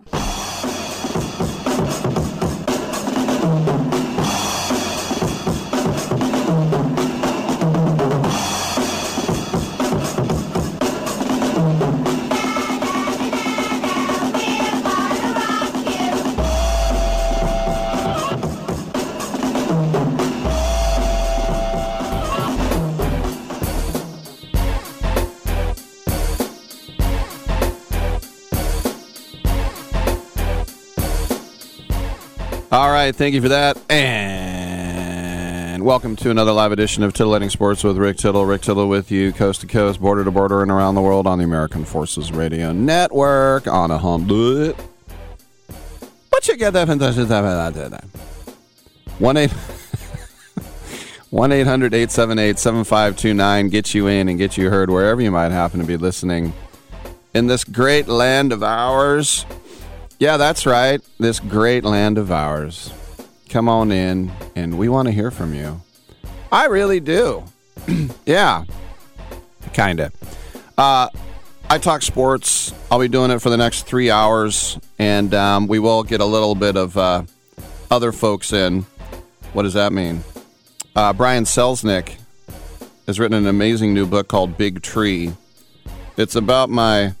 Tittle. Right, thank you for that. And welcome to another live edition of Titillating Sports with Rick Tittle. Rick Tittle with you, coast to coast, border to border, and around the world on the American Forces Radio Network on a hum. But you get that fantastic One eight. 1 800 878 7529. Get you in and get you heard wherever you might happen to be listening in this great land of ours. Yeah, that's right. This great land of ours. Come on in, and we want to hear from you. I really do. yeah, kind of. Uh, I talk sports. I'll be doing it for the next three hours, and um, we will get a little bit of uh, other folks in. What does that mean? Uh, Brian Selznick has written an amazing new book called Big Tree. It's about my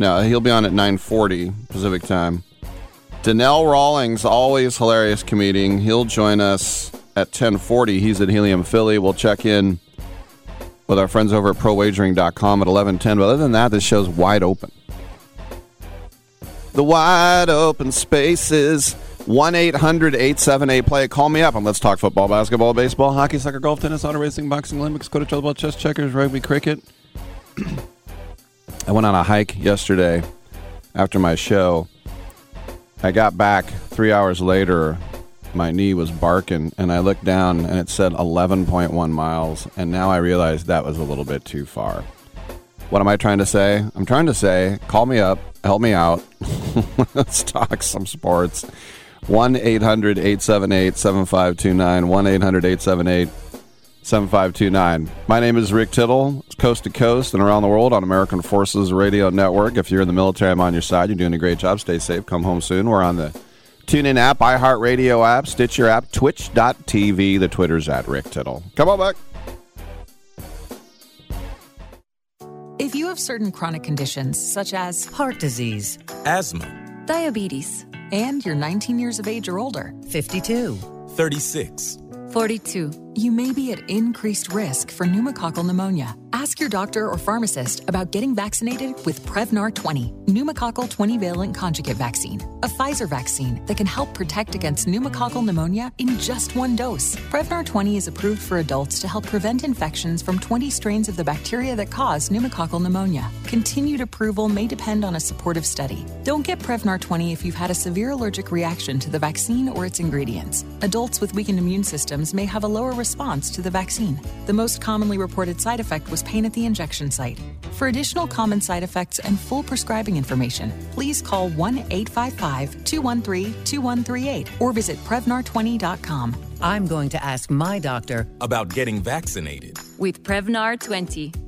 no, he'll be on at 9:40 Pacific time. Donnell Rawlings, always hilarious comedian. He'll join us at 10:40. He's at Helium Philly. We'll check in with our friends over at ProWagering.com at 11:10. But other than that, this show's wide open. The wide open spaces. 1 800 878 play. Call me up and let's talk football, basketball, baseball, hockey, soccer, golf, tennis, auto racing, boxing, Olympics, Dakota, trailball, chess, checkers, rugby, cricket. I went on a hike yesterday after my show. I got back three hours later. My knee was barking, and I looked down and it said 11.1 miles. And now I realize that was a little bit too far. What am I trying to say? I'm trying to say, call me up, help me out. Let's talk some sports. 1 800 878 7529. 1 800 878 7529. My name is Rick Tittle, coast to coast and around the world on American Forces Radio Network. If you're in the military, I'm on your side. You're doing a great job. Stay safe. Come home soon. We're on the TuneIn app, iHeartRadio app, Stitcher app, Twitch.tv. The Twitter's at Rick Tittle. Come on back. If you have certain chronic conditions, such as heart disease, asthma, diabetes, and you're 19 years of age or older, 52, 36, 42, you may be at increased risk for pneumococcal pneumonia. Ask your doctor or pharmacist about getting vaccinated with Prevnar 20, pneumococcal 20 valent conjugate vaccine, a Pfizer vaccine that can help protect against pneumococcal pneumonia in just one dose. Prevnar 20 is approved for adults to help prevent infections from 20 strains of the bacteria that cause pneumococcal pneumonia. Continued approval may depend on a supportive study. Don't get Prevnar 20 if you've had a severe allergic reaction to the vaccine or its ingredients. Adults with weakened immune systems may have a lower response to the vaccine. The most commonly reported side effect was pain at the injection site. For additional common side effects and full prescribing information, please call 1 855 213 2138 or visit Prevnar20.com. I'm going to ask my doctor about getting vaccinated. with Prevnar 20.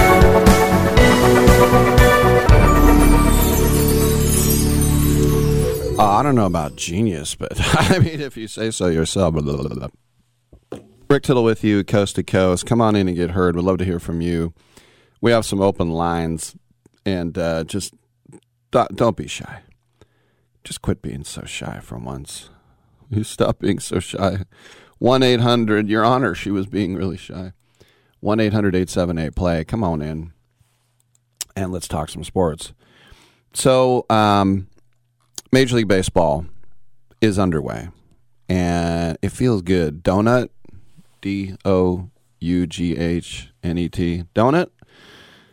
Uh, I don't know about genius, but I mean, if you say so yourself. Blah, blah, blah, Rick Tittle with you, coast to coast. Come on in and get heard. We'd love to hear from you. We have some open lines, and uh, just don't, don't be shy. Just quit being so shy for once. You stop being so shy. 1 800, Your Honor, she was being really shy. 1 800 878 play. Come on in and let's talk some sports. So, um, Major League Baseball is underway, and it feels good. Donut, D O U G H N E T, donut.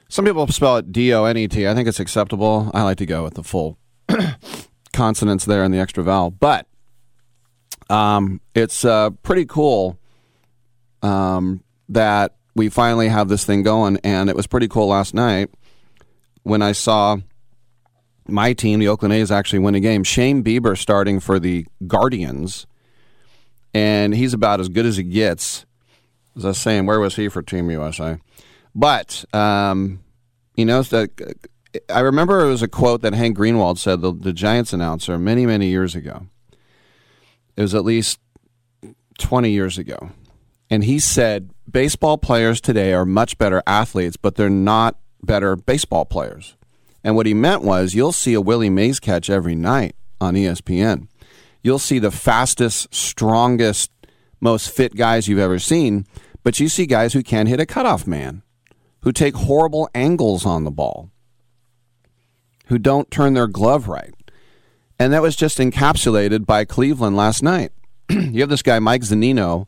Some people spell it D O N E T. I think it's acceptable. I like to go with the full consonants there and the extra vowel, but um, it's uh, pretty cool um, that we finally have this thing going, and it was pretty cool last night when I saw my team, the Oakland A's, actually win a game. Shane Bieber starting for the Guardians, and he's about as good as he gets. As I was saying, where was he for Team USA? But um, you know, I remember it was a quote that Hank Greenwald said, the, the Giants announcer, many many years ago. It was at least twenty years ago, and he said baseball players today are much better athletes, but they're not better baseball players. And what he meant was you'll see a Willie Mays catch every night on ESPN. You'll see the fastest, strongest, most fit guys you've ever seen, but you see guys who can't hit a cutoff man, who take horrible angles on the ball, who don't turn their glove right. And that was just encapsulated by Cleveland last night. you have this guy, Mike Zunino,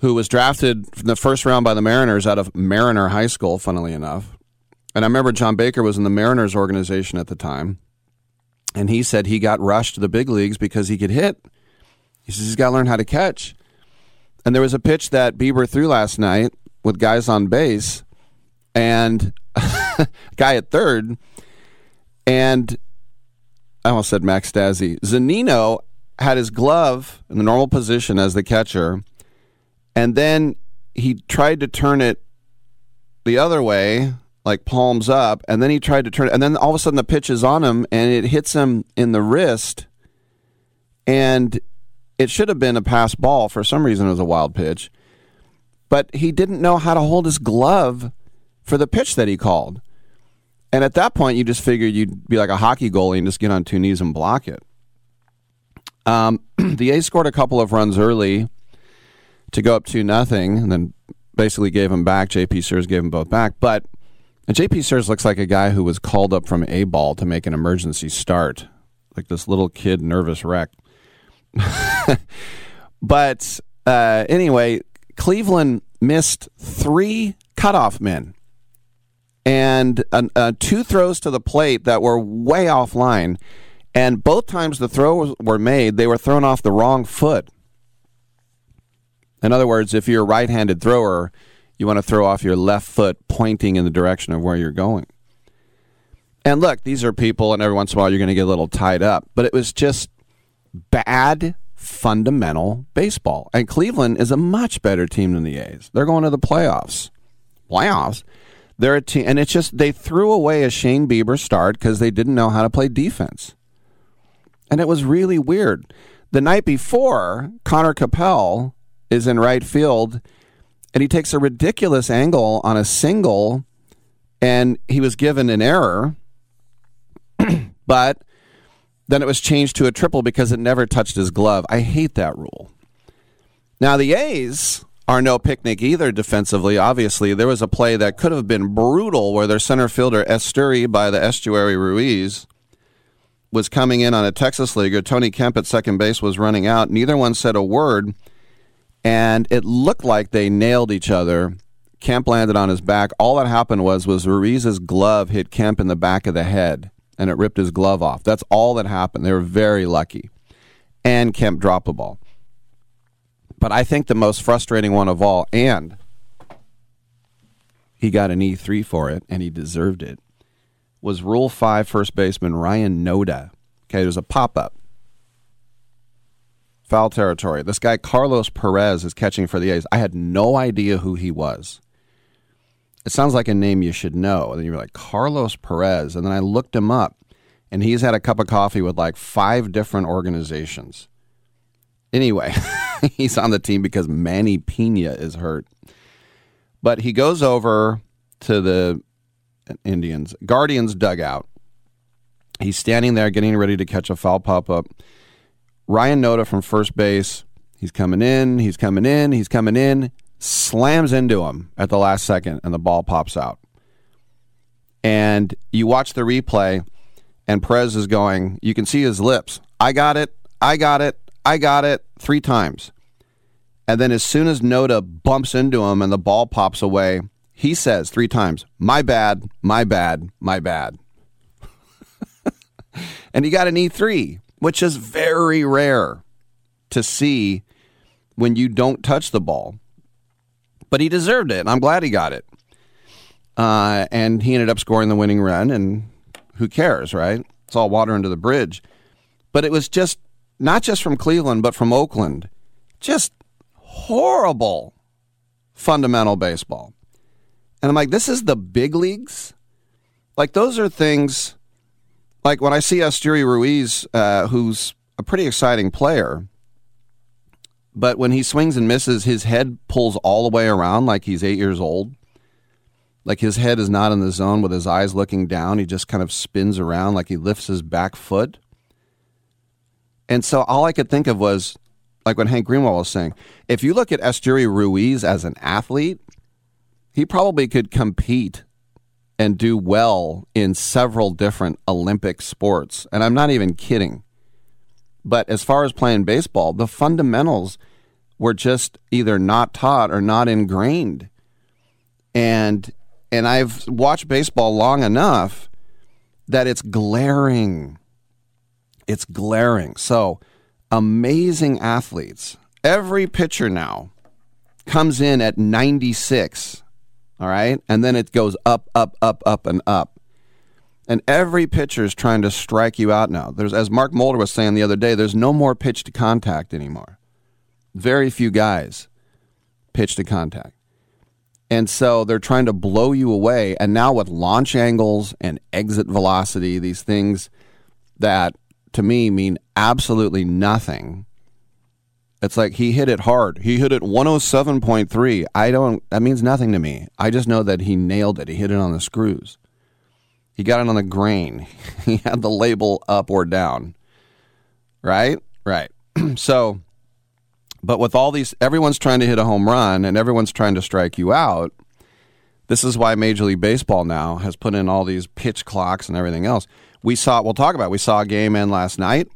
who was drafted in the first round by the Mariners out of Mariner High School, funnily enough. And I remember John Baker was in the Mariners organization at the time, and he said he got rushed to the big leagues because he could hit. He says he's got to learn how to catch. And there was a pitch that Bieber threw last night with guys on base and guy at third, and I almost said Max Stassi. Zunino had his glove in the normal position as the catcher, and then he tried to turn it the other way like palms up, and then he tried to turn, and then all of a sudden the pitch is on him, and it hits him in the wrist, and it should have been a pass ball. For some reason, it was a wild pitch, but he didn't know how to hold his glove for the pitch that he called. And at that point, you just figured you'd be like a hockey goalie and just get on two knees and block it. Um, the A's scored a couple of runs early to go up two nothing, and then basically gave them back. JP Sears gave them both back, but JP Sears looks like a guy who was called up from A ball to make an emergency start, like this little kid nervous wreck. but uh, anyway, Cleveland missed three cutoff men and uh, two throws to the plate that were way offline. And both times the throws were made, they were thrown off the wrong foot. In other words, if you're a right handed thrower, you want to throw off your left foot pointing in the direction of where you're going. And look, these are people, and every once in a while you're going to get a little tied up. But it was just bad fundamental baseball. And Cleveland is a much better team than the A's. They're going to the playoffs. Playoffs? They're a team, and it's just they threw away a Shane Bieber start because they didn't know how to play defense. And it was really weird. The night before, Conner Capel is in right field, and he takes a ridiculous angle on a single, and he was given an error, but then it was changed to a triple because it never touched his glove. I hate that rule. Now, the A's are no picnic either defensively. Obviously, there was a play that could have been brutal where their center fielder, Esteury by the Estuary Ruiz, was coming in on a Texas leaguer. Tony Kemp at second base was running out. Neither one said a word, and it looked like they nailed each other. Kemp landed on his back. All that happened was was Ruiz's glove hit Kemp in the back of the head, and it ripped his glove off. That's all that happened. They were very lucky, and Kemp dropped the ball. But I think the most frustrating one of all, and he got an E3 for it, and he deserved it, was Rule 5 first baseman Ryan Noda. Okay, there's a pop up. Foul territory. This guy, Carlos Perez, is catching for the A's. I had no idea who he was. It sounds like a name you should know. And then you're like, Carlos Perez. And then I looked him up, and he's had a cup of coffee with like five different organizations. Anyway, he's on the team because Manny Piña is hurt. But he goes over to the Indians, Guardians dugout. He's standing there getting ready to catch a foul pop up. Ryan Noda from first base. He's coming in, he's coming in, he's coming in, slams into him at the last second, and the ball pops out. And you watch the replay, and Perez is going, you can see his lips. I got it, I got it, I got it three times. And then as soon as Noda bumps into him and the ball pops away, he says three times, My bad, my bad, my bad. and he got an E3, which is very rare to see when you don't touch the ball. But he deserved it, and I'm glad he got it. Uh, and he ended up scoring the winning run, and who cares, right? It's all water under the bridge. But it was just not just from Cleveland, but from Oakland. Just horrible fundamental baseball. And I'm like, this is the big leagues? Like, those are things like when I see Esteury Ruiz, uh, who's a pretty exciting player, but when he swings and misses, his head pulls all the way around like he's eight years old. Like his head is not in the zone with his eyes looking down. He just kind of spins around like he lifts his back foot. And so all I could think of was like when Hank Greenwald was saying, if you look at Esteury Ruiz as an athlete, he probably could compete and do well in several different Olympic sports. And I'm not even kidding. But as far as playing baseball, the fundamentals were just either not taught or not ingrained. And and I've watched baseball long enough that it's glaring. It's glaring. So, amazing athletes. Every pitcher now comes in at 96, all right? And then it goes up, up, up, up, and up. And every pitcher is trying to strike you out now. There's, as Mark Mulder was saying the other day, there's no more pitch to contact anymore. Very few guys pitch to contact. And so they're trying to blow you away. And now with launch angles and exit velocity, these things that to me mean absolutely nothing. It's like he hit it hard. He hit it 107.3. I don't, that means nothing to me. I just know that he nailed it. He hit it on the screws. He got it on the grain. he had the label up or down. Right? Right. so, but with all these, everyone's trying to hit a home run and everyone's trying to strike you out. This is why Major League Baseball now has put in all these pitch clocks and everything else. We saw, we'll talk about, it. we saw a game end last night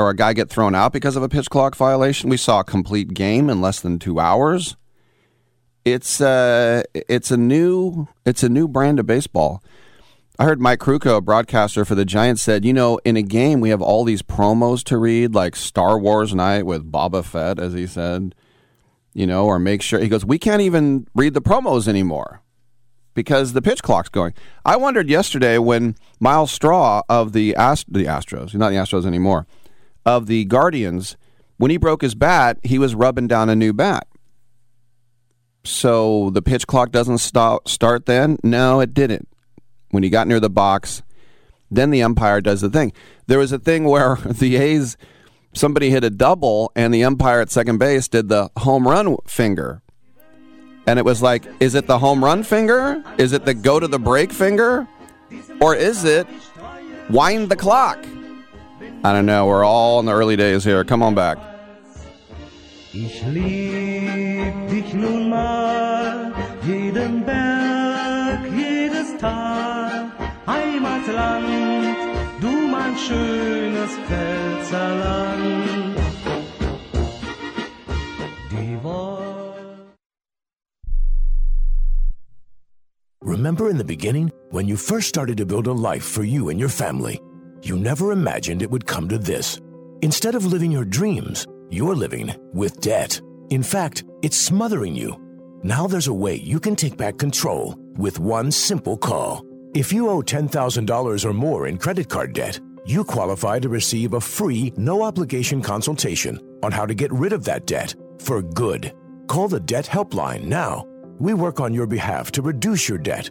or a guy get thrown out because of a pitch clock violation. We saw a complete game in less than two hours. It's uh, it's a new it's a new brand of baseball. I heard Mike Krukow, a broadcaster for the Giants, said, you know, in a game we have all these promos to read, like Star Wars Night with Boba Fett, as he said, you know, or make sure he goes, we can't even read the promos anymore because the pitch clock's going. I wondered yesterday when Myles Straw of the Ast- the Astros, he's not the Astros anymore, of the Guardians, when he broke his bat, he was rubbing down a new bat. So the pitch clock doesn't stop, start then? No, it didn't when he got near the box. Then the umpire does the thing. There was a thing where the A's, somebody hit a double, and the umpire at second base did the home run finger. And it was like, is it the home run finger? Is it the go to the break finger? Or is it wind the clock? I don't know. We're all in the early days here. Come on back. Ich lieb dich nun mal, jeden Berg, jedes Tal, Heimatland, du mein schönes Pfälzerland. Remember in the beginning, when you first started to build a life for you and your family, you never imagined it would come to this. Instead of living your dreams, you're living with debt. In fact, it's smothering you. Now there's a way you can take back control with one simple call. If you owe $10,000 or more in credit card debt, you qualify to receive a free, no obligation consultation on how to get rid of that debt for good. Call the Debt Helpline now. We work on your behalf to reduce your debt.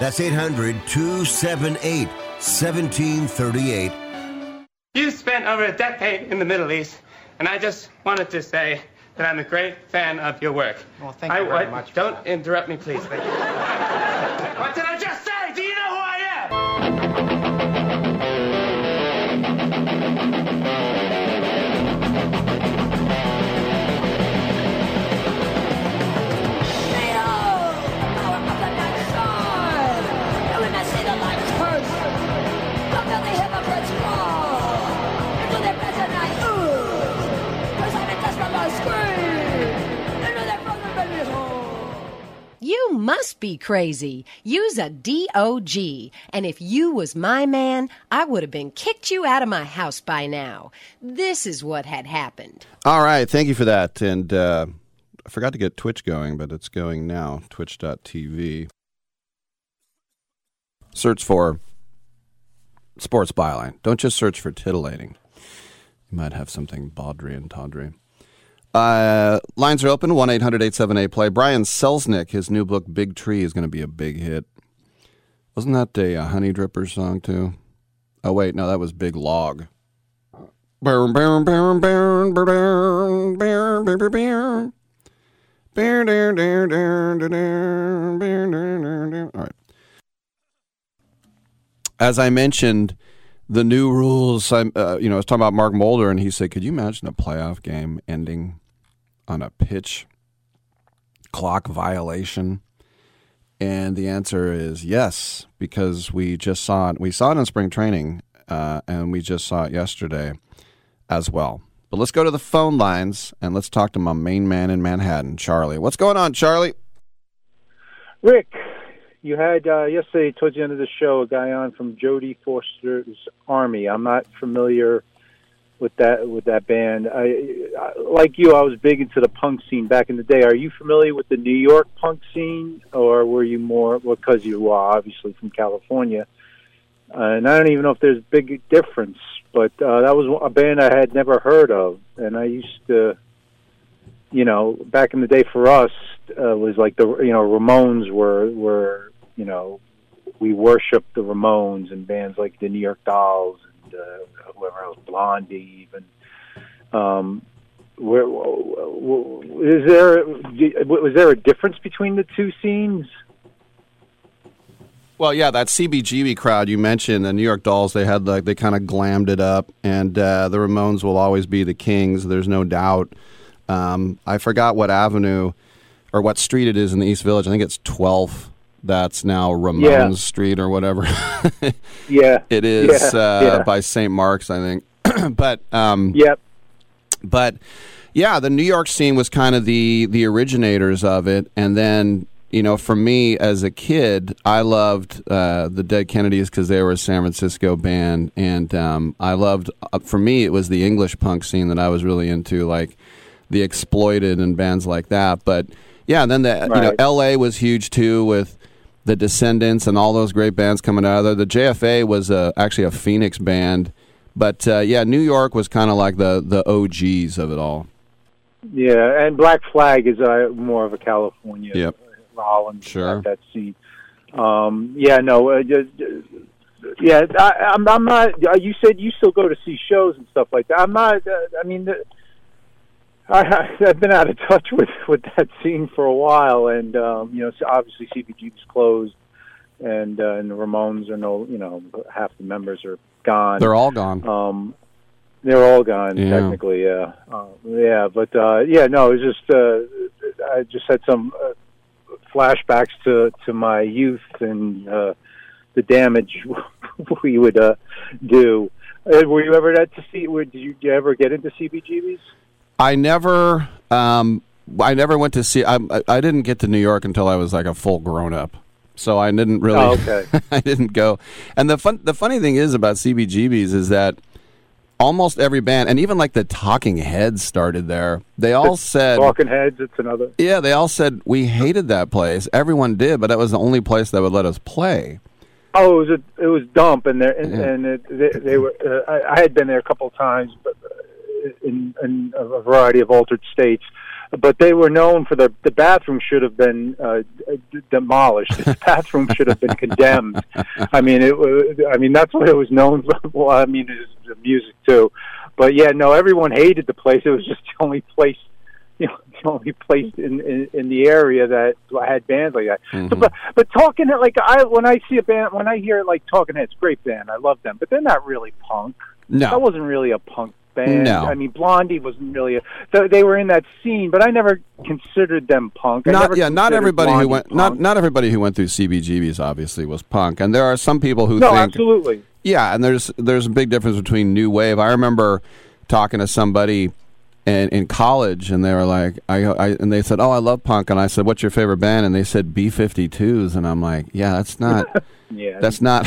That's 800 278 1738. You spent over a decade in the Middle East, and I just wanted to say that I'm a great fan of your work. Well, thank you I, very I- much Don't interrupt me, please. Thank you. You must be crazy. Use a DOG. And if you was my man, I would have been kicked you out of my house by now. This is what had happened. All right, thank you for that. And uh, I forgot to get Twitch going, but it's going now. Twitch.tv. Search for Sports Byline. Don't just search for titillating. You might have something bawdry and tawdry. Uh, lines are open 1 800 878 play. Brian Selznick, his new book, Big Tree, is going to be a big hit. Wasn't that a, uh Honey Dripper song, too? Oh, wait, no, that was Big Log. All right. As I mentioned, the new rules. I'm, uh, you know, I was talking about Mark Mulder, and he said, "Could you imagine a playoff game ending on a pitch clock violation?" And the answer is yes, because we just saw it. We saw it in spring training, uh, and we just saw it yesterday as well. But let's go to the phone lines and let's talk to my main man in Manhattan, Charlie. What's going on, Charlie? Rick, you had uh, yesterday towards the end of the show a guy on from Jodie Foster's Army. I'm not familiar with that with that band. I, I like you. I was big into the punk scene back in the day. Are you familiar with the New York punk scene, or were you more because you are obviously from California? Uh, and I don't even know if there's a big difference, but uh, that was a band I had never heard of, and I used to, you know, back in the day for us uh, was like the you know Ramones were were you know we worshipped the Ramones and bands like the New York Dolls and uh, whoever else, Blondie even. Um, where is there was there a difference between the two scenes? Well, yeah, that CBGB crowd you mentioned, the New York Dolls, they had like they kind of glammed it up, and uh, the Ramones will always be the kings. There's no doubt. Um, I forgot what avenue or what street it is in the East Village. I think it's 12th. That's now Ramones Yeah. Street or whatever. Yeah, it is Yeah, uh, yeah. by St. Mark's, I think. but um, yep. But yeah, the New York scene was kind of the the originators of it, and then you know, for me as a kid, I loved uh, the Dead Kennedys because they were a San Francisco band, and um, I loved. Uh, for me, it was the English punk scene that I was really into, like the Exploited and bands like that. But yeah, and then the you know, L.A. was huge too with the Descendents and all those great bands coming out of there. The JFA was uh, actually a Phoenix band, but uh, yeah, New York was kind of like the the OGs of it all. Yeah, and Black Flag is uh, more of a California, Yep. Holland, Sure. that scene. Um, yeah, no, uh, yeah, I, I'm, I'm not. uh, You said you still go to see shows and stuff like that. I'm not. Uh, I mean, the, I, I've been out of touch with with that scene for a while, and um, you know, obviously CBGB's closed, and uh, and the Ramones are no, you know, half the members are gone. They're all gone. Um, they're all gone Yeah. technically. Yeah, uh, yeah, but uh, yeah, no, it was just uh, I just had some uh, flashbacks to to my youth and uh, the damage we would uh, do. Uh, were you ever at to see? Were, did you, did you ever get into CBGBs? I never, um, I never went to see. I, I- didn't get to New York until I was like a full grown up, so I didn't really. Oh, okay. I didn't go. And the fun, the funny thing is about CBGBs is that almost every band, and even like the Talking Heads, started there. They all said, Talking Heads. It's another. yeah, they all said we hated that place. Everyone did, but that was the only place that would let us play. Oh, it was a, it was dump, and there and, Yeah. and it, they, they were. Uh, I, I had been there a couple of times, but uh, in, in a variety of altered states. but they were known for the the bathroom should have been uh, d- demolished. The bathroom should have been condemned. I mean, it was. I mean, that's what it was known for. Well, I mean, it was the music too. But yeah, no, everyone hated the place. It was just the only place, you know, the only place in in, in the area that had bands like that. Mm-hmm. but but talking like I when I see a band when I hear like Talking Heads, great band, I love them, but they're not really punk. No. that wasn't really a punk band. No. I mean Blondie wasn't really a. They, they were in that scene, but I never considered them punk. I not yeah, not everybody who went punk. not not everybody who went through CBGBs obviously was punk, and there are some people who No, think absolutely. yeah, and there's there's a big difference between new wave. I remember talking to somebody in, in college, and they were like, I, I and they said, "Oh, I love punk," and I said, "What's your favorite band?" And they said B52s, and I'm like, "Yeah, that's not Yeah. that's not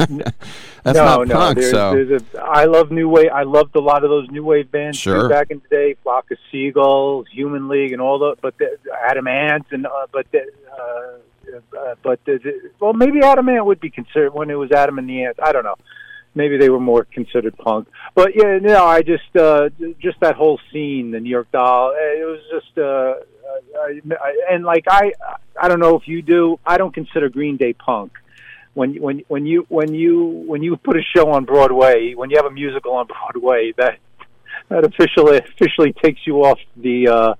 that's no, not no, punk." There's, so there's a, I love new wave. I loved a lot of those new wave bands Sure. back in the day. Flock of Seagulls, Human League, and all the. But the, Adam Ant and uh, but the, uh, uh, but the, the, well, maybe Adam Ant would be considered when it was Adam and the Ants. I don't know. Maybe they were more considered punk. But yeah, no, I just uh, just that whole scene, the New York Doll. It was just. Uh, I, I, and like I, I don't know if you do. I don't consider Green Day punk when when when you when you when you put a show on Broadway, when you have a musical on Broadway, that that officially officially takes you off the uh,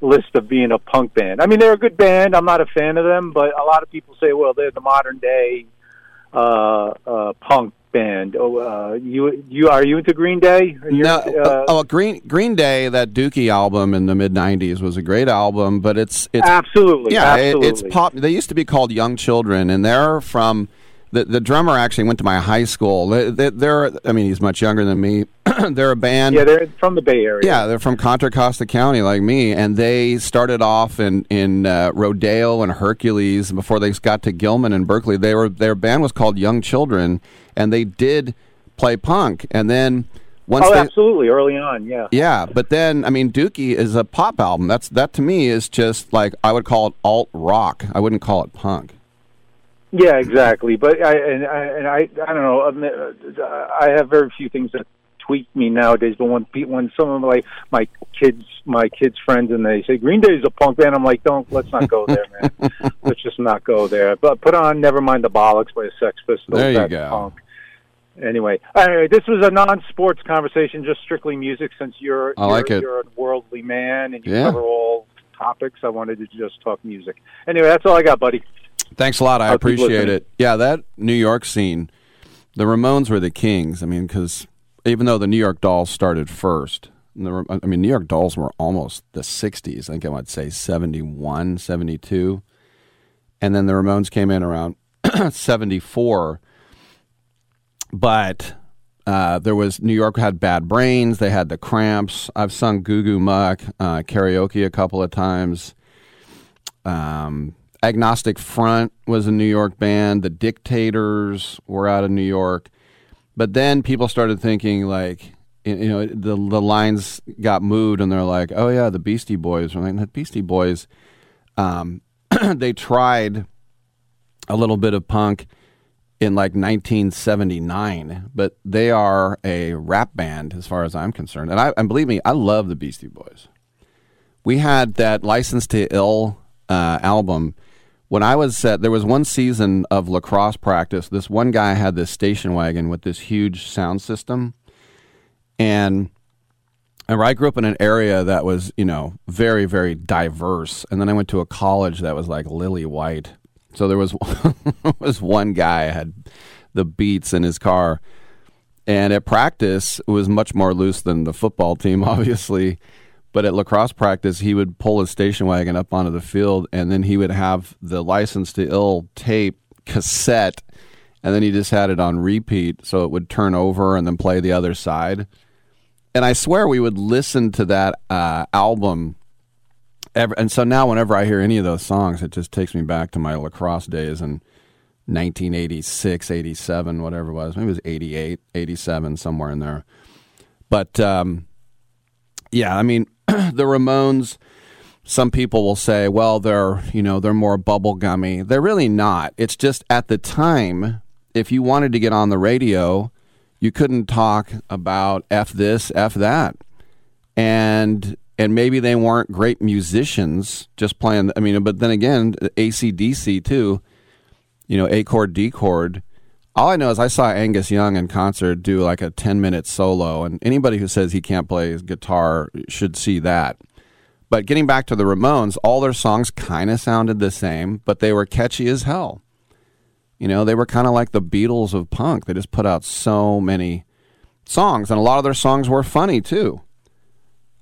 list of being a punk band. I mean, they're a good band. I'm not a fan of them, but a lot of people say, well, they're the modern day uh, uh, punk band. Oh, uh, you you are you into Green Day? No, uh, oh, Green Green Day, that Dookie album in the mid '90s was a great album, but it's it's Absolutely, yeah, it- it's pop. They used to be called Young Children, and they're from the the drummer actually went to my high school. They, they, they're I mean he's much younger than me. they're a band. yeah, they're from the Bay Area. Yeah, they're from Contra Costa County, like me, and they started off in in uh, Rodeo and Hercules before they got to Gilman and Berkeley. They were their band was called Young Children, and they did play punk. And then once oh, they, absolutely. Early on, yeah. yeah, but then I mean, Dookie is a pop album. That's that to me is just like I would call it alt rock. I wouldn't call it punk. Yeah, exactly. But I and I and I, I don't know. um, I have very few things that tweak me nowadays. But when when some of my my kids my kids friends and they say Green Day is a punk band, I'm like, don't let's not go there, man. let's just not go there. But put on Nevermind the Bollocks by the Sex Pistols. There you go. Punk. Anyway, right, this was a non-sports conversation, just strictly music. Since you're I like you're, it. you're a worldly man and you Yeah. cover all topics, I wanted to just talk music. Anyway, that's all I got, buddy. Thanks a lot. I I'll appreciate it. Yeah, that New York scene, the Ramones were the kings. I mean, because even though the New York Dolls started first, the, I mean, New York Dolls were almost the 60s. I think I might say 71, 72. And then the Ramones came in around 74. But uh, there was New York had Bad Brains. They had the Cramps. I've sung Goo Goo Muck uh, karaoke a couple of times. Um, Agnostic Front was a New York band. The Dictators were out of New York. But then people started thinking like, you know, the the lines got moved, and they're like, oh yeah, the Beastie Boys. I'm like, the Beastie Boys. Um, they tried a little bit of punk in like 1979, but they are a rap band as far as I'm concerned. And I and believe me, I love the Beastie Boys. We had that License to Ill uh, album when I was at. There was one season of lacrosse practice. This one guy had this station wagon with this huge sound system, and and I grew up in an area that was, you know, very, very diverse. And then I went to a college that was like lily white. So there was was one guy had the beats in his car, and at practice it was much more loose than the football team, obviously. But at lacrosse practice, he would pull his station wagon up onto the field, and then he would have the license to ill tape cassette, and then he just had it on repeat, so it would turn over and then play the other side and I swear we would listen to that uh, album. Ever, and so now, whenever I hear any of those songs, it just takes me back to my lacrosse days in 1986, 87, whatever it was. Maybe it was 88, 87, somewhere in there. But um, yeah, I mean, the Ramones. Some people will say, "Well, they're you know they're more bubblegummy." They're really not. It's just at the time, if you wanted to get on the radio, you couldn't talk about f this, f that, and and maybe they weren't great musicians just playing. I mean, but then again, ACDC too, you know, A chord, D chord. All I know is I saw Angus Young in concert do like a 10 minute solo, and anybody who says he can't play guitar should see that. But getting back to the Ramones, all their songs kind of sounded the same, but they were catchy as hell. You know, they were kind of like the Beatles of punk. They just put out so many songs, and a lot of their songs were funny too.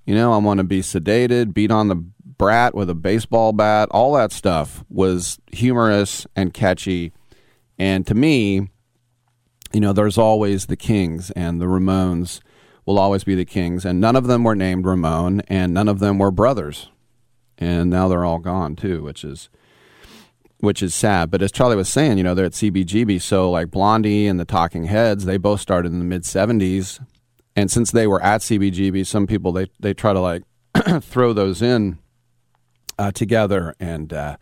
You know, I want to be sedated, beat on the brat with a baseball bat. All that stuff was humorous and catchy. And to me, you know, there's always the Kings, and the Ramones will always be the Kings. And none of them were named Ramon, and none of them were brothers. And now they're all gone too, which is which is sad. But as Charlie was saying, you know, they're at CBGB. So like Blondie and the Talking Heads, they both started in the mid '70s, and since they were at CBGB, some people they they try to like throw those in uh, together, and uh,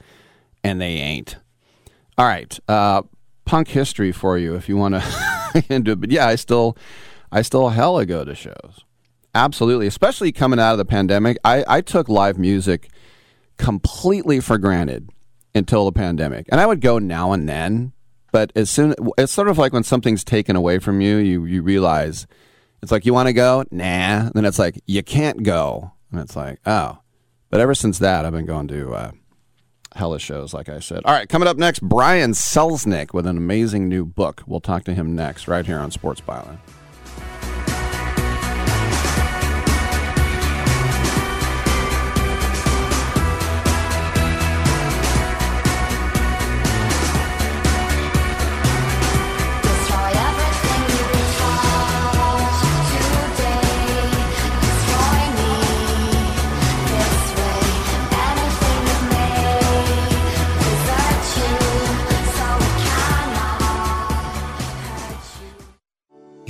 and they ain't. All right, uh, punk history for you if you want to into it. But yeah, I still I still hella go to shows. Absolutely, especially coming out of the pandemic. I, I took live music completely for granted until the pandemic. And I would go now and then, but as soon it's sort of like when something's taken away from you, you you realize it's like you want to go, nah. Then it's like you can't go, and it's like oh. But ever since that, I've been going to uh, hella shows, like I said. All right, coming up next, Brian Selznick with an amazing new book. We'll talk to him next, right here on Sports Byline.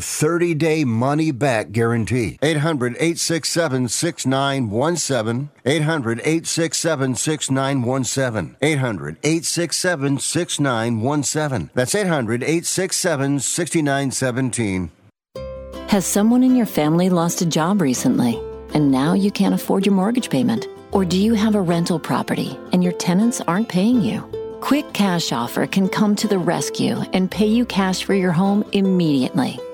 30 day money back guarantee. 800 867 6917. 800 867 6917. 800 867 6917. That's 800 867 6917. Has someone in your family lost a job recently and now you can't afford your mortgage payment? Or do you have a rental property and your tenants aren't paying you? Quick Cash Offer can come to the rescue and pay you cash for your home immediately.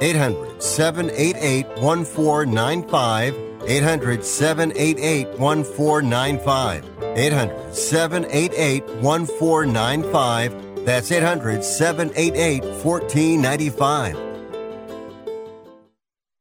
800 788 1495. 800 788 1495. 800 788 1495. That's 800 788 1495.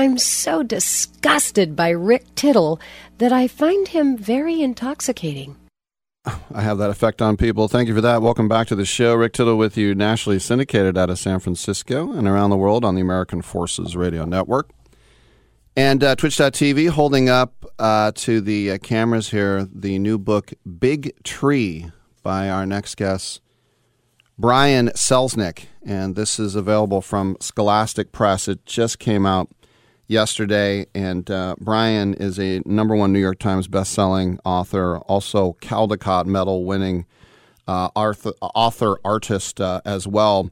I'm so disgusted by Rick Tittle that I find him very intoxicating. I have that effect on people. Thank you for that. Welcome back to the show. Rick Tittle with you, nationally syndicated out of San Francisco and around the world on the American Forces Radio Network. And uh, Twitch.tv holding up uh, to the uh, cameras here the new book, Big Tree, by our next guest, Brian Selznick. And this is available from Scholastic Press. It just came out yesterday, and uh, Brian is a number one New York Times best-selling author, also Caldecott Medal winning uh, author, author artist uh, as well.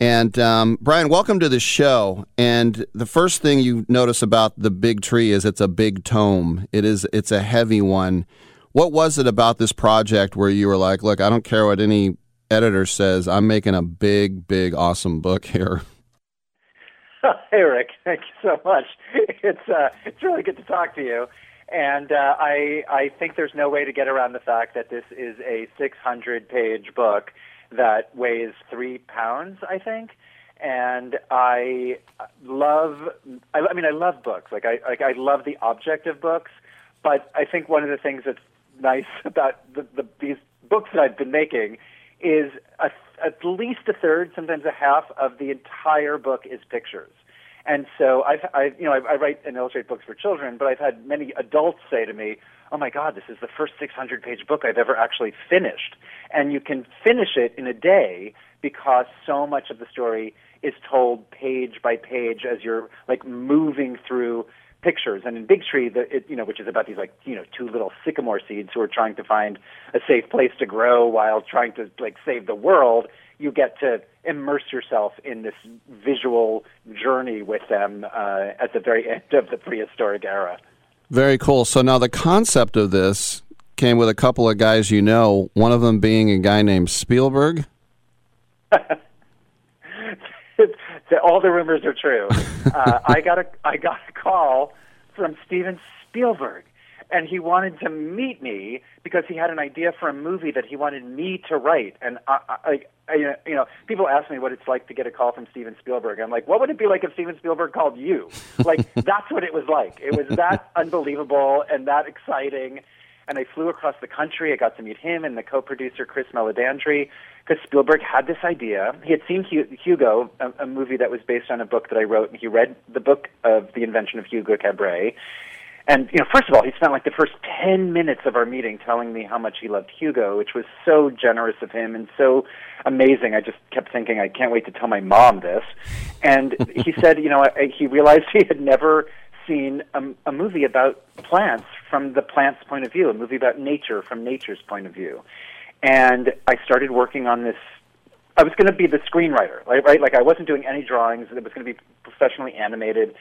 And um, Brian, welcome to the show. And the first thing you notice about the big tree is it's a big tome. It is it's a heavy one. What was it about this project where you were like, look, I don't care what any editor says, I'm making a big, big, awesome book here. Hey, Rick. Thank you so much. It's uh, it's really good to talk to you. And uh, I I think there's no way to get around the fact that this is a 600 page book that weighs three pounds. I think. And I love. I, I mean, I love books. Like I like I love the object of books. But I think one of the things that's nice about the, the these books that I've been making is a, at least a third, sometimes a half of the entire book is pictures. And so I've, I've you know, I, I write and illustrate books for children, but I've had many adults say to me, "Oh my God, this is the first 600-page book I've ever actually finished." And you can finish it in a day because so much of the story is told page by page as you're like moving through pictures. And in Big Tree, the, it, you know, which is about these like you know two little sycamore seeds who are trying to find a safe place to grow while trying to like save the world, you get to immerse yourself in this visual journey with them uh, at the very end of the prehistoric era. Very cool. So now the concept of this came with a couple of guys you know, one of them being a guy named Spielberg. All the rumors are true. Uh, I got a I got a call from Steven Spielberg, and he wanted to meet me because he had an idea for a movie that he wanted me to write. And I, I, I you know, people ask me what it's like to get a call from Steven Spielberg. I'm like, what would it be like if Steven Spielberg called you? Like that's what it was like. It was that unbelievable and that exciting. And I flew across the country. I got to meet him and the co-producer Chris Meledandri because Spielberg had this idea. He had seen Hugo, a, a movie that was based on a book that I wrote, and he read the book of the invention of Hugo Cabret. And you know, first of all, he spent like the first ten minutes of our meeting telling me how much he loved Hugo, which was so generous of him and so amazing. I just kept thinking, I can't wait to tell my mom this. And he said, you know, I, he realized he had never seen a, a movie about plants from the plant's point of view, a movie about nature from nature's point of view. And I started working on this. I was going to be the screenwriter, right? right? Like I wasn't doing any drawings. It was going to be professionally animated,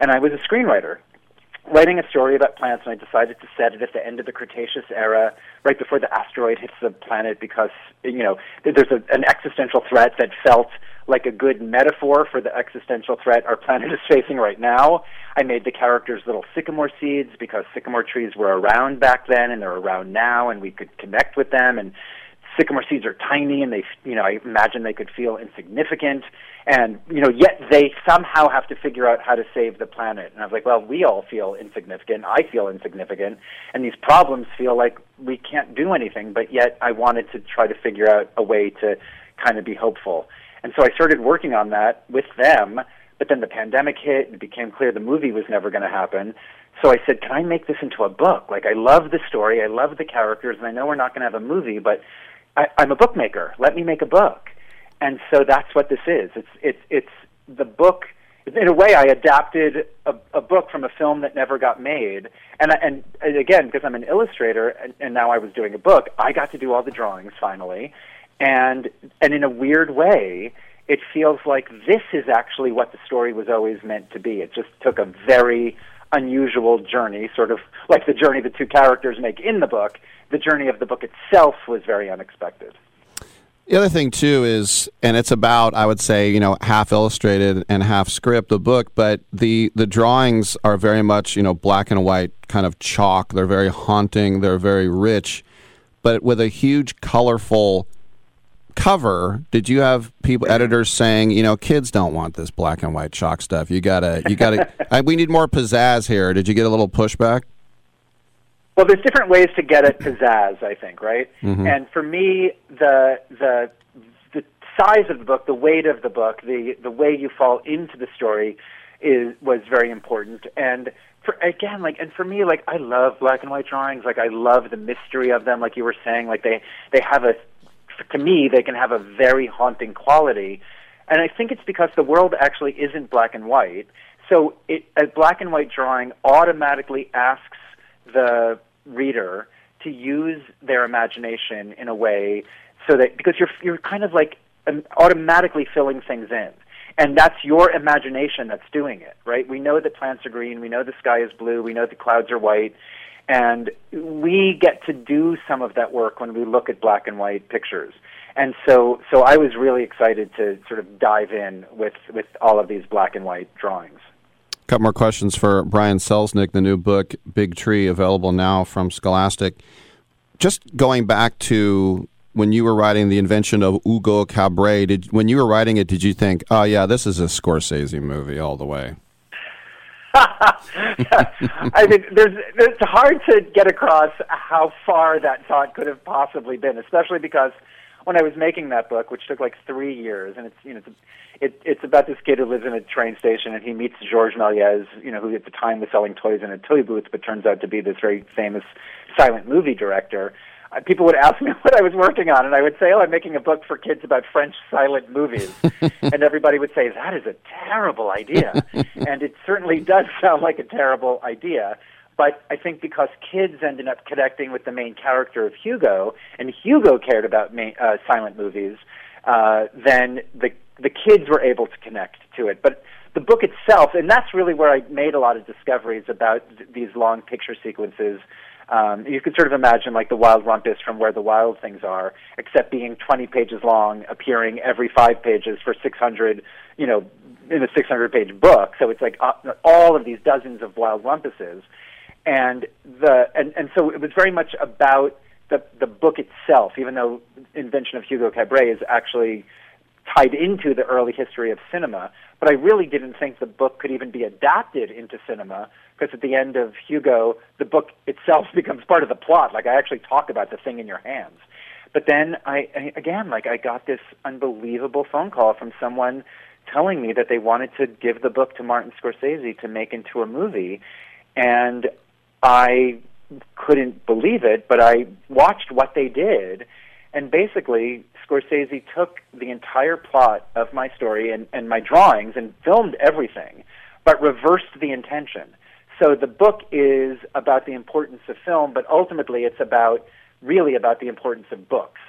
and I was a screenwriter writing a story about plants, and I decided to set it at the end of the Cretaceous era, right before the asteroid hits the planet, because you know there's a, an existential threat that felt like a good metaphor for the existential threat our planet is facing right now. I made the characters little sycamore seeds because sycamore trees were around back then, and they're around now, and we could connect with them. And sycamore seeds are tiny and they you know I imagine they could feel insignificant. And you know yet they somehow have to figure out how to save the planet. And I was like well we all feel insignificant. I feel insignificant. And these problems feel like we can't do anything but yet I wanted to try to figure out a way to kind of be hopeful and so I started working on that with them but then the pandemic hit and it became clear the movie was never going to happen So I said, "Can I make this into a book? Like, I love the story, I love the characters, and I know we're not going to have a movie, but I, I'm a bookmaker. Let me make a book." And so that's what this is. It's it's it's the book. In a way, I adapted a, a book from a film that never got made, and and, and again, because I'm an illustrator, and, and now I was doing a book, I got to do all the drawings finally, and and in a weird way, it feels like this is actually what the story was always meant to be. It just took a very unusual journey, sort of like the journey the two characters make in the book. The journey of the book itself was very unexpected. The other thing too is, and it's about I would say you know half illustrated and half script the book, but the the drawings are very much you know black and white kind of chalk. They're very haunting. They're very rich, but with a huge colorful cover. Did you have people editors saying you know kids don't want this black and white chalk stuff? You gotta you gotta I, we need more pizzazz here. Did you get a little pushback? Well, there's different ways to get at pizzazz, I think, right? Mhm. And for me, the the the size of the book, the weight of the book, the the way you fall into the story is was very important. And for again, like, and for me, like, I love black and white drawings. Like, I love the mystery of them. Like you were saying, like they they have a to me they can have a very haunting quality. And I think it's because the world actually isn't black and white. So it, a black and white drawing automatically asks the reader to use their imagination in a way so that because you're you're kind of like um, automatically filling things in. And that's your imagination that's doing it right? We know that plants are green. We know the sky is blue. We know the clouds are white and we get to do some of that work when we look at black and white pictures and so so I was really excited to sort of dive in with with all of these black and white drawings A couple more questions for Brian Selznick, the new book, Big Tree, available now from Scholastic. Just going back to when you were writing the invention of Hugo Cabret, did when you were writing it, did you think, oh yeah, this is a Scorsese movie all the way? I mean, there's, it's hard to get across how far that thought could have possibly been, especially because when I was making that book, which took like three years, and it's you know it's, it, it's about this kid who lives in a train station and he meets Georges Méliès, you know, who at the time was selling toys in a toy booth, but turns out to be this very famous silent movie director. People would ask me what I was working on, and I would say, "Oh, I'm making a book for kids about French silent movies," and everybody would say, "That is a terrible idea," and it certainly does sound like a terrible idea. But I think because kids ended up connecting with the main character of Hugo, and Hugo cared about ma- uh, silent movies, uh, then the the kids were able to connect to it. But the book itself, and that's really where I made a lot of discoveries about th- these long picture sequences. Um, you could sort of imagine like the wild rumpus from where the wild things are, except being 20 pages long, appearing every five pages for 600, you know, in a 600 page book. So it's like uh, all of these dozens of wild rumpuses and the and, and so it was very much about the the book itself, even though Invention of Hugo Cabret is actually tied into the early history of cinema. But I really didn't think the book could even be adapted into cinema because at the end of Hugo, the book itself becomes part of the plot. Like I actually talk about the thing in your hands. But then I, I again, like I got this unbelievable phone call from someone telling me that they wanted to give the book to Martin Scorsese to make into a movie, and I couldn't believe it, but I watched what they did, and basically Scorsese took the entire plot of my story and, and my drawings and filmed everything, but reversed the intention. So the book is about the importance of film, but ultimately it's about really about the importance of books.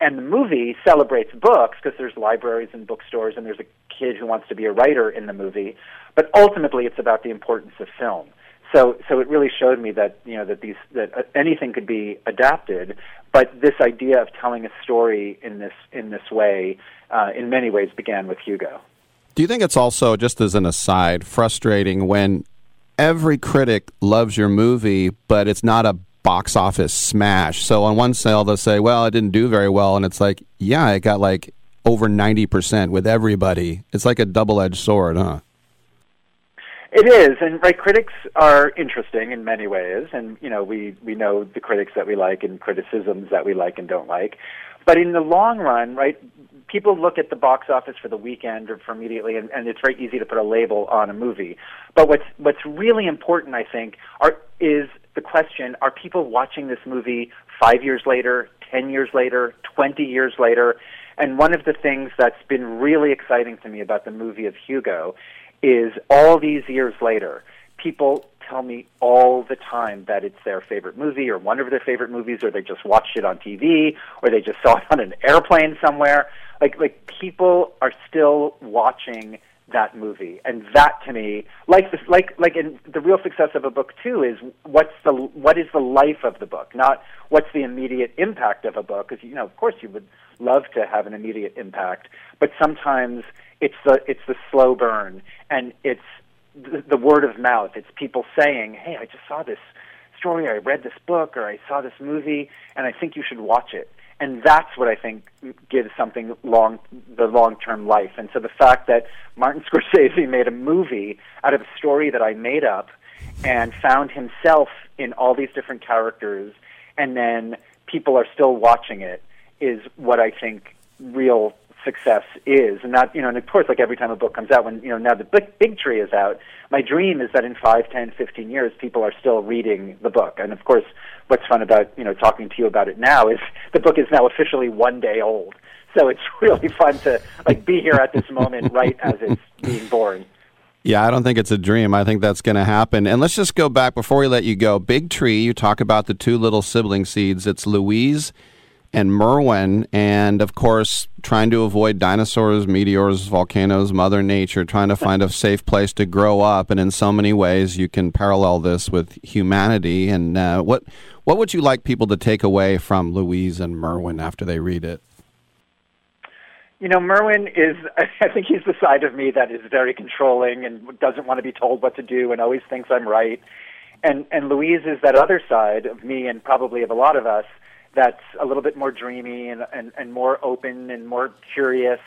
And the movie celebrates books because there's libraries and bookstores and there's a kid who wants to be a writer in the movie, but ultimately it's about the importance of film so so it really showed me that you know that these that uh, anything could be adapted but this idea of telling a story in this in this way uh, in many ways began with Hugo Do you think it's also, just as an aside, frustrating when every critic loves your movie, but it's not a box office smash? So on one sale, they'll say, well, it didn't do very well. And it's like, yeah, it got like over 90% with everybody. It's like a double edged sword, huh? It is, and right, critics are interesting in many ways, and you know we we know the critics that we like and criticisms that we like and don't like. But in the long run, right, people look at the box office for the weekend or for immediately, and, and it's very easy to put a label on a movie. But what's what's really important, I think, are is the question: Are people watching this movie five years later, ten years later, twenty years later? And one of the things that's been really exciting to me about the movie of Hugo is all these years later, people tell me all the time that it's their favorite movie or one of their favorite movies or they just watched it on TV or they just saw it on an airplane somewhere. Like like people are still watching that movie. And that to me, like this, like like in the real success of a book too is what's the what is the life of the book, not what's the immediate impact of a book because you know, of course you would love to have an immediate impact, but sometimes it's the it's the slow burn and it's the, word of mouth. It's people saying, "Hey, I just saw this story, or I read this book, or I saw this movie, and I think you should watch it." And that's what I think gives something long the long term life. And so the fact that Martin Scorsese made a movie out of a story that I made up and found himself in all these different characters, and then people are still watching it, is what I think real success is. And not, you know, and of course, like every time a book comes out, when, you know, now the big, big tree is out, my dream is that in five, ten, fifteen years, people are still reading the book. And of course, what's fun about, you know, talking to you about it now is the book is now officially one day old. So it's really fun to, like, be here at this moment right as it's being born. Yeah, I don't think it's a dream. I think that's going to happen. And let's just go back before we let you go. Big Tree, you talk about the two little sibling seeds. It's Louise and Merwin, and of course, trying to avoid dinosaurs, meteors, volcanoes, Mother Nature, trying to find a safe place to grow up. And in so many ways, you can parallel this with humanity. And uh, what what would you like people to take away from Louise and Merwin after they read it? You know, Merwin is, I think he's the side of me that is very controlling and doesn't want to be told what to do and always thinks I'm right. And, and Louise is that other side of me and probably of a lot of us that's a little bit more dreamy and, and, and more open and more curious.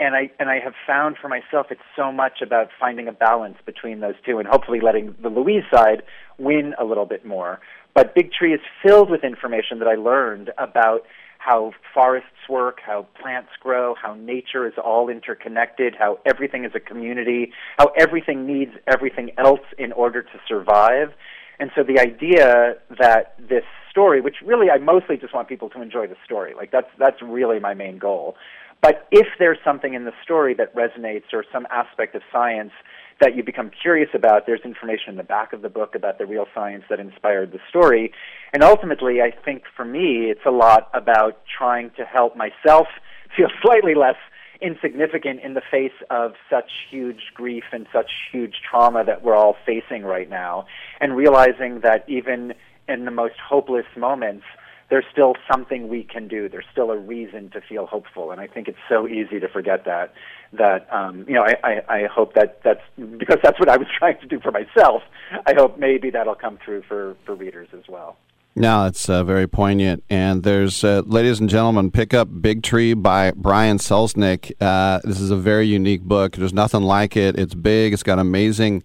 And I, and I have found for myself it's so much about finding a balance between those two and hopefully letting the Louise side win a little bit more. But Big Tree is filled with information that I learned about how forests work, how plants grow, how nature is all interconnected, how everything is a community, how everything needs everything else in order to survive. And so the idea that this story, which really I mostly just want people to enjoy the story, like that's that's really my main goal. But if there's something in the story that resonates or some aspect of science that you become curious about, there's information in the back of the book about the real science that inspired the story. And ultimately, I think for me, it's a lot about trying to help myself feel slightly less insignificant in the face of such huge grief and such huge trauma that we're all facing right now, and realizing that even in the most hopeless moments, there's still something we can do. There's still a reason to feel hopeful, and I think it's so easy to forget that. That um, you know, I, I, I hope that that's because that's what I was trying to do for myself. I hope maybe that'll come through for for readers as well. No, it's uh, very poignant. And there's, uh, ladies and gentlemen, pick up Big Tree by Brian Selznick. Uh, this is a very unique book. There's nothing like it. It's big. It's got amazing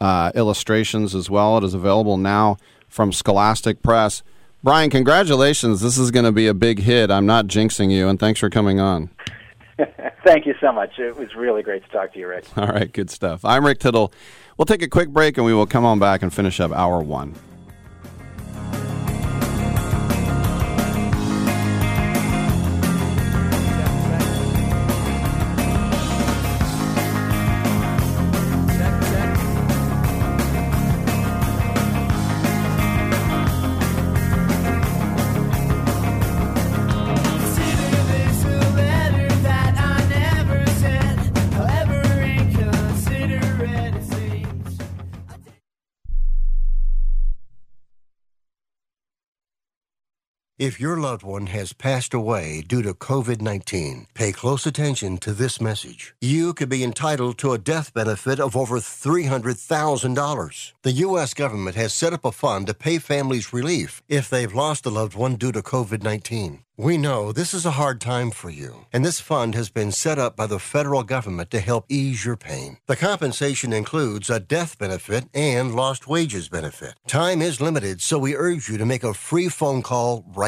uh, illustrations as well. It is available now from Scholastic Press. Brian, congratulations. This is going to be a big hit. I'm not jinxing you, and thanks for coming on. Thank you so much. It was really great to talk to you, Rick. All right, good stuff. I'm Rick Tittle. We'll take a quick break and we will come on back and finish up hour one. If your loved one has passed away due to COVID 19, pay close attention to this message. You could be entitled to a death benefit of over $300,000. The U.S. government has set up a fund to pay families relief if they've lost a loved one due to COVID 19. We know this is a hard time for you, and this fund has been set up by the federal government to help ease your pain. The compensation includes a death benefit and lost wages benefit. Time is limited, so we urge you to make a free phone call right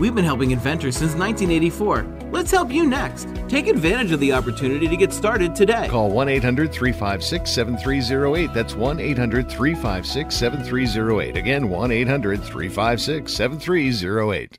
We've been helping inventors since 1984. Let's help you next. Take advantage of the opportunity to get started today. Call 1 800 356 7308. That's 1 800 356 7308. Again, 1 800 356 7308.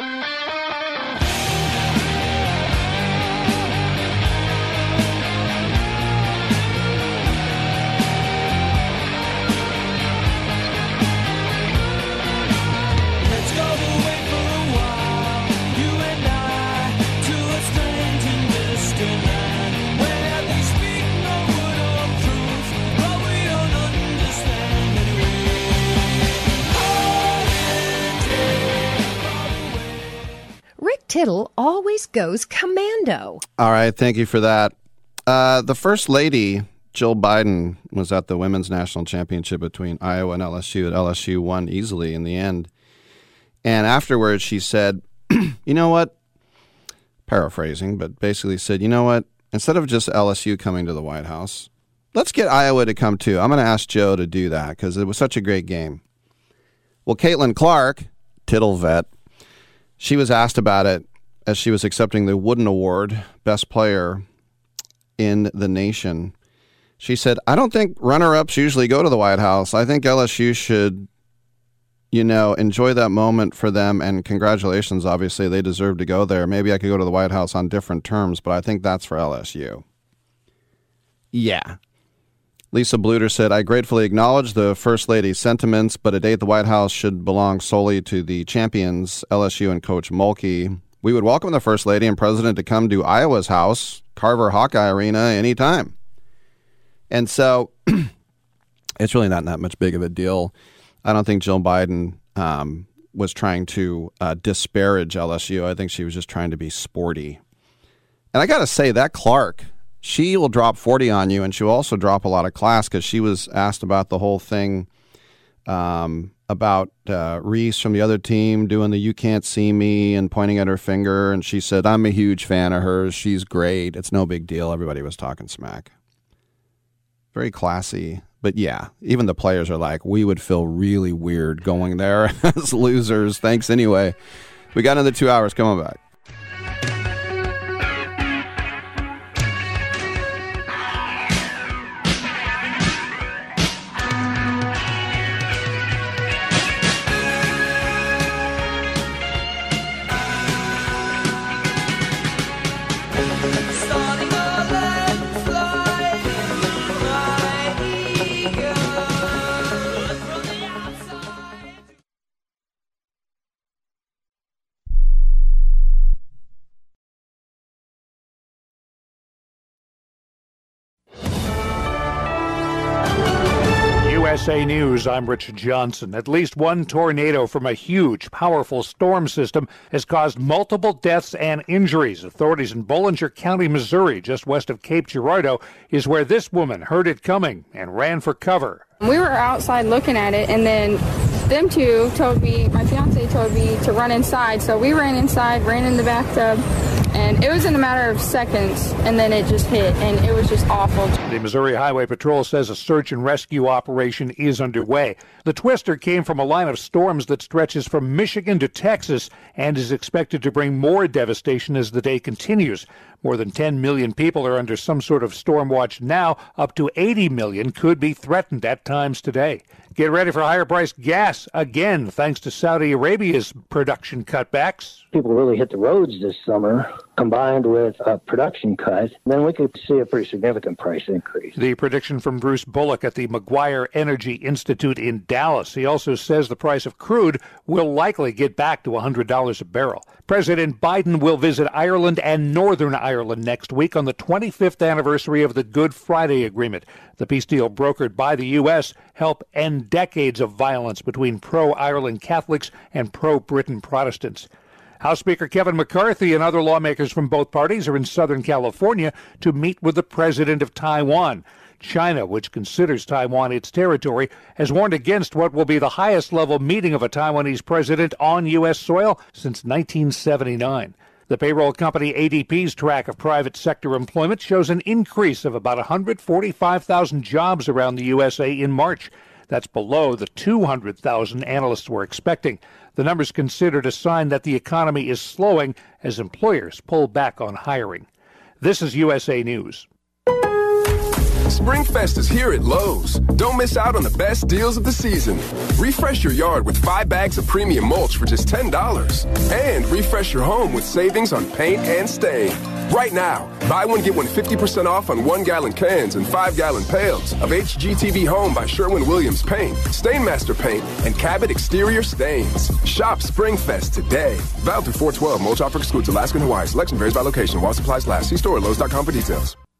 Tittle always goes commando. All right, thank you for that. Uh, the first lady, Jill Biden, was at the women's national championship between Iowa and LSU. And LSU won easily in the end. And afterwards, she said, "You know what?" Paraphrasing, but basically said, "You know what? Instead of just LSU coming to the White House, let's get Iowa to come too. I'm going to ask Joe to do that because it was such a great game." Well, Caitlin Clark, Tittle vet, she was asked about it as she was accepting the Wooden Award, Best Player in the Nation. She said, I don't think runner ups usually go to the White House. I think LSU should, you know, enjoy that moment for them. And congratulations, obviously, they deserve to go there. Maybe I could go to the White House on different terms, but I think that's for LSU. Yeah. Lisa Bluder said, I gratefully acknowledge the First Lady's sentiments, but a date at the White House should belong solely to the champions, LSU and Coach Mulkey. We would welcome the First Lady and President to come to Iowa's house, Carver Hawkeye Arena, anytime. And so it's really not that much big of a deal. I don't think Jill Biden um, was trying to uh, disparage LSU. I think she was just trying to be sporty. And I got to say, that Clark, she will drop 40 on you, and she'll also drop a lot of class because she was asked about the whole thing um, about uh, Reese from the other team doing the You Can't See Me and pointing at her finger. And she said, I'm a huge fan of hers. She's great. It's no big deal. Everybody was talking smack. Very classy. But yeah, even the players are like, we would feel really weird going there as losers. Thanks anyway. We got another two hours. Come on back. USA News, I'm Richard Johnson. At least one tornado from a huge, powerful storm system has caused multiple deaths and injuries. Authorities in Bollinger County, Missouri, just west of Cape Girardeau, is where this woman heard it coming and ran for cover. We were outside looking at it, and then them two told me, my fiance told me to run inside. So we ran inside, ran in the bathtub, and it was in a matter of seconds, and then it just hit, and it was just awful. The Missouri Highway Patrol says a search and rescue operation is underway. The twister came from a line of storms that stretches from Michigan to Texas and is expected to bring more devastation as the day continues. More than 10 million people are under some sort of storm watch now. Up to 80 million could be threatened at times today. Get ready for higher priced gas again, thanks to Saudi Arabia's production cutbacks. People really hit the roads this summer, combined with a production cut, then we could see a pretty significant price increase. The prediction from Bruce Bullock at the Maguire Energy Institute in Dallas. He also says the price of crude will likely get back to $100 a barrel. President Biden will visit Ireland and Northern Ireland next week on the 25th anniversary of the Good Friday Agreement. The peace deal brokered by the U.S. help end decades of violence between pro Ireland Catholics and pro Britain Protestants. House Speaker Kevin McCarthy and other lawmakers from both parties are in Southern California to meet with the president of Taiwan. China, which considers Taiwan its territory, has warned against what will be the highest level meeting of a Taiwanese president on U.S. soil since 1979. The payroll company ADP's track of private sector employment shows an increase of about 145,000 jobs around the USA in March. That's below the 200,000 analysts were expecting. The number's considered a sign that the economy is slowing as employers pull back on hiring. This is USA News. Springfest is here at Lowe's. Don't miss out on the best deals of the season. Refresh your yard with five bags of premium mulch for just $10. And refresh your home with savings on paint and stain. Right now, buy one, get one 50% off on one gallon cans and five gallon pails of HGTV Home by Sherwin Williams Paint, Stainmaster Paint, and Cabot Exterior Stains. Shop Springfest today. Valid through 412. Mulch offer excludes Alaska and Hawaii. Selection varies by location while supplies last. See store at Lowe's.com for details.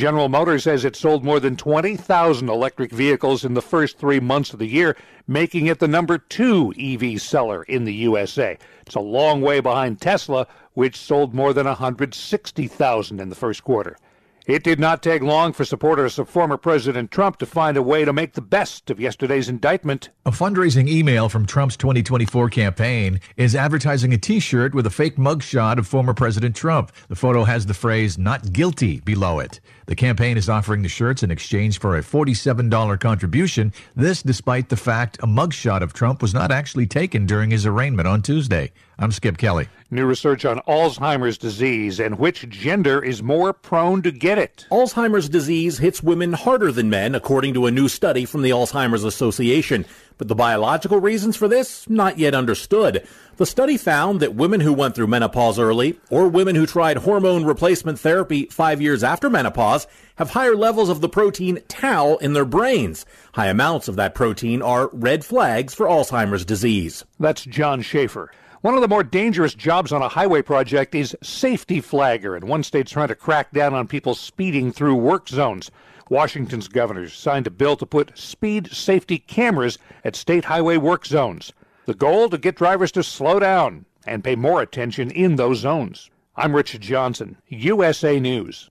General Motors says it sold more than 20,000 electric vehicles in the first three months of the year, making it the number two EV seller in the USA. It's a long way behind Tesla, which sold more than 160,000 in the first quarter. It did not take long for supporters of former President Trump to find a way to make the best of yesterday's indictment. A fundraising email from Trump's 2024 campaign is advertising a t shirt with a fake mugshot of former President Trump. The photo has the phrase, not guilty, below it. The campaign is offering the shirts in exchange for a $47 contribution. This despite the fact a mugshot of Trump was not actually taken during his arraignment on Tuesday. I'm Skip Kelly. New research on Alzheimer's disease and which gender is more prone to get it. Alzheimer's disease hits women harder than men, according to a new study from the Alzheimer's Association. But the biological reasons for this, not yet understood. The study found that women who went through menopause early, or women who tried hormone replacement therapy five years after menopause, have higher levels of the protein tau in their brains. High amounts of that protein are red flags for Alzheimer's disease. That's John Schaefer. One of the more dangerous jobs on a highway project is safety flagger, and one state's trying to crack down on people speeding through work zones. Washington's governor signed a bill to put speed safety cameras at state highway work zones. The goal to get drivers to slow down and pay more attention in those zones. I'm Richard Johnson, USA News.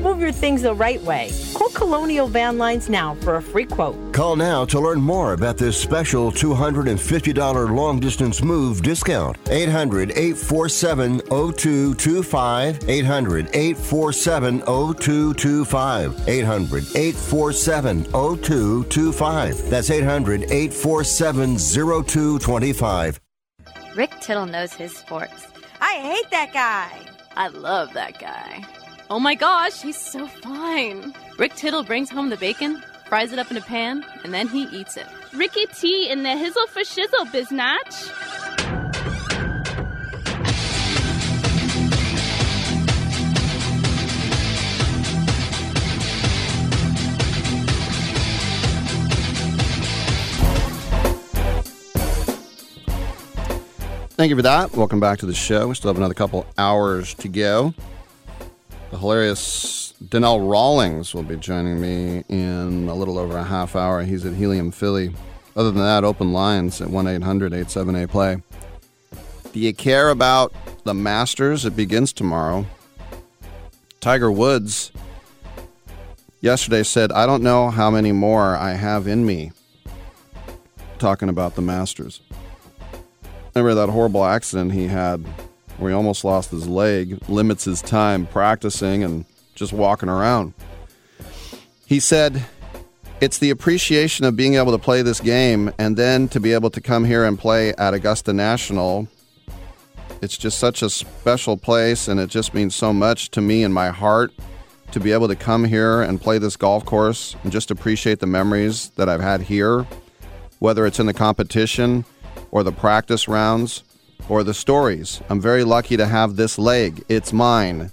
Move your things the right way. Call Colonial Van Lines now for a free quote. Call now to learn more about this special $250 long distance move discount. 800 847 0225. 800 847 0225. 800 847 0225. That's 800 847 0225. Rick Tittle knows his sports. I hate that guy. I love that guy. Oh my gosh, he's so fine. Rick Tittle brings home the bacon, fries it up in a pan, and then he eats it. Ricky T in the hizzle for shizzle, biznatch. Thank you for that. Welcome back to the show. We still have another couple hours to go. The hilarious Donnell Rawlings will be joining me in a little over a half hour. He's at Helium Philly. Other than that, open lines at 1 800 878 play. Do you care about the Masters? It begins tomorrow. Tiger Woods yesterday said, I don't know how many more I have in me. Talking about the Masters. Remember that horrible accident he had where he almost lost his leg, limits his time practicing and just walking around. He said, It's the appreciation of being able to play this game and then to be able to come here and play at Augusta National. It's just such a special place and it just means so much to me in my heart to be able to come here and play this golf course and just appreciate the memories that I've had here, whether it's in the competition or the practice rounds or the stories. I'm very lucky to have this leg. It's mine.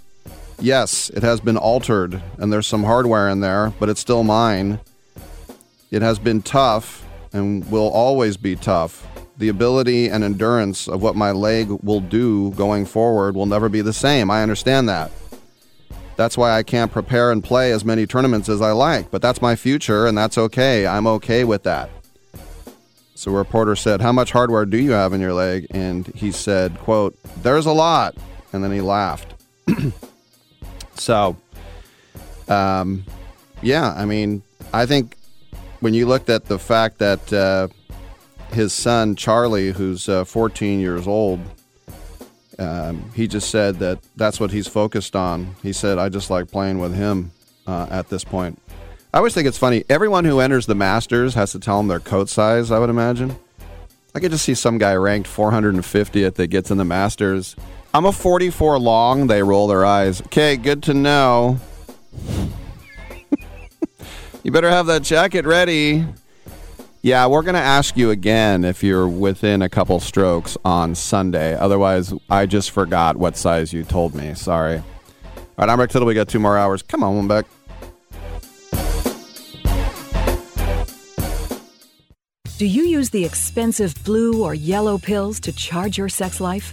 Yes, it has been altered and there's some hardware in there, but it's still mine. It has been tough and will always be tough. The ability and endurance of what my leg will do going forward will never be the same. I understand that. That's why I can't prepare and play as many tournaments as I like, but that's my future and that's okay. I'm okay with that. So a reporter said, "How much hardware do you have in your leg?" And he said, "quote There's a lot." And then he laughed. so, um, yeah, I mean, I think when you looked at the fact that uh, his son Charlie, who's uh, 14 years old, um, he just said that that's what he's focused on. He said, "I just like playing with him uh, at this point." I always think it's funny. Everyone who enters the Masters has to tell them their coat size. I would imagine. I could just see some guy ranked 450th that gets in the Masters. I'm a 44 long. They roll their eyes. Okay, good to know. you better have that jacket ready. Yeah, we're going to ask you again if you're within a couple strokes on Sunday. Otherwise, I just forgot what size you told me. Sorry. All right, I'm Rick Tittle. We got two more hours. Come on, one back. Do you use the expensive blue or yellow pills to charge your sex life?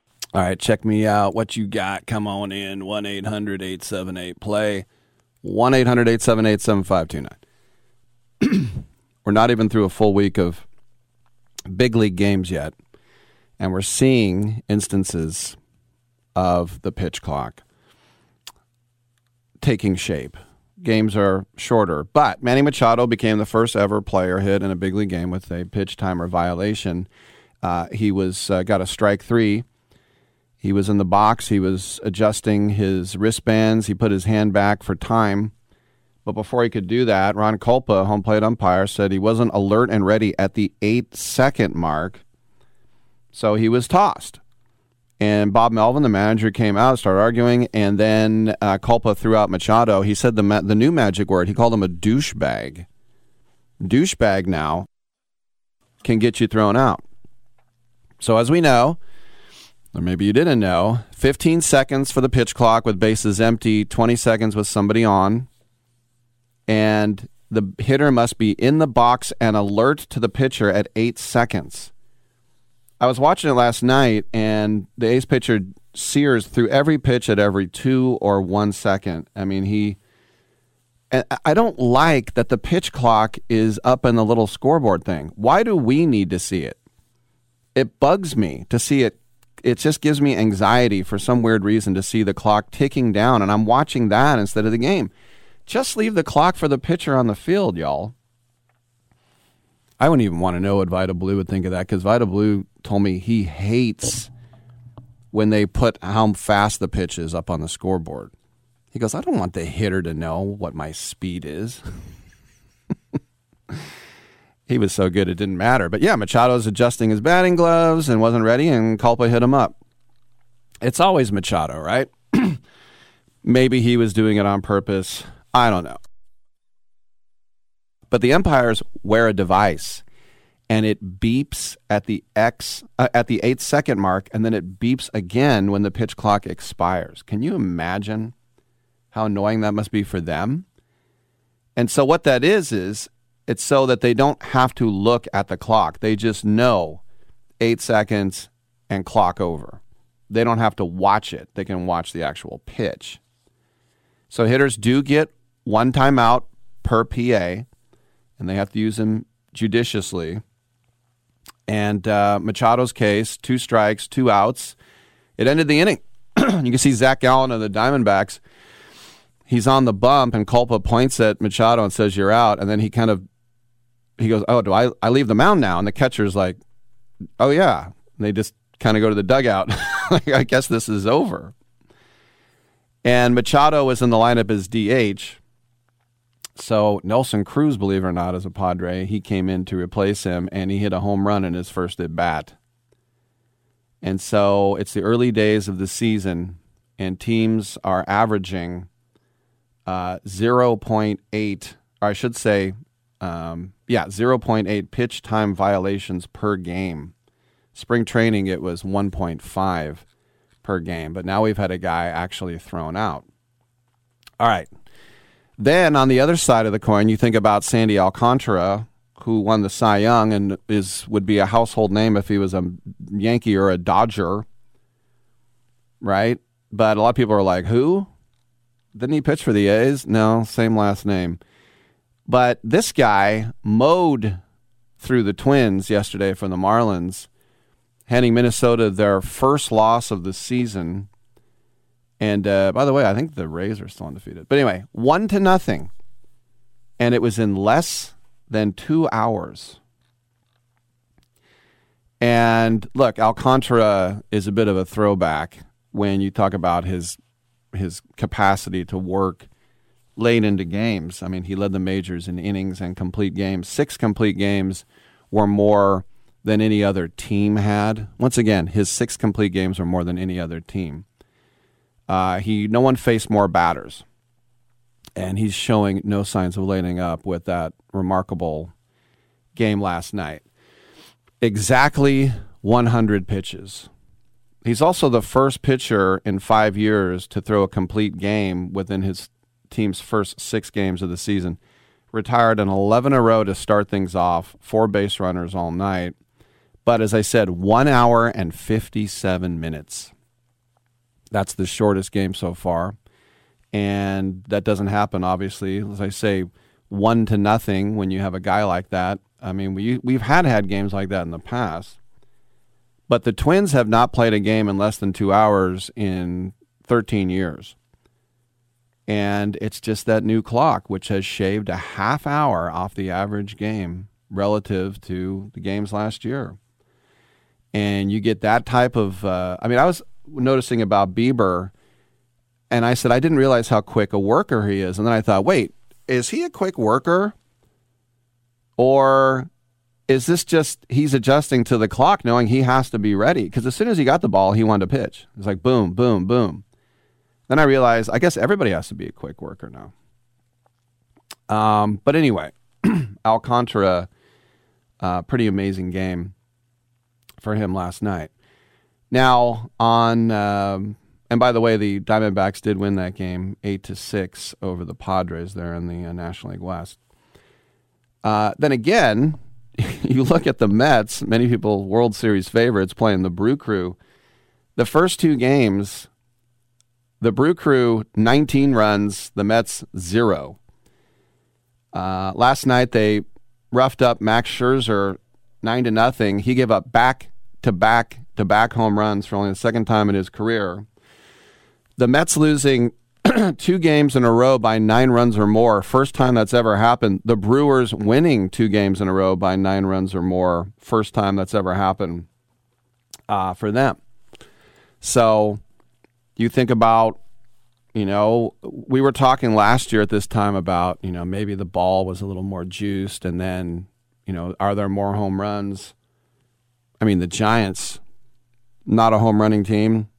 All right, check me out. What you got? Come on in. 1 800 878 play. 1 800 878 7529. We're not even through a full week of big league games yet. And we're seeing instances of the pitch clock taking shape. Games are shorter. But Manny Machado became the first ever player hit in a big league game with a pitch timer violation. Uh, he was uh, got a strike three he was in the box. He was adjusting his wristbands. He put his hand back for time. But before he could do that, Ron Kulpa, home plate umpire, said he wasn't alert and ready at the eight second mark. So he was tossed. And Bob Melvin, the manager, came out, started arguing, and then uh, Kulpa threw out Machado. He said the ma- the new magic word. He called him a douchebag. Douchebag now can get you thrown out. So as we know, or maybe you didn't know, 15 seconds for the pitch clock with bases empty, 20 seconds with somebody on. And the hitter must be in the box and alert to the pitcher at eight seconds. I was watching it last night, and the ace pitcher Sears threw every pitch at every two or one second. I mean, he. And I don't like that the pitch clock is up in the little scoreboard thing. Why do we need to see it? It bugs me to see it it just gives me anxiety for some weird reason to see the clock ticking down and I'm watching that instead of the game. Just leave the clock for the pitcher on the field, y'all. I wouldn't even want to know what Vida Blue would think of that because Vida Blue told me he hates when they put how fast the pitch is up on the scoreboard. He goes, I don't want the hitter to know what my speed is. he was so good it didn't matter. But yeah, Machado's adjusting his batting gloves and wasn't ready, and Kulpa hit him up. It's always Machado, right? Maybe he was doing it on purpose. I don't know. But the umpires wear a device, and it beeps at the x uh, at the eight second mark, and then it beeps again when the pitch clock expires. Can you imagine how annoying that must be for them? And so what that is is it's so that they don't have to look at the clock. They just know eight seconds and clock over. They don't have to watch it, they can watch the actual pitch. So hitters do get one timeout per PA, and they have to use them judiciously. And uh, Machado's case, two strikes, two outs. It ended the inning. you can see Zach Gallen of the Diamondbacks. He's on the bump, and Kulpa points at Machado and says, "You're out." And then he kind of he goes, "Oh, do I I leave the mound now?" And the catcher's like, "Oh yeah." And they just kind of go to the dugout. like, I guess this is over. And Machado was in the lineup as DH. So Nelson Cruz, believe it or not, as a Padre, he came in to replace him, and he hit a home run in his first at bat. And so it's the early days of the season, and teams are averaging uh, 0.8, or I should say, um, yeah, 0.8 pitch time violations per game. Spring training, it was 1.5 per game, but now we've had a guy actually thrown out. All right. Then on the other side of the coin, you think about Sandy Alcantara, who won the Cy Young and is would be a household name if he was a Yankee or a Dodger, right? But a lot of people are like, "Who? Didn't he pitch for the A's? No, same last name." But this guy mowed through the Twins yesterday for the Marlins, handing Minnesota their first loss of the season. And uh, by the way, I think the Rays are still undefeated. But anyway, one to nothing, and it was in less than two hours. And look, Alcantara is a bit of a throwback when you talk about his his capacity to work late into games. I mean, he led the majors in innings and complete games. Six complete games were more than any other team had. Once again, his six complete games were more than any other team. Uh, he no one faced more batters, and he's showing no signs of letting up with that remarkable game last night. Exactly 100 pitches. He's also the first pitcher in five years to throw a complete game within his team's first six games of the season. Retired an 11 in a row to start things off, four base runners all night. But as I said, one hour and 57 minutes. That's the shortest game so far. And that doesn't happen, obviously. As I say, one to nothing when you have a guy like that. I mean, we, we've had had games like that in the past. But the Twins have not played a game in less than two hours in 13 years. And it's just that new clock, which has shaved a half hour off the average game relative to the games last year. And you get that type of. Uh, I mean, I was noticing about Bieber, and I said, I didn't realize how quick a worker he is. And then I thought, wait, is he a quick worker? Or is this just he's adjusting to the clock knowing he has to be ready? Because as soon as he got the ball, he wanted to pitch. It's like boom, boom, boom. Then I realized I guess everybody has to be a quick worker now. Um, but anyway, Alcantara, uh, pretty amazing game for him last night. Now on, um, and by the way, the Diamondbacks did win that game eight to six over the Padres there in the uh, National League West. Uh, then again, you look at the Mets. Many people World Series favorites playing the Brew Crew. The first two games, the Brew Crew 19 runs, the Mets zero. Uh, last night they roughed up Max Scherzer nine to nothing. He gave up back to back to back home runs for only the second time in his career. The Mets losing two games in a row by nine runs or more. First time that's ever happened. The Brewers winning two games in a row by nine runs or more. First time that's ever happened uh, for them. So you think about, you know, we were talking last year at this time about, you know, maybe the ball was a little more juiced and then, you know, are there more home runs? I mean, the Giants, not a home running team,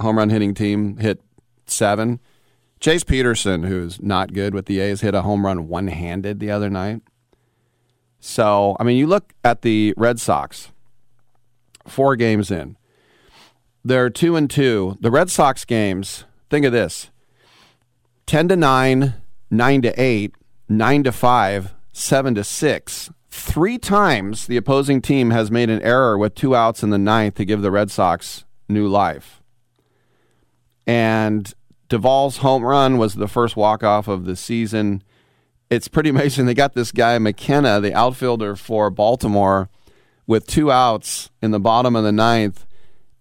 home run hitting team, hit seven. Jace Peterson, who's not good with the A's, hit a home run one handed the other night. So, I mean, you look at the Red Sox, four games in. They're two and two. The Red Sox games, think of this 10 to 9, 9 to 8, 9 to 5, 7 to 6, Three times the opposing team has made an error with two outs in the ninth to give the Red Sox new life. And Duvall's home run was the first walk off of the season. It's pretty amazing. They got this guy, McKenna, the outfielder for Baltimore, with two outs in the bottom of the ninth.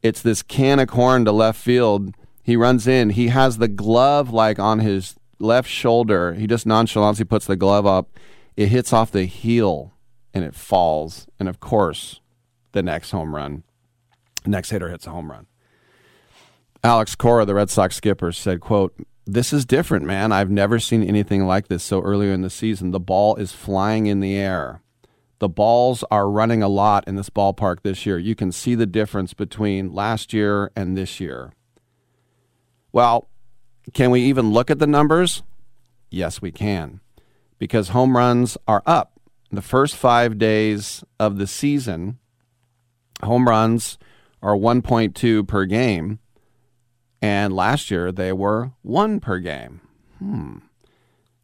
It's this can of corn to left field. He runs in. He has the glove like on his left shoulder. He just nonchalantly puts the glove up. It hits off the heel and it falls. And of course, the next home run, next hitter hits a home run. Alex Cora, the Red Sox skipper, said, quote, this is different, man. I've never seen anything like this so earlier in the season. The ball is flying in the air. The balls are running a lot in this ballpark this year. You can see the difference between last year and this year. Well, can we even look at the numbers? Yes, we can. Because home runs are up. The first five days of the season, home runs are 1.2 per game. And last year they were one per game. Hmm.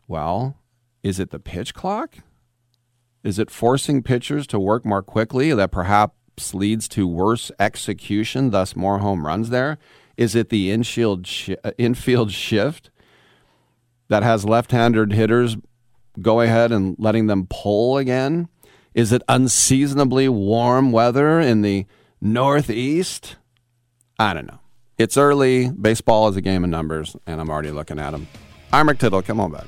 Well, is it the pitch clock? Is it forcing pitchers to work more quickly that perhaps leads to worse execution, thus more home runs there? Is it the infield, sh- uh, infield shift that has left handed hitters go ahead and letting them pull again? Is it unseasonably warm weather in the Northeast? I don't know. It's early. Baseball is a game of numbers, and I'm already looking at them. I'm Rick Tittle. Come on back.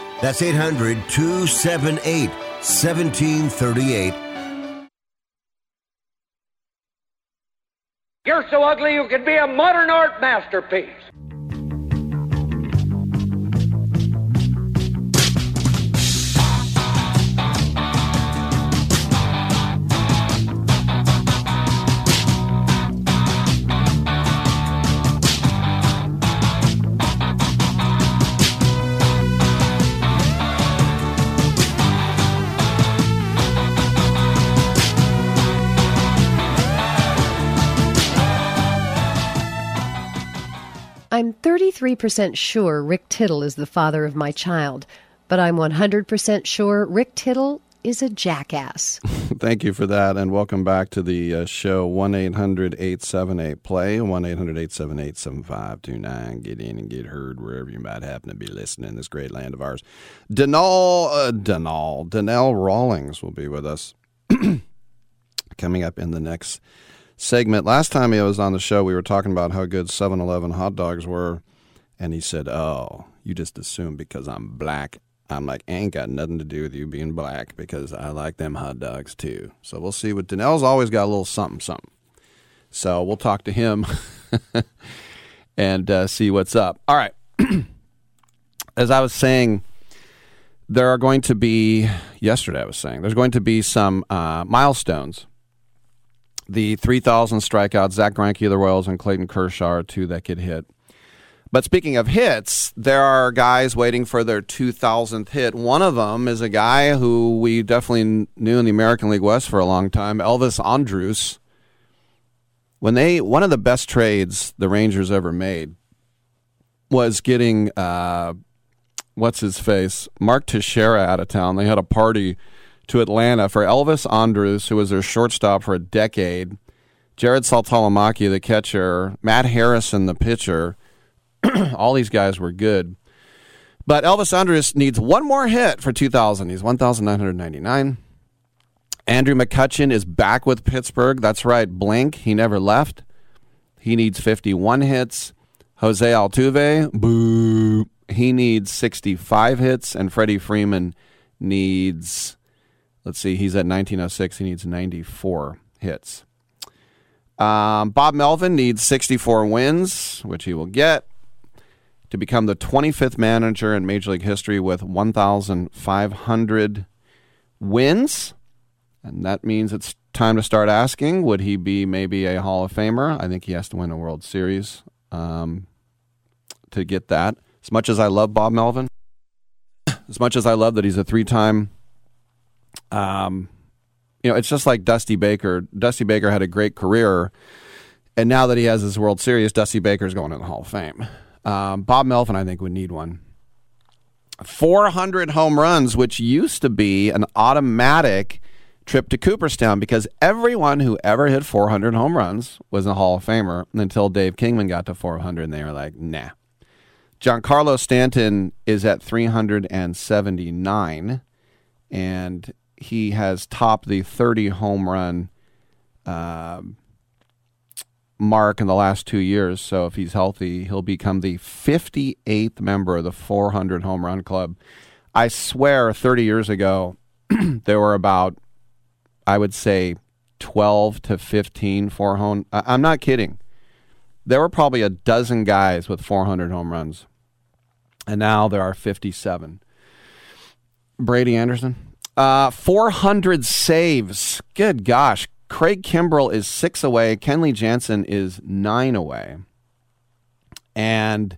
That's 800 278 1738. You're so ugly you could be a modern art masterpiece. I'm 33% sure Rick Tittle is the father of my child, but I'm 100% sure Rick Tittle is a jackass. Thank you for that, and welcome back to the uh, show. 1 800 878 play, 1 800 878 7529. Get in and get heard wherever you might happen to be listening in this great land of ours. Denal, uh, Denal, Donnell Rawlings will be with us coming up in the next segment. Last time he was on the show, we were talking about how good 7 Eleven hot dogs were, and he said, Oh, you just assume because I'm black. I'm like, ain't got nothing to do with you being black because I like them hot dogs too. So we'll see what Donnell's always got a little something, something. So we'll talk to him and uh, see what's up. All right. As I was saying, there are going to be, yesterday I was saying, there's going to be some uh, milestones the 3,000 strikeouts, Zack Greinke of the Royals and Clayton Kershaw are two that could hit. But speaking of hits, there are guys waiting for their 2,000th hit. One of them is a guy who we definitely knew in the American League West for a long time, Elvis Andrus. When they one of the best trades the Rangers ever made was getting uh, what's his face Mark Teixeira out of town. They had a party to Atlanta for Elvis Andrus, who was their shortstop for a decade, Jarrod Saltalamacchia, the catcher, Matt Harrison, the pitcher. All these guys were good. But Elvis Andrus needs one more hit for 2,000. He's 1,999. Andrew McCutchen is back with Pittsburgh. That's right, Blink. He never left. He needs 51 hits. Jose Altuve, boo. He needs 65 hits. And Freddie Freeman needs Let's see, he's at 1906. He needs 94 hits. Um, Bob Melvin needs 64 wins, which he will get to become the 25th manager in Major League history with 1,500 wins. And that means it's time to start asking would he be maybe a Hall of Famer? I think he has to win a World Series um, to get that. As much as I love Bob Melvin, as much as I love that he's a three time um, you know, it's just like Dusty Baker. Dusty Baker had a great career, and now that he has his World Series, Dusty Baker's going to the Hall of Fame. Um, Bob Melvin, I think, would need one. 400 home runs, which used to be an automatic trip to Cooperstown because everyone who ever hit 400 home runs was a Hall of Famer until Dave Kingman got to 400 and they were like, nah. Giancarlo Stanton is at 379 and he has topped the 30 home run uh, mark in the last two years. So if he's healthy, he'll become the 58th member of the 400 home run club. I swear, 30 years ago, there were about, I would say, 12 to 15 four home. I'm not kidding. There were probably a dozen guys with 400 home runs, and now there are 57. Brady Anderson, uh, 400 saves. Good gosh. Craig Kimbrel is six away. Kenley Jansen is nine away. And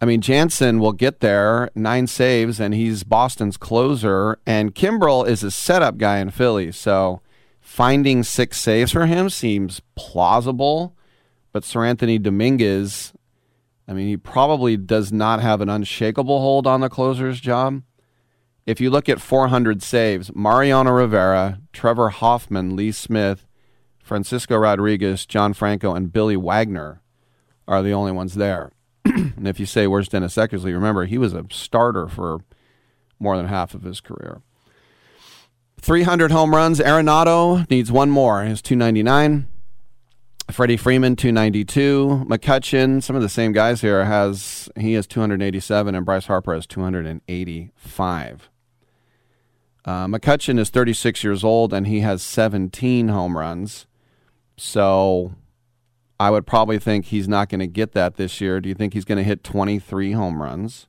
I mean, Jansen will get there, nine saves, and he's Boston's closer. And Kimbrel is a setup guy in Philly. So finding six saves for him seems plausible. But Seranthony Dominguez, I mean, he probably does not have an unshakable hold on the closer's job if you look at 400 saves, Mariano Rivera, Trevor Hoffman, Lee Smith, Francisco Rodriguez, John Franco, and Billy Wagner are the only ones there. and if you say, where's Dennis Eckersley? Remember, he was a starter for more than half of his career. 300 home runs. Arenado needs one more. He's 299. Freddie Freeman 292. McCutchen, some of the same guys here has he has 287 and Bryce Harper has 285. Uh, McCutchen is 36 years old and he has 17 home runs. So I would probably think he's not going to get that this year. Do you think he's going to hit 23 home runs?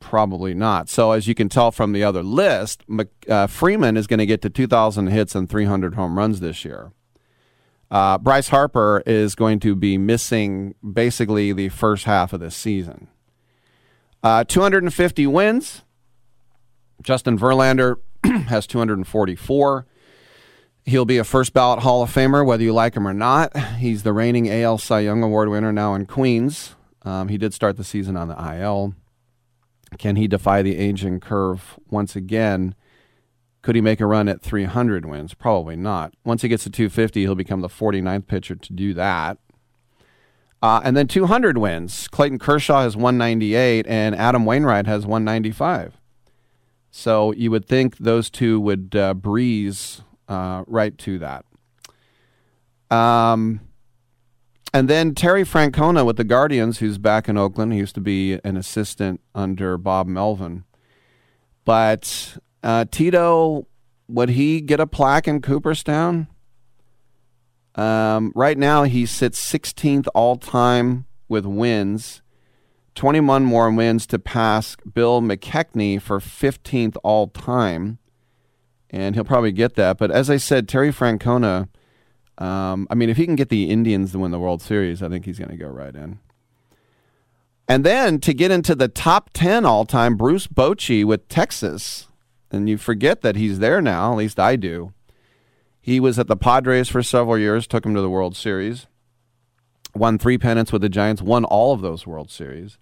Probably not. So, as you can tell from the other list, uh, Freeman is going to get to 2,000 hits and 300 home runs this year. Uh, Bryce Harper is going to be missing basically the first half of this season. Uh, 250 wins. Justin Verlander has 244. He'll be a first ballot Hall of Famer, whether you like him or not. He's the reigning AL Cy Young Award winner now in Queens. Um, he did start the season on the IL. Can he defy the aging curve once again? Could he make a run at 300 wins? Probably not. Once he gets to 250, he'll become the 49th pitcher to do that. Uh, and then 200 wins. Clayton Kershaw has 198, and Adam Wainwright has 195. So you would think those two would uh, breeze uh, right to that. Um, and then Terry Francona with the Guardians, who's back in Oakland. He used to be an assistant under Bob Melvin. But uh, Tito, would he get a plaque in Cooperstown? Um, right now, he sits 16th all time with wins, 21 more wins to pass Bill McKechnie for 15th all time. And he'll probably get that. But as I said, Terry Francona um, I mean, if he can get the Indians to win the World Series, I think he's going to go right in. And then to get into the top 10 all time, Bruce Bochy with Texas. And you forget that he's there now, at least I do. He was at the Padres for several years, took him to the World Series, won three pennants with the Giants, won all of those World Series.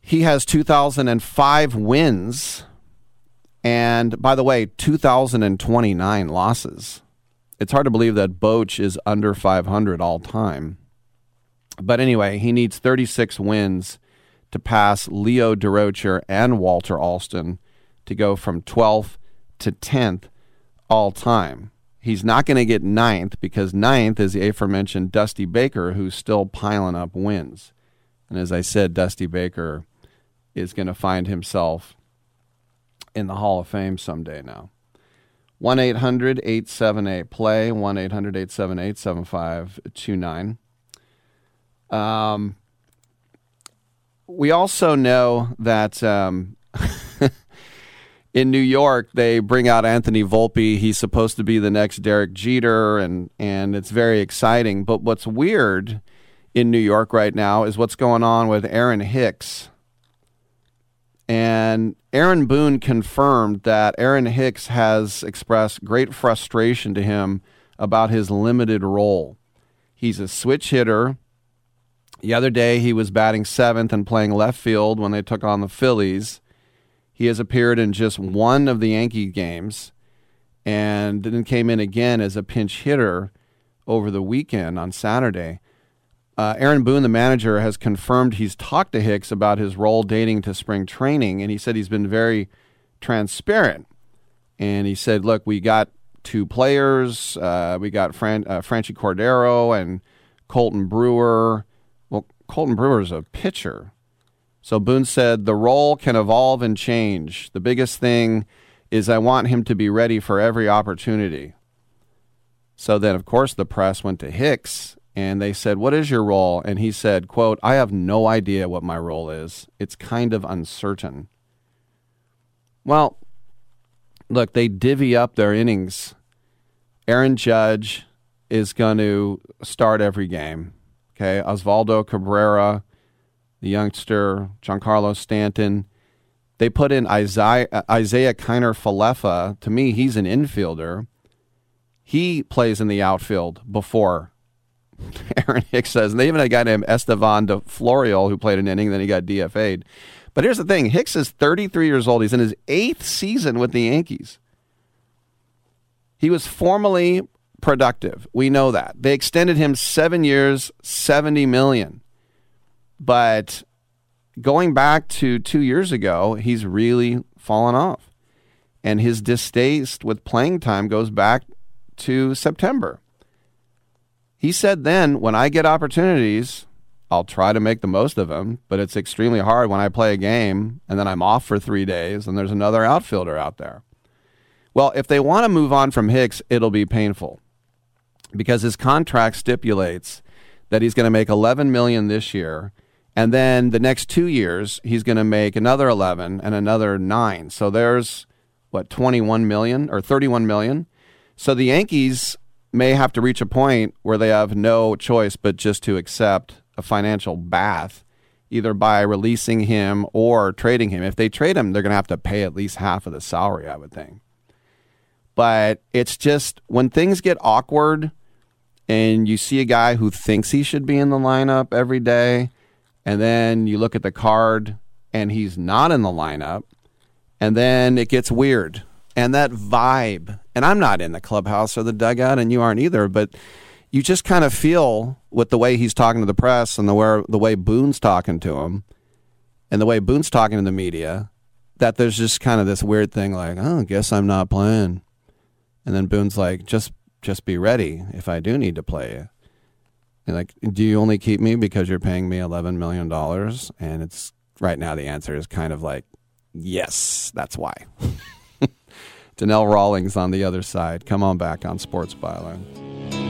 He has 2005 wins. And by the way, 2029 losses it's hard to believe that Boch is under 500 all time. But anyway, he needs 36 wins to pass Leo Durocher and Walter Alston to go from 12th to 10th all time. He's not going to get ninth because ninth is the aforementioned Dusty Baker, who's still piling up wins. And as I said, Dusty Baker is going to find himself in the Hall of Fame someday now. 1 800 878 play, 1 800 878 7529. Um, we also know that um, in New York, they bring out Anthony Volpe. He's supposed to be the next Derek Jeter, and, and it's very exciting. But what's weird in New York right now is what's going on with Aaron Hicks. And Aaron Boone confirmed that Aaron Hicks has expressed great frustration to him about his limited role. He's a switch hitter. The other day, he was batting seventh and playing left field when they took on the Phillies. He has appeared in just one of the Yankee games and then came in again as a pinch hitter over the weekend on Saturday. Uh, Aaron Boone, the manager, has confirmed he's talked to Hicks about his role dating to spring training, and he said he's been very transparent. And he said, "Look, we got two players. Uh, we got Fran- uh, Franchy Cordero and Colton Brewer. Well, Colton Brewer is a pitcher." So Boone said the role can evolve and change. The biggest thing is I want him to be ready for every opportunity. So then, of course, the press went to Hicks and they said, "What is your role?" And he said, "Quote: I have no idea what my role is. It's kind of uncertain." Well, look, they divvy up their innings. Aaron Judge is going to start every game. Okay, Osvaldo Cabrera, the youngster, Giancarlo Stanton. They put in Isaiah, Isiah Kiner Falefa. To me, he's an infielder. He plays in the outfield before Aaron Hicks says. And they even had a guy named Estevan de Florial who played an inning, then he got DFA'd. But here's the thing Hicks is 33 years old. He's in his eighth season with the Yankees. He was formerly productive. We know that. They extended him seven years, 70 million. But going back to two years ago, he's really fallen off. And his distaste with playing time goes back to September. He said then, when I get opportunities, I'll try to make the most of them, but it's extremely hard when I play a game and then I'm off for three days and there's another outfielder out there. Well, if they want to move on from Hicks, it'll be painful because his contract stipulates that he's going to make 11 million this year and then the next 2 years he's going to make another 11 and another 9. So there's what 21 million or 31 million. So the Yankees may have to reach a point where they have no choice but just to accept a financial bath either by releasing him or trading him. If they trade him, they're going to have to pay at least half of the salary, I would think. But it's just when things get awkward and you see a guy who thinks he should be in the lineup every day, and then you look at the card and he's not in the lineup, and then it gets weird. And that vibe, and I'm not in the clubhouse or the dugout, and you aren't either, but you just kind of feel with the way he's talking to the press and the way, the way Boone's talking to him and the way Boone's talking to the media that there's just kind of this weird thing like, oh, guess I'm not playing. And then Boone's like, just just be ready if I do need to play. And like, do you only keep me because you're paying me $11 million? And it's right now the answer is kind of like, yes, that's why. Donnell Rawlings on the other side. Come on back on Sports Byline.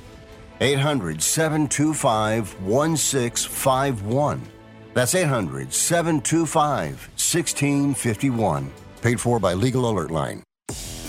800 725 1651. That's 800 725 1651. Paid for by Legal Alert Line.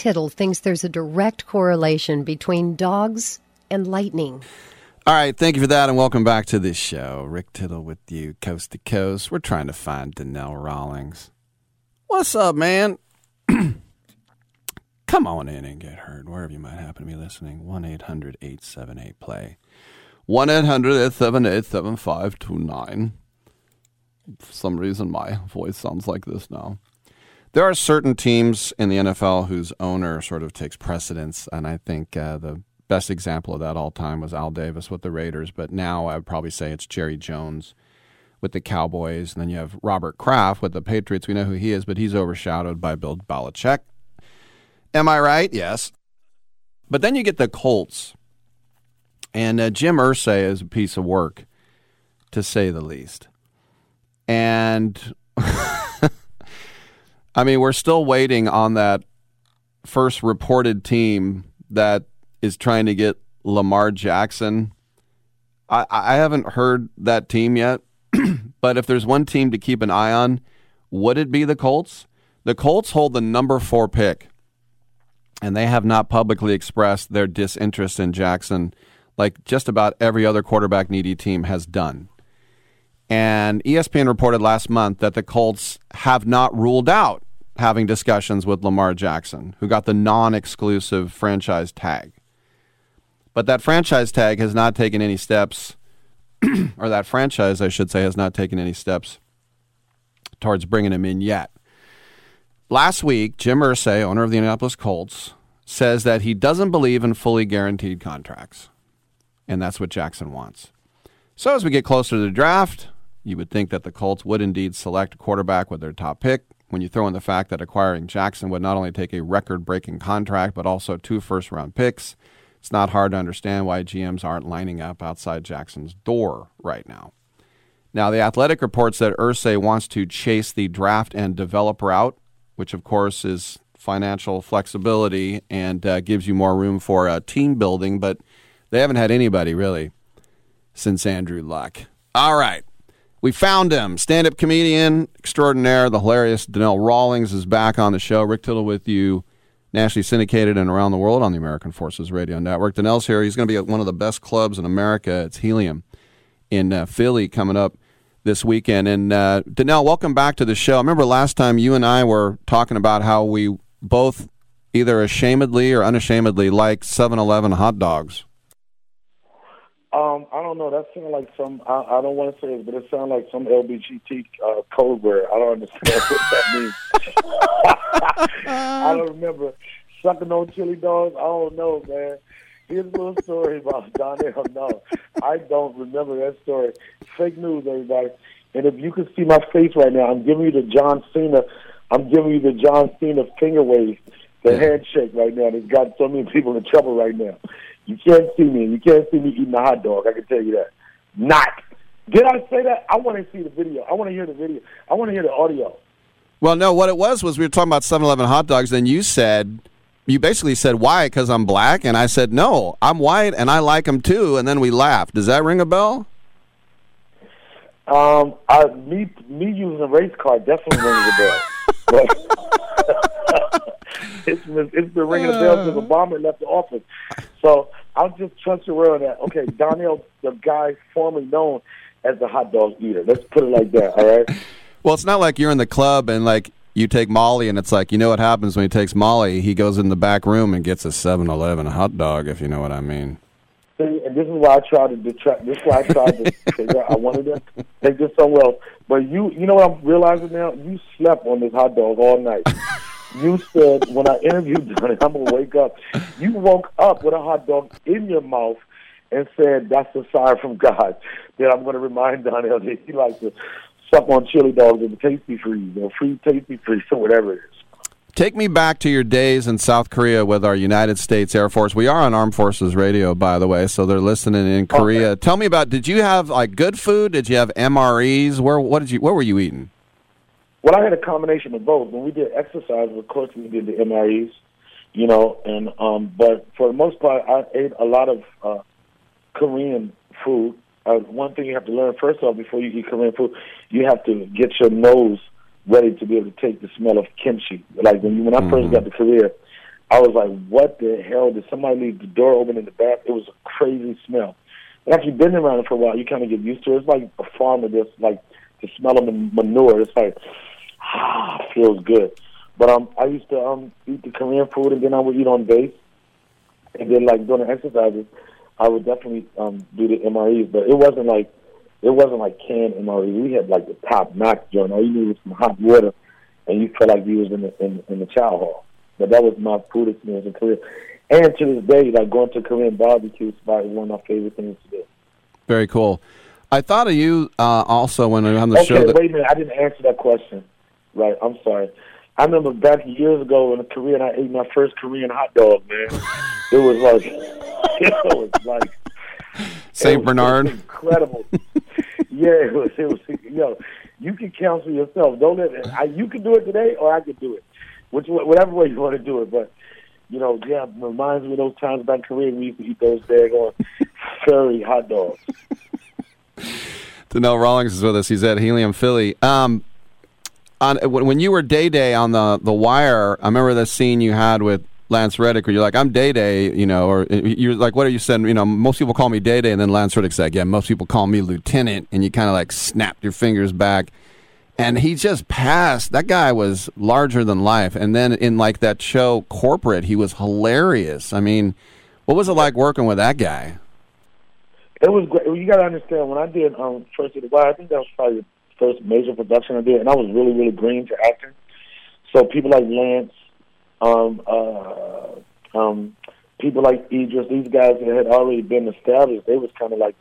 Tittle thinks there's a direct correlation between dogs and lightning. All right, thank you for that, and welcome back to this show. Rick Tittle with you, coast to coast. We're trying to find Donnell Rawlings. What's up, man? Come on in and get heard wherever you might happen to be listening. 1 800 878 play. 1 800 878 7529. For some reason, my voice sounds like this now. There are certain teams in the NFL whose owner sort of takes precedence, and I think uh, the best example of that all time was Al Davis with the Raiders. But now I would probably say it's Jerry Jones with the Cowboys, and then you have Robert Kraft with the Patriots. We know who he is, but he's overshadowed by Bill Belichick. Am I right? Yes. But then you get the Colts, and uh, Jim Irsay is a piece of work, to say the least. And I mean, we're still waiting on that first reported team that is trying to get Lamar Jackson. I, I haven't heard that team yet, but if there's one team to keep an eye on, would it be the Colts? The Colts hold the number four pick, and they have not publicly expressed their disinterest in Jackson like just about every other quarterback needy team has done. And ESPN reported last month that the Colts have not ruled out having discussions with Lamar Jackson, who got the non exclusive franchise tag. But that franchise tag has not taken any steps, or that franchise, I should say, has not taken any steps towards bringing him in yet. Last week, Jim Irsay, owner of the Indianapolis Colts, says that he doesn't believe in fully guaranteed contracts. And that's what Jackson wants. So as we get closer to the draft, you would think that the Colts would indeed select a quarterback with their top pick. When you throw in the fact that acquiring Jackson would not only take a record breaking contract, but also two first round picks, it's not hard to understand why GMs aren't lining up outside Jackson's door right now. Now, The Athletic reports that Irsay wants to chase the draft and develop route, which of course is financial flexibility and uh, gives you more room for uh, team building, but they haven't had anybody really since Andrew Luck. All right. We found him. Stand up comedian extraordinaire, the hilarious Donnell Rawlings is back on the show. Rick Tittle with you, nationally syndicated and around the world on the American Forces Radio Network. Donnell's here. He's going to be at one of the best clubs in America. It's Helium in uh, Philly coming up this weekend. And uh, Donnell, welcome back to the show. I remember last time you and I were talking about how we both either ashamedly or unashamedly like 7 Eleven hot dogs. Don't know. That sounds like some. I, I don't want to say it, but it sounds like some LBGT uh, code word. I don't understand what that means. I don't remember sucking on chili dogs. I don't know, man. Here's a little story about Donnell. No, I don't remember that story. Fake news, everybody. And if you can see my face right now, I'm giving you the John Cena. I'm giving you the John Cena finger wave, the handshake right now. That's got so many people in trouble right now. You can't see me. You can't see me eating a hot dog. I can tell you that. Not. Did I say that? I want to see the video. I want to hear the video. I want to hear the audio. Well, no, what it was was we were talking about 7 Eleven hot dogs. Then you said, you basically said, why? Because I'm black? And I said, no, I'm white and I like them too. And then we laughed. Does that ring a bell? Um, I, me, me using a race car definitely rings a bell. But it's been, it's been ringing the bell since uh. Obama left the office. So I'll just trust you around that. Okay, Donnell, the guy formerly known as the hot dog eater. Let's put it like that. All right. Well, it's not like you're in the club and like you take Molly and it's like, you know what happens when he takes Molly? He goes in the back room and gets a 7 Eleven hot dog, if you know what I mean. See, and this is why I tried to detract. This is why I tried to figure out. I wanted to take this somewhere else. But you, you know what I'm realizing now? You slept on this hot dog all night. You said when I interviewed Donnie, I'm gonna wake up. You woke up with a hot dog in your mouth and said, "That's a sign from God." That I'm gonna remind Donnie that he likes to suck on chili dogs in the tasty freeze or free tasty freeze or whatever it is. Take me back to your days in South Korea with our United States Air Force. We are on Armed Forces Radio, by the way, so they're listening in Korea. Okay. Tell me about. Did you have like good food? Did you have MREs? Where what did you? Where were you eating? Well, I had a combination of both. When we did exercise, of course, we did the MREs, you know, and um, but for the most part, I ate a lot of uh, Korean food. Uh, one thing you have to learn first off before you eat Korean food, you have to get your nose ready to be able to take the smell of kimchi. Like when you, when I mm-hmm. first got to Korea, I was like, "What the hell? Did somebody leave the door open in the bath?" It was a crazy smell. And after you've been around it for a while, you kind of get used to it. It's like a farmer just like the smell of the manure. It's like ah, feels good. But um, I used to um eat the Korean food, and then I would eat on base, and then like doing the exercises, I would definitely um do the MREs. But it wasn't like it wasn't like canned MRE. We had like the top notch joint. All you needed was some hot water, and you felt like you was in the in, in the chow hall. But that was my food experience in Korea. And to this day, like going to Korean barbecue spot is one of my favorite things to do. Very cool. I thought of you uh, also when on the okay, show. That- wait a minute, I didn't answer that question. Right, I'm sorry. I remember back years ago in Korea, and I ate my first Korean hot dog. Man, it was like it was like Saint Bernard. incredible. yeah, it was. It was. You know, you can counsel yourself. Don't let it, I, you can do it today, or I can do it. Which whatever way you want to do it, but you know, yeah, it reminds me of those times back in Korea we used to eat those daggone furry hot dogs. Donnell Rawlings is with us. He's at Helium Philly. Um, on when you were Day Day on the the Wire, I remember the scene you had with Lance Reddick, where you're like, "I'm Day Day," you know, or you're like, "What are you saying?" You know, most people call me Day Day, and then Lance Reddick's like, "Yeah, most people call me Lieutenant," and you kind of like snapped your fingers back, and he just passed. That guy was larger than life, and then in like that show Corporate, he was hilarious. I mean, what was it like working with that guy? It was great. You got to understand when I did um, of the Wire, I think that was probably first major production I did, and I was really, really green to acting. So people like Lance um, uh, um, people like Idris, these guys that had already been established, they was kind of like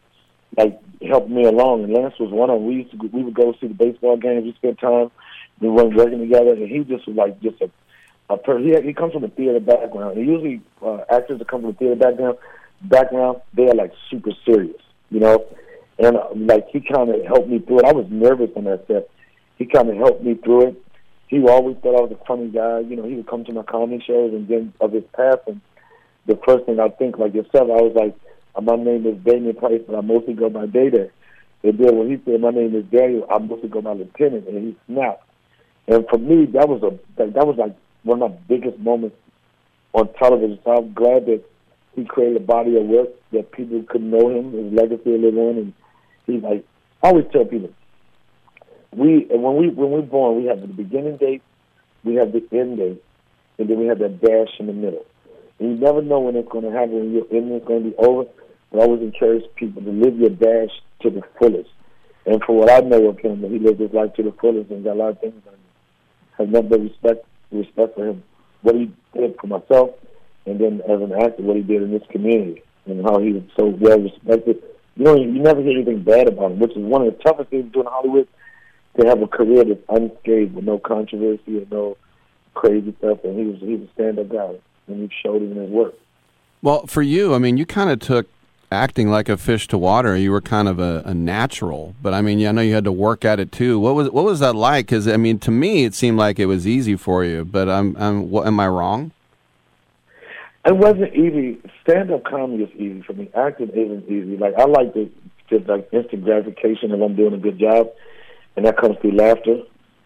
like helping me along. And Lance was one of them. We used to we would go see the baseball games. We spent time. We were working together, and he just was like just a a per- he he comes from a theater background. And usually uh, actors that come from a theater background background they are like super serious, you know. And like he kind of helped me through it. I was nervous on that set. He kind of helped me through it he always thought I was a funny guy. You know, he would come to my comedy shows, and then of his passing, the first thing I think, like yourself, I was like, uh, my name is Damien Price, but I mostly go by Day And then when he said my name is Daniel, I mostly go by Lieutenant, and he snapped. And for me, that was a that, that was like one of my biggest moments on television. So I'm glad that he created a body of work that people could know him, his legacy live on, and he's like I always tell people, we when we when we're born, we have the beginning date, we have the end date, and then we have that dash in the middle. And you never know when it's going to happen, when your is going to be over. But I always encourage people to live your dash to the fullest. And for what I know of him, he lived his life to the fullest and got a lot of things done. I have nothing but respect respect for him, what he did for myself, and then as an actor, what he did in this community, and how he was so well respected. You know, you never hear anything bad about him, which is one of the toughest things doing Hollywood to have a career that's unscathed with no controversy or no crazy stuff. And he was he was a stand up guy, and he showed it in his work. Well, for you, I mean, you kind of took acting like a fish to water. You were kind of a, a natural, but I mean, yeah, I know you had to work at it too. What was what was that like? Because I mean, to me, it seemed like it was easy for you. But I'm, I'm what, am I wrong? It wasn't easy. Stand up comedy is easy for me. Acting isn't easy. Like I like the just like instant gratification if I'm doing a good job and that comes through laughter,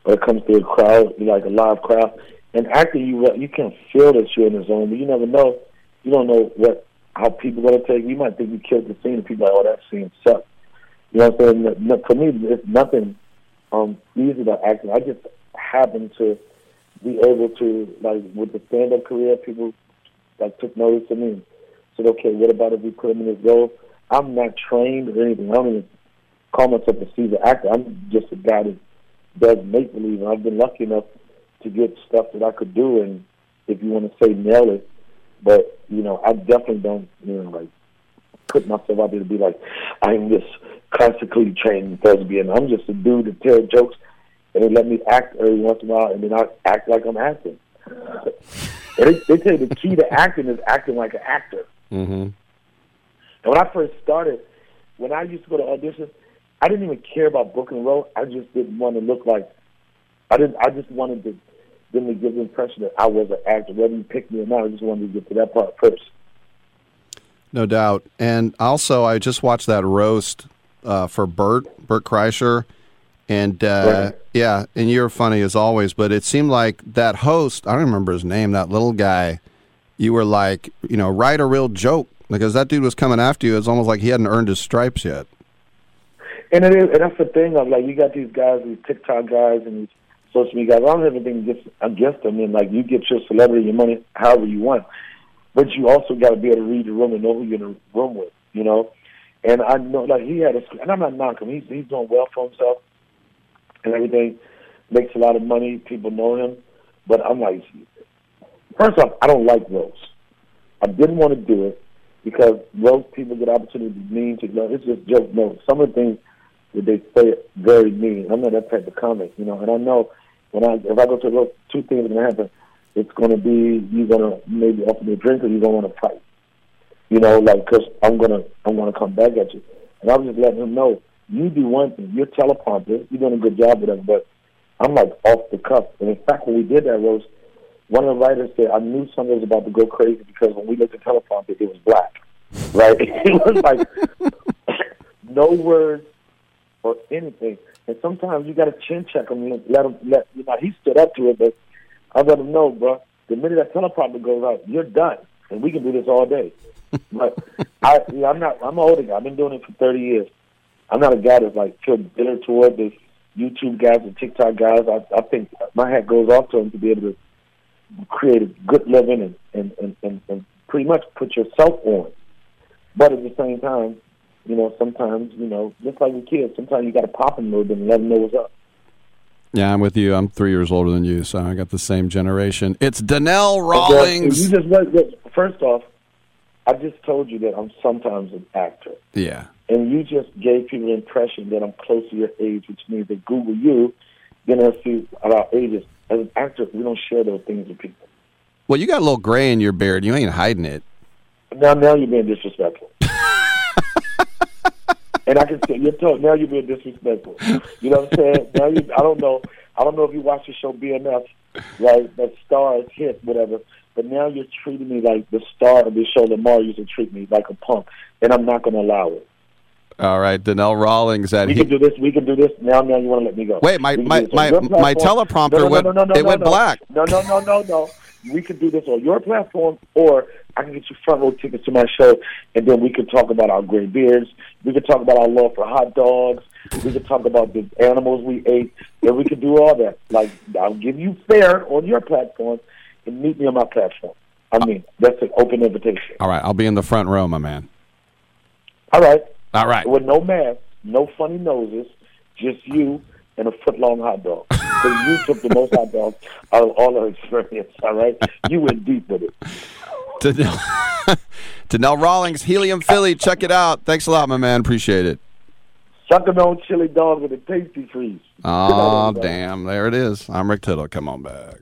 or it comes through a crowd, like a live crowd. And acting, you you can feel that you're in the zone, but you never know. You don't know what how people to take. You might think you killed the scene, and people are like, "Oh, that scene sucked." You know what I'm saying? For me, it's nothing um, easy about acting. I just happen to be able to, like, with the stand-up career, people like took notice of me. said, okay, what about if we put him in this role? I'm not trained or anything. I don't even call myself a seasoned actor. I'm just a guy that does make believe, and I've been lucky enough to get stuff that I could do. And if you want to say nail it, but you know, I definitely don't, you know, like put myself out there to be like I'm this classically trained thespian. I'm just a dude that tells jokes, and they let me act every once in a while, and then I act like I'm acting. They, they say the key to acting is acting like an actor. Mm-hmm. And when I first started, when I used to go to auditions, I didn't even care about book and role. I just didn't want to look like I didn't. I just wanted to them to give the impression that I was an actor. Whether you picked me or not, I just wanted to get to that part first. No doubt. And also, I just watched that roast uh, for Bert, Bert Kreischer. And uh, Right. yeah, and you're funny as always, but it seemed like that host, I don't remember his name, that little guy, you were like, you know, write a real joke because that dude was coming after you. It's almost like he hadn't earned his stripes yet. And it is, and that's the thing of like you got these guys, these TikTok guys, and these social media guys. I don't have anything against against them. And like you get your celebrity, your money, however you want, but you also got to be able to read the room and know who you're in the room with. You know, and I know like he had a, and I'm not knocking him. He's he's doing well for himself and everything. Makes a lot of money. People know him, but I'm like, first off, I don't like roast. I didn't want to do it because roast people get opportunity to be mean to. No, it's just joke. No, some of the things that they say very mean. I'm not that type of comic, you know. And I know when I if I go to roast, two things are gonna happen. It's gonna be you're gonna maybe offer me a drink or you're gonna want to fight. You know, like because I'm gonna I'm gonna come back at you. And I was just letting him know you do one thing. You're teleprompter. You're doing a good job with them, but I'm like off the cuff. And in fact, when we did that roast, one of the writers said, I knew something was about to go crazy because when we looked at teleprompter, it was black. Right? it was like no words or anything. And sometimes you got to chin check him. Let him. Let you know he stood up to it, but I let him know, bro. The minute that teleprompter goes out, you're done, and we can do this all day. but I, yeah, I'm not. I'm an older guy. I've been doing it for 30 years. I'm not a guy that's like feel bitter toward the YouTube guys and TikTok guys. I, I think my hat goes off to them to be able to create a good living and, and, and, and, and pretty much put yourself on. But at the same time, you know, sometimes, you know, just like with kids, sometimes you got to pop them a little bit and let them know what's up. Yeah, I'm with you. I'm three years older than you, so I got the same generation. It's Donnell But Rawlings. You just first off, I just told you that I'm sometimes an actor. Yeah. And you just gave people the impression that I'm close to your age, which means they Google you, then they'll see at our ages. As an actor, we don't share those things with people. Well, you got a little gray in your beard. You ain't hiding it. Now, now you're being disrespectful. and I can say you're told now you're being disrespectful. You know what I'm saying? Now you, I don't know. I don't know if you watch the show BMF, right? That star is hit, whatever. But now you're treating me like the star of the show Lamar used to treat me like a punk, and I'm not going to allow it. All right, Donnell Rawlings at We he- can do this. We can do this. Now, now you want to let me go? Wait, my- my- do this on my- my teleprompter went- it went black. No, no, no, no, no. We can do this on your platform, or I can get you front row tickets to my show, and then we can talk about our gray beards. We can talk about our love for hot dogs. We can talk about the animals we ate, and we can do all that. Like I'll give you fair on your platform, and meet me on my platform. I mean, that's an open invitation. All right, I'll be in the front row, my man. All right. All right. With no mask, no funny noses, just you and a foot long hot dog. Because you took the most hot dogs out of all our experience, all right? You went deep with it. Donnell Rawlings, Helium Philly. Check it out. Thanks a lot, my man. Appreciate it. Sucking on chili dog with a tasty freeze. Oh, damn. There it is. I'm Rick Tittle. Come on back.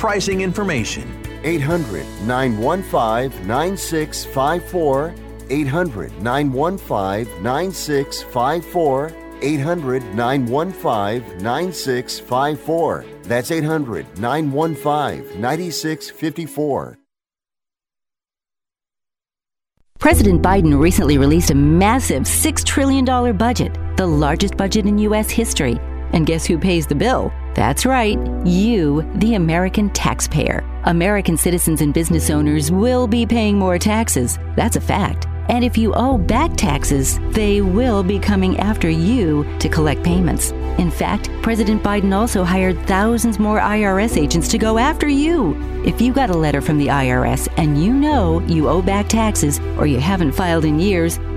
pricing information. 800 915 9654. 800 915 9654. 800 915 9654. That's 800 915 9654. President Biden recently released a massive $6 trillion budget, the largest budget in U.S. history. And guess who pays the bill? That's right, you, the American taxpayer. American citizens and business owners will be paying more taxes. That's a fact. And if you owe back taxes, they will be coming after you to collect payments. In fact, President Biden also hired thousands more IRS agents to go after you. If you got a letter from the IRS and you know you owe back taxes or you haven't filed in years,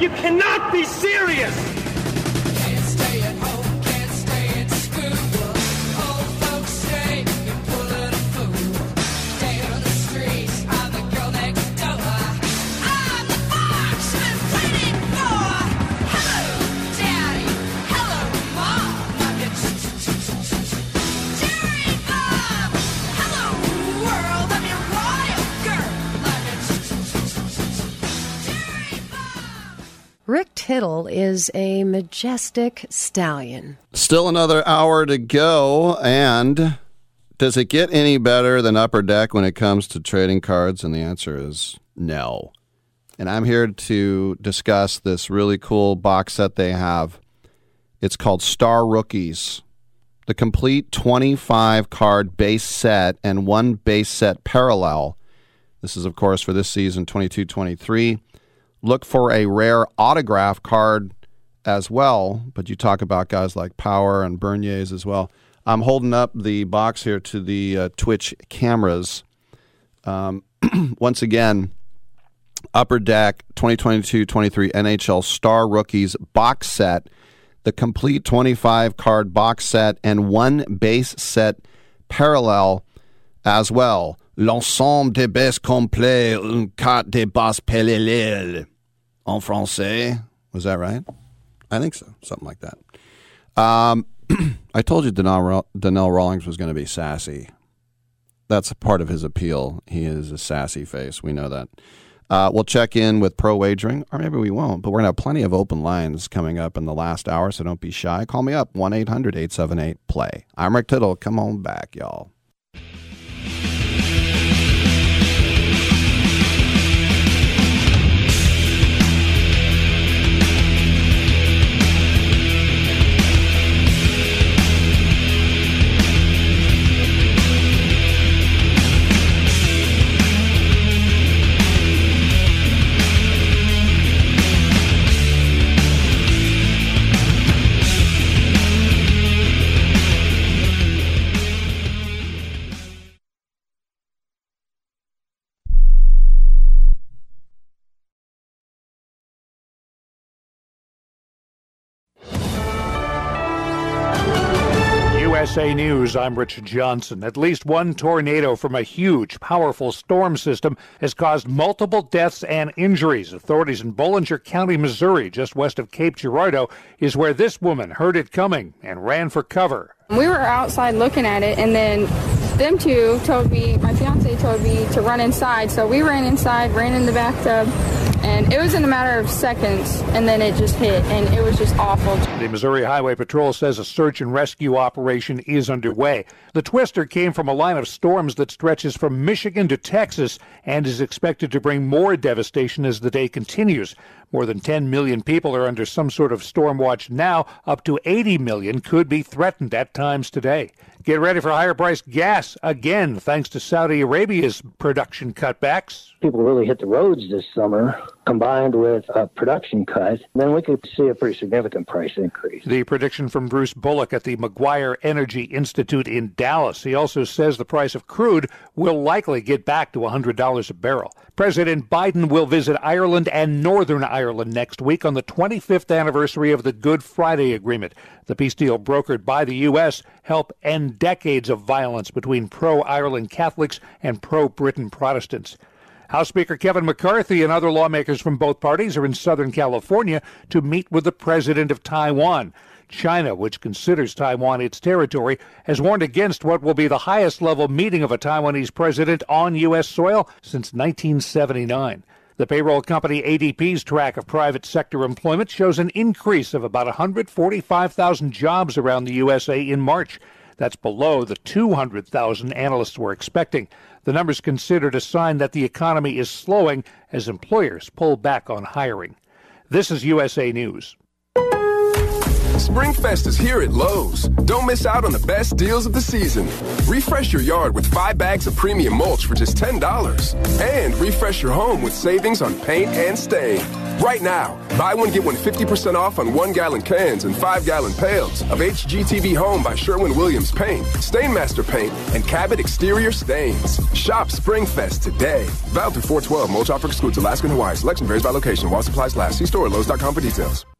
You cannot be serious! Rick Tittle is a majestic stallion. Still another hour to go. And does it get any better than Upper Deck when it comes to trading cards? And the answer is no. And I'm here to discuss this really cool box set they have. It's called Star Rookies. The complete 25 card base set and one base set parallel. This is, of course, for this season 22 23. Look for a rare autograph card as well, but you talk about guys like Power and Beniers as well. I'm holding up the box here to the uh, Twitch cameras. Um, once again, Upper Deck 2022 23 NHL Star Rookies box set, the complete 25 card box set, and one base set parallel as well. L'ensemble des bases complets, une carte de base parallèle. En français. Was that right? I think so. Something like that. Um, I told you Donnell, Rawlings was going to be sassy. That's part of his appeal. He is a sassy face. We know that. Uh, we'll check in with pro wagering, or maybe we won't, but we're going to have plenty of open lines coming up in the last hour, so don't be shy. Call me up, 1 800 878 play. I'm Rick Tittle. Come on back, y'all. USA News, I'm Richard Johnson. At least one tornado from a huge, powerful storm system has caused multiple deaths and injuries. Authorities in Bollinger County, Missouri, just west of Cape Girardeau, is where this woman heard it coming and ran for cover. We were outside looking at it, and then them two told me, my fiance told me to run inside. So we ran inside, ran in the bathtub, and it was in a matter of seconds, and then it just hit, and it was just awful. The Missouri Highway Patrol says a search and rescue operation is underway. The twister came from a line of storms that stretches from Michigan to Texas and is expected to bring more devastation as the day continues. More than 10 million people are under some sort of storm watch now. Up to 80 million could be threatened at times today. Get ready for higher priced gas again, thanks to Saudi Arabia's production cutbacks. People really hit the roads this summer, combined with a production cut, then we could see a pretty significant price increase. The prediction from Bruce Bullock at the Maguire Energy Institute in Dallas. He also says the price of crude will likely get back to $100 a barrel. President Biden will visit Ireland and Northern Ireland next week on the 25th anniversary of the Good Friday Agreement. The peace deal brokered by the U.S. help end decades of violence between pro Ireland Catholics and pro Britain Protestants. House Speaker Kevin McCarthy and other lawmakers from both parties are in Southern California to meet with the president of Taiwan. China, which considers Taiwan its territory, has warned against what will be the highest level meeting of a Taiwanese president on U.S. soil since 1979. The payroll company ADP's track of private sector employment shows an increase of about 145,000 jobs around the USA in March. That's below the 200,000 analysts were expecting. The number's considered a sign that the economy is slowing as employers pull back on hiring. This is USA News. Springfest is here at Lowe's. Don't miss out on the best deals of the season. Refresh your yard with five bags of premium mulch for just $10. And refresh your home with savings on paint and stain. Right now, buy one, get one 50% off on one gallon cans and five gallon pails of HGTV Home by Sherwin Williams Paint, Stainmaster Paint, and Cabot Exterior Stains. Shop Springfest today. Valid through 412. Mulch offer excludes Alaska and Hawaii. Selection varies by location while supplies last. See store at Lowe's.com for details.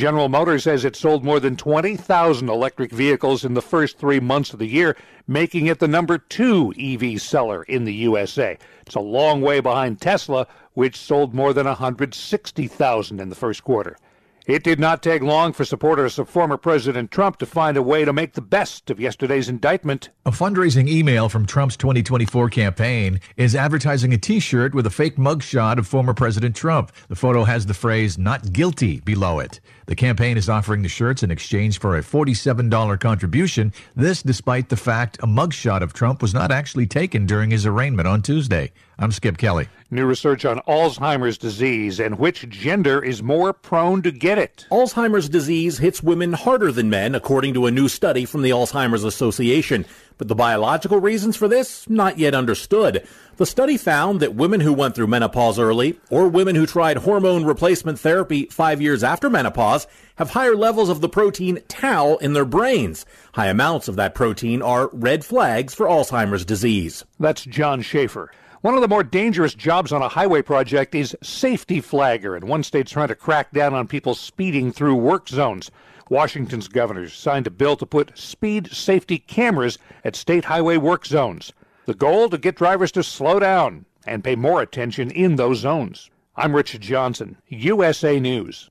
General Motors says it sold more than 20,000 electric vehicles in the first three months of the year, making it the number two EV seller in the USA. It's a long way behind Tesla, which sold more than 160,000 in the first quarter. It did not take long for supporters of former President Trump to find a way to make the best of yesterday's indictment. A fundraising email from Trump's 2024 campaign is advertising a t shirt with a fake mugshot of former President Trump. The photo has the phrase, not guilty, below it. The campaign is offering the shirts in exchange for a $47 contribution. This despite the fact a mugshot of Trump was not actually taken during his arraignment on Tuesday. I'm Skip Kelly. New research on Alzheimer's disease and which gender is more prone to get it. Alzheimer's disease hits women harder than men, according to a new study from the Alzheimer's Association. But the biological reasons for this, not yet understood. The study found that women who went through menopause early or women who tried hormone replacement therapy five years after menopause have higher levels of the protein tau in their brains. High amounts of that protein are red flags for Alzheimer's disease. That's John Schaefer. One of the more dangerous jobs on a highway project is safety flagger, and one state's trying to crack down on people speeding through work zones. Washington's governor signed a bill to put speed safety cameras at state highway work zones. The goal to get drivers to slow down and pay more attention in those zones. I'm Richard Johnson, USA News.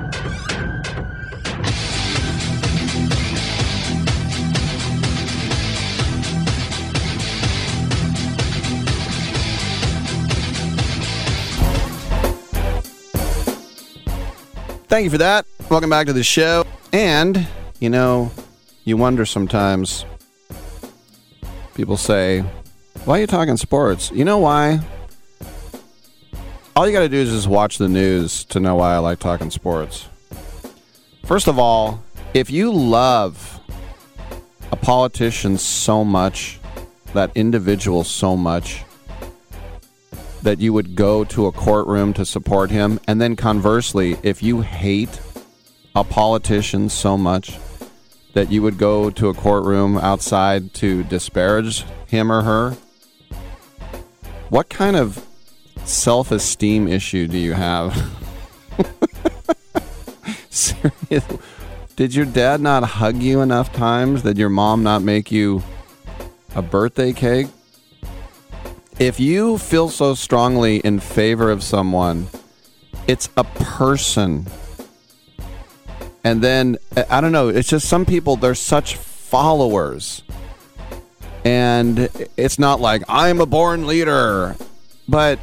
Thank you for that. Welcome back to the show. And, you know, you wonder sometimes, people say, why are you talking sports? You know why? All you got to do is just watch the news to know why I like talking sports. First of all, if you love a politician so much, that individual so much, that you would go to a courtroom to support him. And then conversely, if you hate a politician so much that you would go to a courtroom outside to disparage him or her, what kind of self esteem issue do you have? Seriously. Did your dad not hug you enough times? Did your mom not make you a birthday cake? If you feel so strongly in favor of someone, it's a person. And then, I don't know, it's just some people, they're such followers. And it's not like, I'm a born leader, but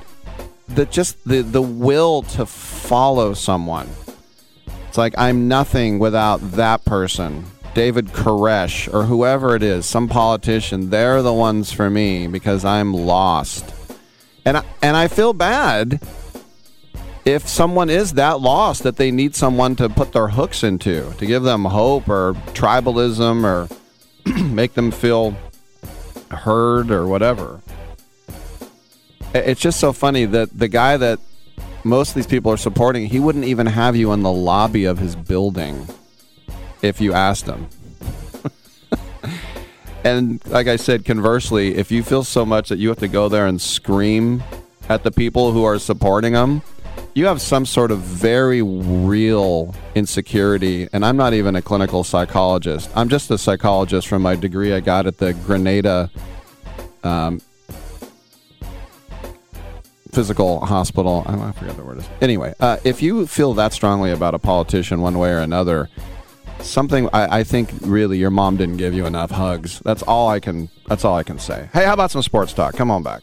the just the, the will to follow someone. It's like, I'm nothing without that person. David Koresh or whoever it is, some politician, they're the ones for me because I'm lost. And I, and I feel bad if someone is that lost that they need someone to put their hooks into, to give them hope or tribalism or make them feel heard or whatever. It's just so funny that the guy that most of these people are supporting, he wouldn't even have you in the lobby of his building if you asked them. and like I said, conversely, if you feel so much that you have to go there and scream at the people who are supporting them, you have some sort of very real insecurity. And I'm not even a clinical psychologist. I'm just a psychologist from my degree I got at the Grenada um, Physical Hospital. I, forget the word is. Anyway, uh, if you feel that strongly about a politician one way or another, something I, I, think really your mom didn't give you enough hugs. That's all I can. That's all I can say. Hey, how about some sports talk? Come on back.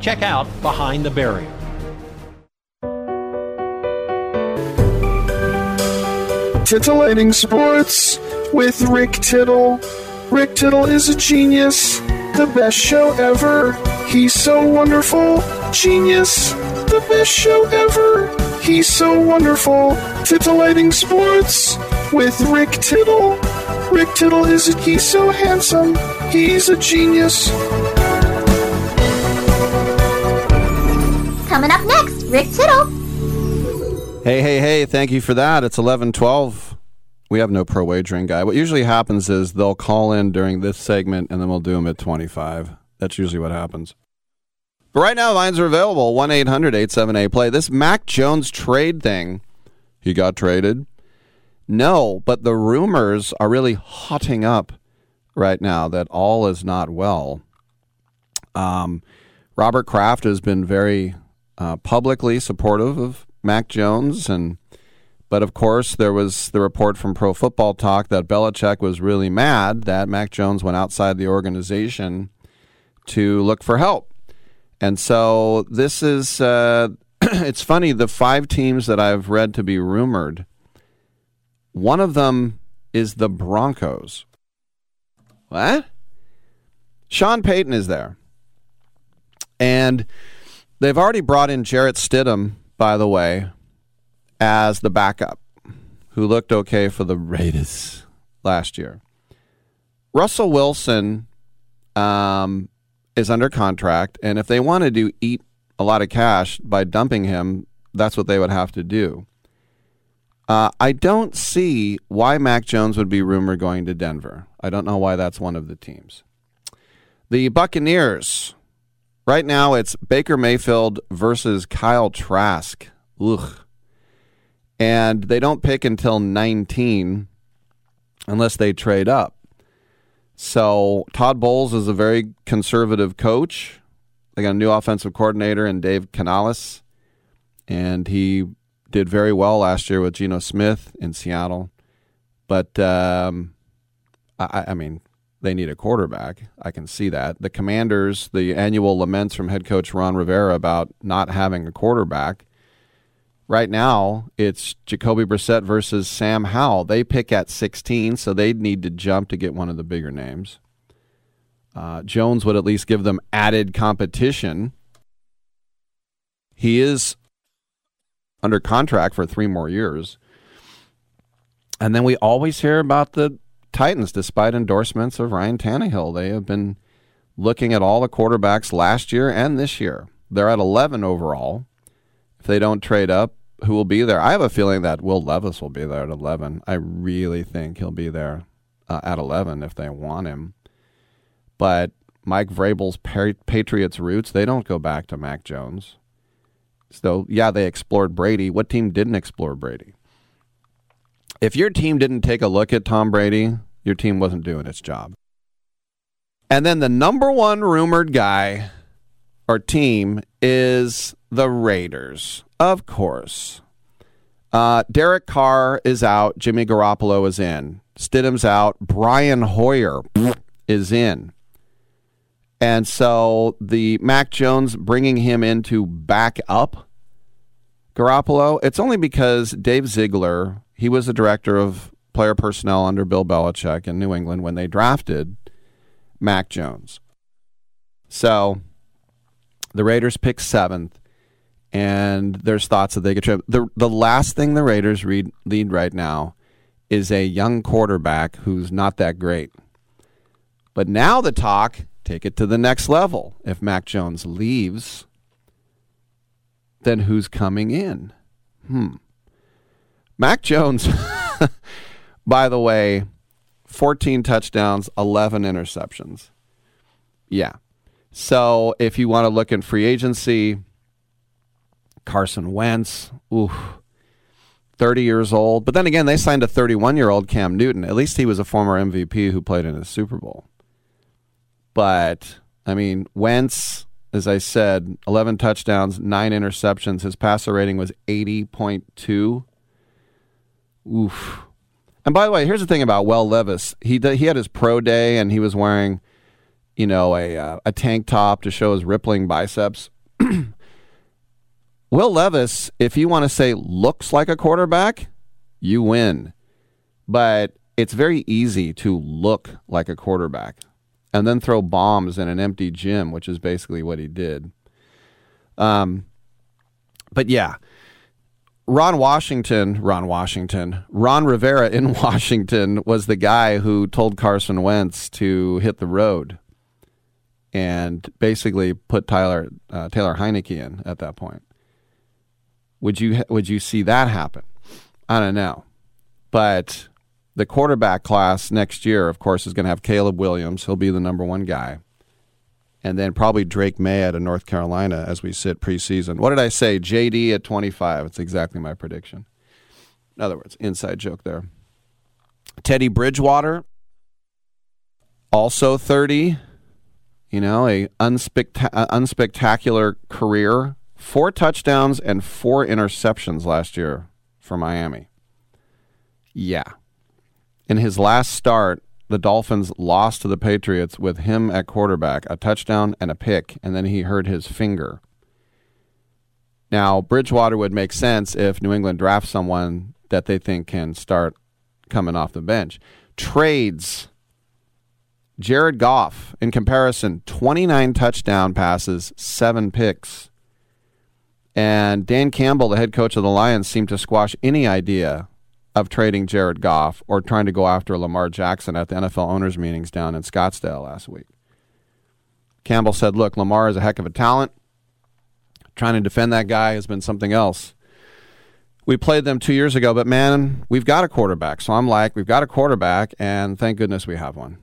Check out Behind the Barrier. Titillating Sports with Rick Tittle. Rick Tittle is a genius, the best show ever. He's so wonderful, genius, the best show ever. He's so wonderful. Titillating Sports with Rick Tittle. Rick Tittle is a, he's so handsome. He's a genius. Coming up next, Rick Tittle. Hey, hey, hey, thank you for that. It's 1112. We have no pro wagering guy. What usually happens is they'll call in during this segment and then we'll do them at 25. That's usually what happens. But right now, lines are available 1 800 878 play. This Mac Jones trade thing, he got traded. No, but the rumors are really hotting up right now that all is not well. Um, Robert Kraft has been very uh, publicly supportive of Mac Jones, and but of course there was the report from Pro Football Talk that Belichick was really mad that Mac Jones went outside the organization to look for help, and so this is uh, it's funny the five teams that I've read to be rumored. One of them is the Broncos. What? Sean Payton is there. And they've already brought in Jarrett Stidham, by the way, as the backup, who looked okay for the Raiders last year. Russell Wilson um, is under contract, and if they wanted to eat a lot of cash by dumping him, that's what they would have to do. Uh, I don't see why Mac Jones would be rumored going to Denver. I don't know why that's one of the teams. The Buccaneers. Right now, it's Baker Mayfield versus Kyle Trask. Ugh. And they don't pick until 19 unless they trade up. So Todd Bowles is a very conservative coach. They got a new offensive coordinator in Dave Canales, and he did very well last year with Geno Smith in Seattle. But um, I, I mean, they need a quarterback. I can see that. The Commanders, the annual laments from head coach Ron Rivera about not having a quarterback. Right now, it's Jacoby Brissett versus Sam Howell. They pick at 16, so they'd need to jump to get one of the bigger names. Uh, Jones would at least give them added competition. He is under contract for three more years. And then we always hear about the Titans, despite endorsements of Ryan Tannehill. They have been looking at all the quarterbacks last year and this year. They're at 11 overall. If they don't trade up, who will be there? I have a feeling that Will Levis will be there at 11. I really think he'll be there uh, at 11 if they want him. But Mike Vrabel's Patriots roots, they don't go back to Mac Jones. So, yeah, they explored Brady. What team didn't explore Brady? If your team didn't take a look at Tom Brady, your team wasn't doing its job. And then the number one rumored guy or team is the Raiders, of course. Uh, Derek Carr is out. Jimmy Garoppolo is in. Stidham's out. Brian Hoyer is in. And so the Mac Jones bringing him in to back up Garoppolo, it's only because Dave Ziegler, he was the director of player personnel under Bill Belichick in New England when they drafted Mac Jones. So the Raiders pick seventh, and there's thoughts that they could trade. The, the last thing the Raiders read, lead right now is a young quarterback who's not that great. But now the talk, take it to the next level. If Mac Jones leaves, then who's coming in? Hmm. Mac Jones, by the way, 14 touchdowns, 11 interceptions. Yeah. So if you want to look in free agency, Carson Wentz, ooh, 30 years old. But then again, they signed a 31 year old Cam Newton. At least he was a former MVP who played in a Super Bowl. But, I mean, Wentz, as I said, 11 touchdowns, nine interceptions. His passer rating was 80.2. Oof. And by the way, here's the thing about Will Levis. He he had his pro day and he was wearing, you know, a uh, a tank top to show his rippling biceps. Will Levis, if you want to say looks like a quarterback, you win. But it's very easy to look like a quarterback and then throw bombs in an empty gym, which is basically what he did. Um, but yeah, Ron Washington, Ron Washington, Ron Rivera in Washington was the guy who told Carson Wentz to hit the road and basically put Tyler uh, Taylor Heinicke in at that point. Would you would you see that happen? I don't know, but the quarterback class next year, of course, is going to have Caleb Williams. He'll be the number one guy and then probably Drake Maye out of North Carolina as we sit preseason. What did I say? JD at 25. It's exactly my prediction. In other words, inside joke there. Teddy Bridgewater, also 30. You know, a unspecta- uh, unspectacular career. Four touchdowns and four interceptions last year for Miami. Yeah. In his last start, the Dolphins lost to the Patriots with him at quarterback, a touchdown and a pick, and then he hurt his finger. Now, Bridgewater would make sense if New England drafts someone that they think can start coming off the bench. Trades. Jared Goff, in comparison, 29 touchdown passes, seven picks. And Dan Campbell, the head coach of the Lions, seemed to squash any idea of trading Jared Goff or trying to go after Lamar Jackson at the NFL owners' meetings down in Scottsdale last week. Campbell said, Look, Lamar is a heck of a talent. Trying to defend that guy has been something else. We played them two years ago, but man, we've got a quarterback. So I'm like, we've got a quarterback, and thank goodness we have one.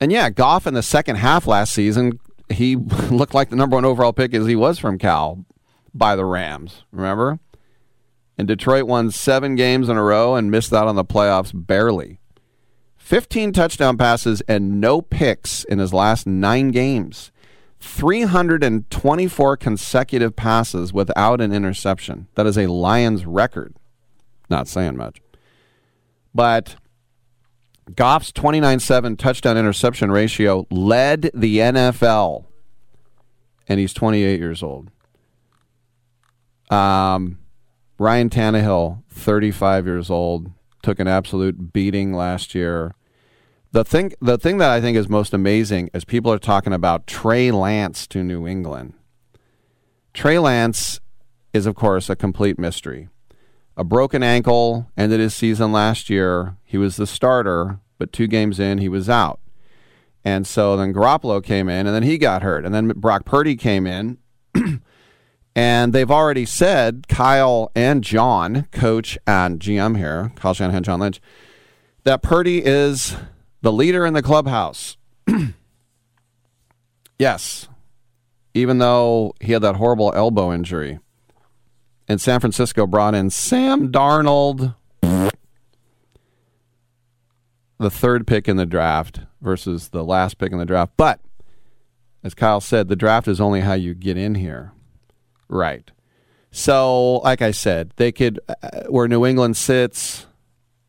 And yeah, Goff in the second half last season, he looked like the number one overall pick as he was from Cal by the Rams. Remember? And Detroit won seven games in a row and missed out on the playoffs barely. 15 touchdown passes and no picks in his last nine games. 324 consecutive passes without an interception. That is a Lions record. Not saying much. But Goff's 29 7 touchdown interception ratio led the NFL. And he's 28 years old. Um, Ryan Tannehill, 35 years old, took an absolute beating last year. The thing, the thing that I think is most amazing is people are talking about Trey Lance to New England. Trey Lance is, of course, a complete mystery. A broken ankle ended his season last year. He was the starter, but two games in, he was out. And so then Garoppolo came in, and then he got hurt. And then Brock Purdy came in. And they've already said, Kyle and John, coach and GM here, Kyle Shanahan, John Lynch, that Purdy is the leader in the clubhouse. yes, even though he had that horrible elbow injury. And San Francisco brought in Sam Darnold, the third pick in the draft versus the last pick in the draft. But as Kyle said, the draft is only how you get in here. Right. So, like I said, they could, uh, where New England sits,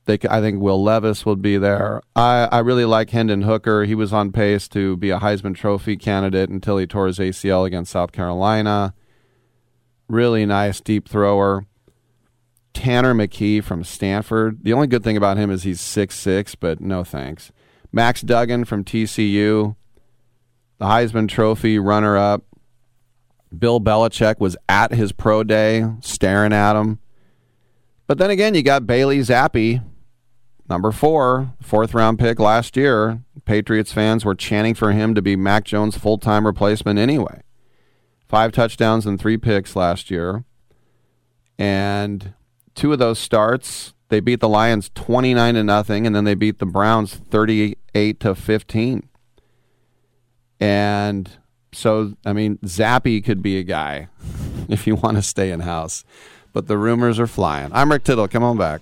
they could, I think Will Levis would be there. I, I really like Hendon Hooker. He was on pace to be a Heisman Trophy candidate until he tore his ACL against South Carolina. Really nice deep thrower. Tanner McKee from Stanford. The only good thing about him is he's six six, but no thanks. Max Duggan from TCU, the Heisman Trophy runner up. Bill Belichick was at his pro day staring at him. But then again, you got Bailey Zappe, number four, fourth round pick last year. Patriots fans were chanting for him to be Mac Jones' full time replacement anyway. Five touchdowns and three picks last year. And two of those starts, they beat the Lions 29 to nothing, and then they beat the Browns 38 to 15. And so, I mean, Zappe could be a guy if you want to stay in house. But the rumors are flying. I'm Rick Tittle. Come on back.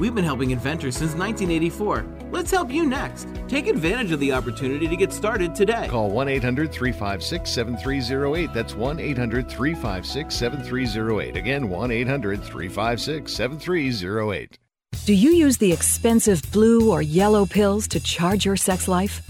We've been helping inventors since 1984. Let's help you next. Take advantage of the opportunity to get started today. Call 1 800 356 7308. That's 1 800 356 7308. Again, 1 800 356 7308. Do you use the expensive blue or yellow pills to charge your sex life?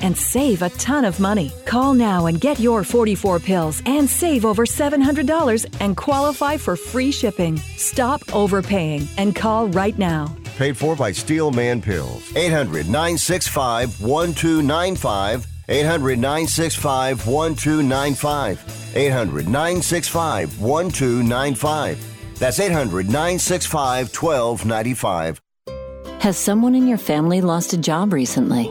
and save a ton of money. Call now and get your 44 pills and save over $700 and qualify for free shipping. Stop overpaying and call right now. Paid for by Steelman Pills. 800 965 1295. 800 965 1295. 800 965 1295. That's 800 965 1295. Has someone in your family lost a job recently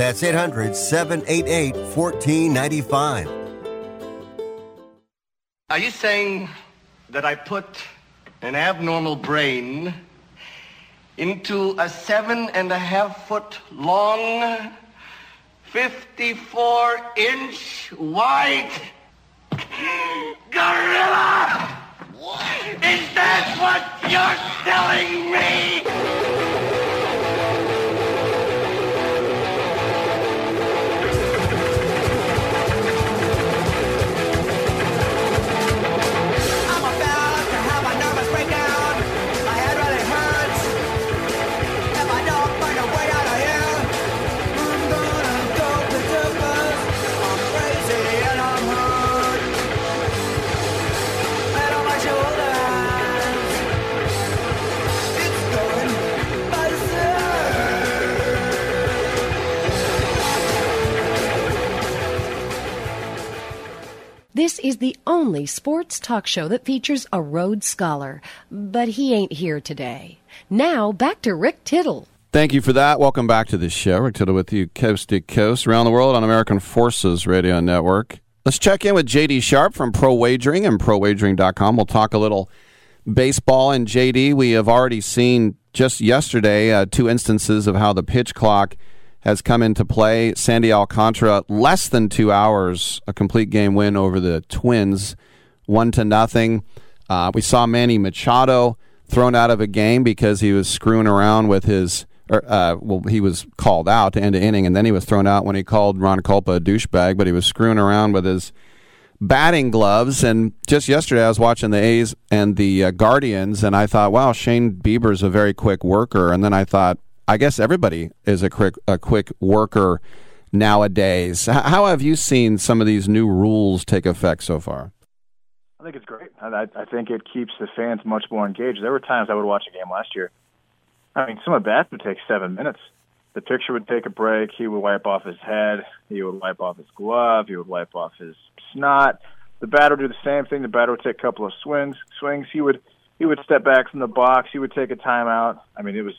That's 800 788 1495. Are you saying that I put an abnormal brain into a seven and a half foot long, 54 inch wide gorilla? Is that what you're telling me? This is the only sports talk show that features a Rhodes Scholar, but he ain't here today. Now, back to Rick Tittle. Thank you for that. Welcome back to the show. Rick Tittle with you coast to coast around the world on American Forces Radio Network. Let's check in with JD Sharp from Pro Wagering and ProWagering.com. We'll talk a little baseball. And JD, we have already seen just yesterday uh, two instances of how the pitch clock has come into play. Sandy Alcantara, less than two hours, a complete game win over the Twins, one to nothing. Uh, we saw Manny Machado thrown out of a game because he was screwing around with his. Or, uh, well, he was called out to end inning, and then he was thrown out when he called Ron Kulpa a douchebag. But he was screwing around with his batting gloves. And just yesterday, I was watching the A's and the uh, Guardians, and I thought, wow, Shane Bieber's a very quick worker. And then I thought, I guess everybody is a quick a quick worker nowadays. How have you seen some of these new rules take effect so far? I think it's great. I, I think it keeps the fans much more engaged. There were times I would watch a game last year. I mean, some of bats would take seven minutes. The pitcher would take a break. He would wipe off his head. He would wipe off his glove. He would wipe off his snot. The batter would do the same thing. The batter would take a couple of swings. Swings. He would he would step back from the box. He would take a timeout. I mean, it was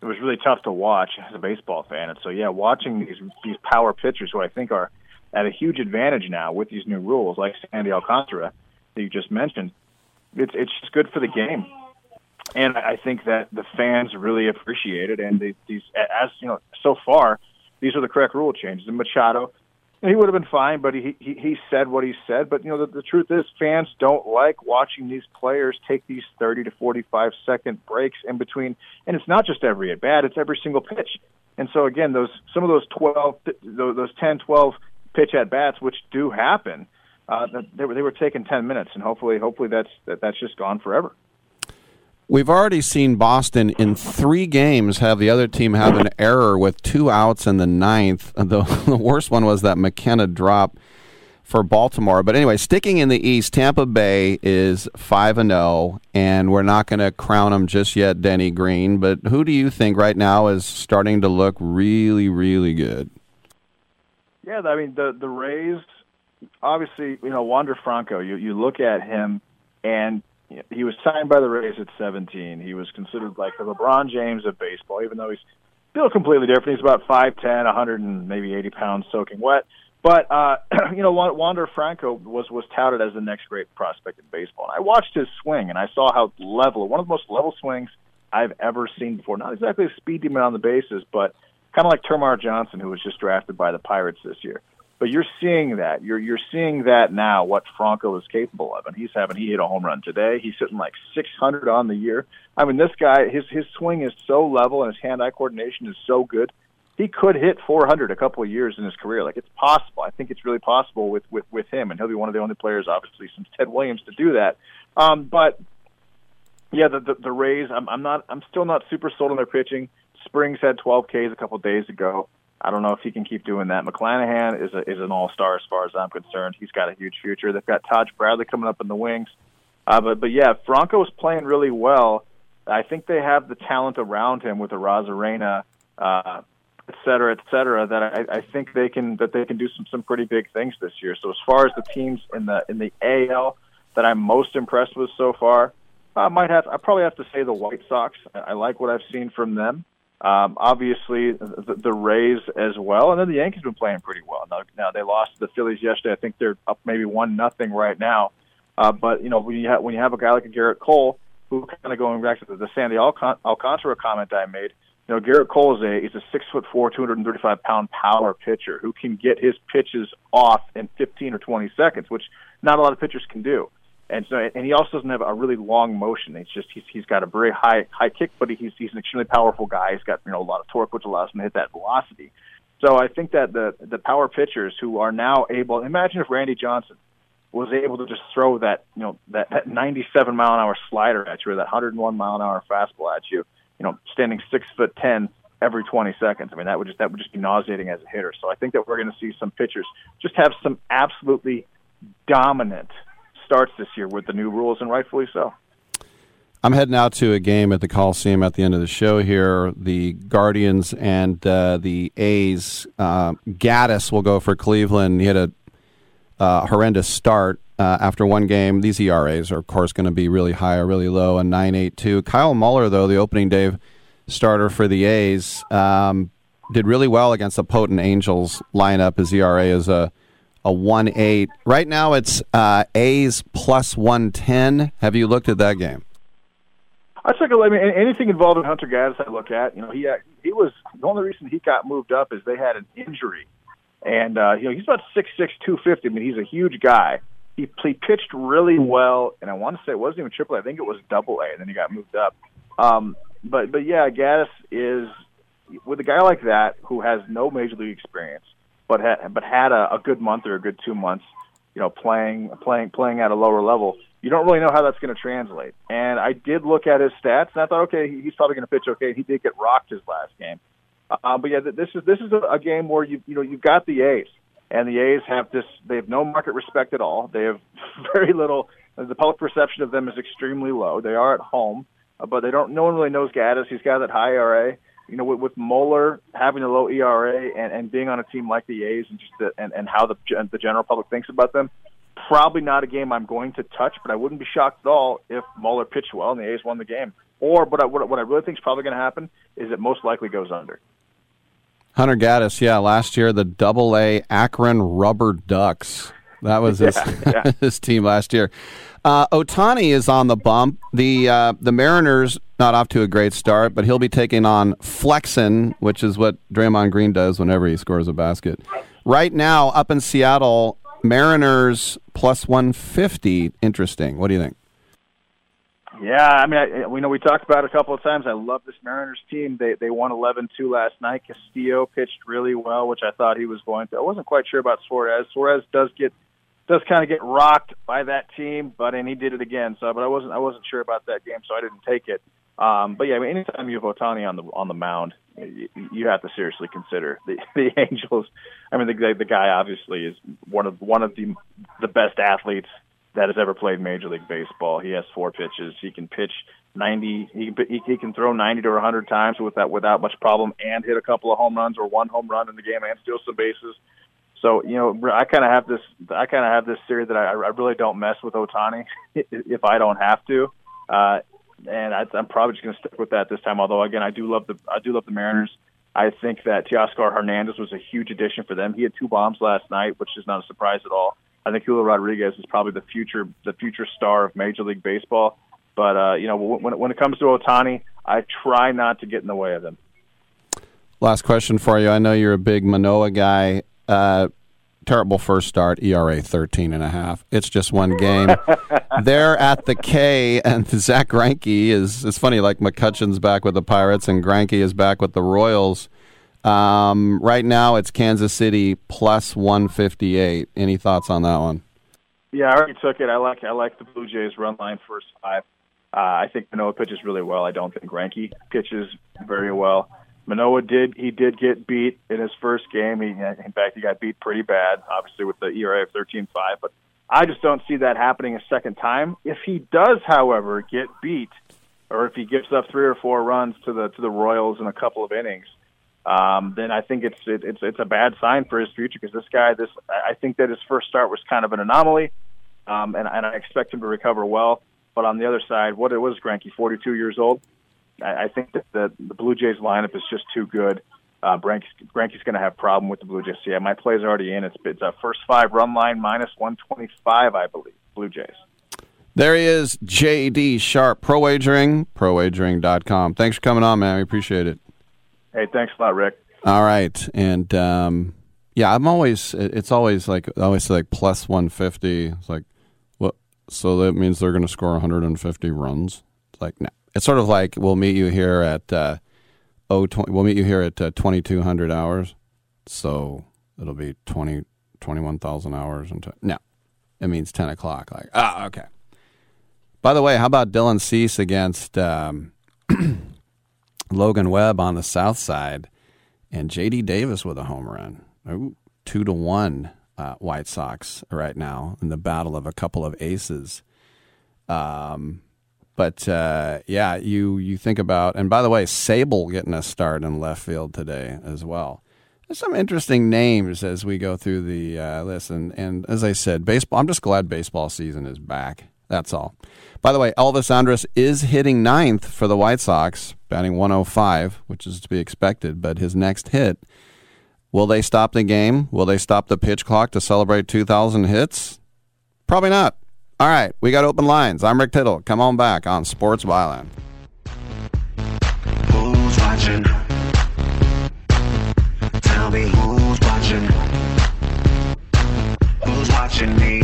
it was really tough to watch as a baseball fan. And so, yeah, watching these these power pitchers who I think are at a huge advantage now with these new rules, like Sandy Alcantara that you just mentioned, it's it's just good for the game. And I think that the fans really appreciate it. And they, these, as you know, so far, these are the correct rule changes. And Machado, he would have been fine, but he, he he said what he said. But you know, the, the truth is, fans don't like watching these players take these thirty to forty-five second breaks in between. And it's not just every at bat; it's every single pitch. And so again, those some of those twelve, those ten, twelve pitch at bats, which do happen, uh, they were they were taking ten minutes, and hopefully, hopefully that's that, that's just gone forever. We've already seen Boston in three games have the other team have an error with two outs in the ninth. The, the worst one was that McKenna drop for Baltimore. But anyway, sticking in the East, Tampa Bay is 5 and 0, and we're not going to crown them just yet, Denny Green. But who do you think right now is starting to look really, really good? Yeah, I mean, the, the Rays, obviously, you know, Wander Franco, you, you look at him, and he was signed by the Rays at 17. He was considered like the LeBron James of baseball, even though he's still completely different. He's about 5'10", 100 and maybe 80 pounds soaking wet. But uh, you know, Wander Franco was was touted as the next great prospect in baseball. And I watched his swing, and I saw how level, one of the most level swings I've ever seen before. Not exactly a speed demon on the bases, but kind of like Termarr Johnson, who was just drafted by the Pirates this year. But you're seeing that. You're you're seeing that now. What Franco is capable of, and he's having he hit a home run today. He's sitting like 600 on the year. I mean, this guy, his his swing is so level, and his hand-eye coordination is so good. He could hit 400 a couple of years in his career. Like it's possible. I think it's really possible with with with him, and he'll be one of the only players, obviously, since Ted Williams to do that. Um, but yeah, the, the the Rays. I'm I'm not. I'm still not super sold on their pitching. Springs had 12 Ks a couple of days ago. I don't know if he can keep doing that. McClanahan is a, is an all star as far as I'm concerned. He's got a huge future. They've got Taj Bradley coming up in the wings. Uh, but but yeah, Franco is playing really well. I think they have the talent around him with the Arozarena, uh, et cetera, et cetera. That I, I think they can that they can do some some pretty big things this year. So as far as the teams in the in the AL that I'm most impressed with so far, I might have I probably have to say the White Sox. I like what I've seen from them. Um, obviously, the, the Rays as well, and then the Yankees have been playing pretty well. Now, now they lost to the Phillies yesterday. I think they're up maybe one nothing right now. Uh, but you know, when you have when you have a guy like Gerrit Cole, who kind of going back to the, the Sandy Alcant- Alcantara comment I made, you know, Gerrit Cole is a is a six foot four, two hundred and thirty five pound power pitcher who can get his pitches off in fifteen or twenty seconds, which not a lot of pitchers can do. And so, and he also doesn't have a really long motion. It's just he's he's got a very high high kick, but he's he's an extremely powerful guy. He's got you know a lot of torque, which allows him to hit that velocity. So I think that the the power pitchers who are now able, imagine if Randy Johnson was able to just throw that you know that, that 97 mile an hour slider at you or that 101 mile an hour fastball at you, you know, standing six foot ten every 20 seconds. I mean, that would just that would just be nauseating as a hitter. So I think that we're going to see some pitchers just have some absolutely dominant starts this year with the new rules, and rightfully so. I'm heading out to a game at the Coliseum at the end of the show here. The Guardians and uh, the A's. Uh, Gaddis will go for Cleveland. He had a uh, horrendous start uh, after one game. These ERAs are, of course, going to be really high or really low, and 9.82. Kyle Muller, though, the opening day starter for the A's, um, did really well against the potent Angels lineup. His ERA is a a one eight. Right now, it's uh, A's plus one ten. Have you looked at that game? I took. I mean, anything involving Hunter Gaddis, I look at. You know, he he was the only reason he got moved up is they had an injury, and uh, you know he's about six six two fifty. I mean, he's a huge guy. He, he pitched really well, and I want to say it wasn't even triple. A. I think it was double A, and then he got moved up. Um, but but yeah, Gaddis is with a guy like that who has no major league experience but had but had a, a good month or a good two months, you know, playing playing playing at a lower level. You don't really know how that's going to translate. And I did look at his stats, and I thought, okay, he's probably going to pitch okay. He did get rocked his last game, uh, but yeah, this is this is a, game where you you know you've got the A's, and the A's have this. They have no market respect at all. They have very little. The public perception of them is extremely low. They are at home, uh, but they don't. No one really knows Gaddis. He's got that high ERA you know, with, with Muller having a low ERA and, and being on a team like the A's and just the, and, and how the the general public thinks about them, probably not a game I'm going to touch. But I wouldn't be shocked at all if Muller pitched well and the A's won the game. Or, but I, what, what I really think is probably going to happen is it most likely goes under. Hunter Gaddis, yeah, last year the Double A Akron Rubber Ducks. That was his yeah, yeah. his team last year. Uh, Ohtani is on the bump. The uh, the Mariners not off to a great start, but he'll be taking on Flexen, which is what Draymond Green does whenever he scores a basket. Right now, up in Seattle, Mariners plus one fifty. Interesting. What do you think? Yeah, I mean, I, we know we talked about it a couple of times. I love this Mariners team. They they won 11-2 last night. Castillo pitched really well, which I thought he was going to. I wasn't quite sure about Suarez. Suarez does get does kind of get rocked by that team, but and he did it again. So, but I wasn't I wasn't sure about that game, so I didn't take it. Um, but yeah, I mean, anytime you have Ohtani on the on the mound, you, you have to seriously consider the the Angels. I mean, the the guy obviously is one of one of the the best athletes that has ever played Major League Baseball. He has four pitches. He can pitch ninety. He he, he can throw ninety to hundred times without without much problem, and hit a couple of home runs or one home run in the game, and steal some bases. So you know, I kind of have this. I kind of have this theory that I, I really don't mess with Ohtani if I don't have to, uh, and I, I'm probably just going to stick with that this time. Although again, I do love the I do love the Mariners. I think that Teoscar Hernandez was a huge addition for them. He had two bombs last night, which is not a surprise at all. I think Julio Rodriguez is probably the future the future star of Major League Baseball. But uh, you know, when when it comes to Ohtani, I try not to get in the way of him. Last question for you. I know you're a big Manoah guy. Uh, terrible first start, ERA 13 and a half. It's just one game. They're at the K, and Zack Greinke is. It's funny, like McCutchen's back with the Pirates, and Greinke is back with the Royals. Um, right now, it's Kansas City plus 158. Any thoughts on that one? Yeah, I already took it. I like I like the Blue Jays run line first five. Uh, I think Manoah pitches really well. I don't think Greinke pitches very well. Manoah did he did get beat in his first game. He in fact he got beat pretty bad, obviously with the ERA of 13.5. But I just don't see that happening a second time. If he does, however, get beat, or if he gives up three or four runs to the to the Royals in a couple of innings, um, then I think it's it, it's it's a bad sign for his future because this guy, this I think that his first start was kind of an anomaly, um, and and I expect him to recover well. But on the other side, what it was Greinke, 42 years old I, I think that the the Blue Jays lineup is just too good. Uh, going to have problem with the Blue Jays. So yeah, my play's already in. It's it's a first five run line minus one twenty five, I believe. Blue Jays. There he is, JD Sharp, Pro Wagering, ProWagering.com. Thanks for coming on, man. We appreciate it. Hey, thanks a lot, Rick. All right, and um, yeah, I'm always. It's always like always like plus 150. It's like what? So that means they're going to score 150 runs. It's like no. It's sort of like we'll meet you here at uh, oh 20, we'll meet you here at uh, 2200 hours. So it'll be 20 21,000 hours and no, it means 10 o'clock. Like ah okay. By the way, how about Dylan Cease against um, Logan Webb on the south side, and J.D. Davis with a home run? Ooh, two to one uh, White Sox right now in the battle of a couple of aces. Um, but uh, yeah, you you think about, and by the way, Sabol getting a start in left field today as well. There's some interesting names as we go through the uh, list, and, and as I said, baseball. I'm just glad baseball season is back. That's all. By the way, Elvis Andrus is hitting ninth for the White Sox, batting 105, which is to be expected. But his next hit, will they stop the game? Will they stop the pitch clock to celebrate 2,000 hits? Probably not. All right, we got open lines. I'm Rick Tittle. Come on back on Sports Byline. Who's watching? Tell me who's watching? Who's watching me?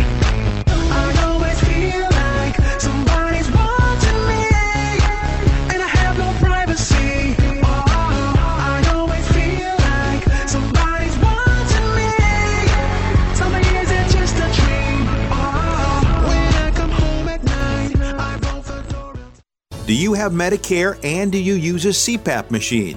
Do you have Medicare and do you use a CPAP machine?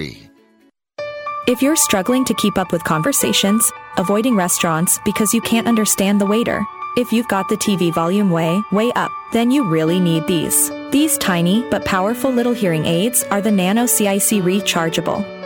If you're struggling to keep up with conversations, avoiding restaurants because you can't understand the waiter, if you've got the TV volume way, way up, then you really need these. These tiny but powerful little hearing aids are the Nano CIC rechargeable,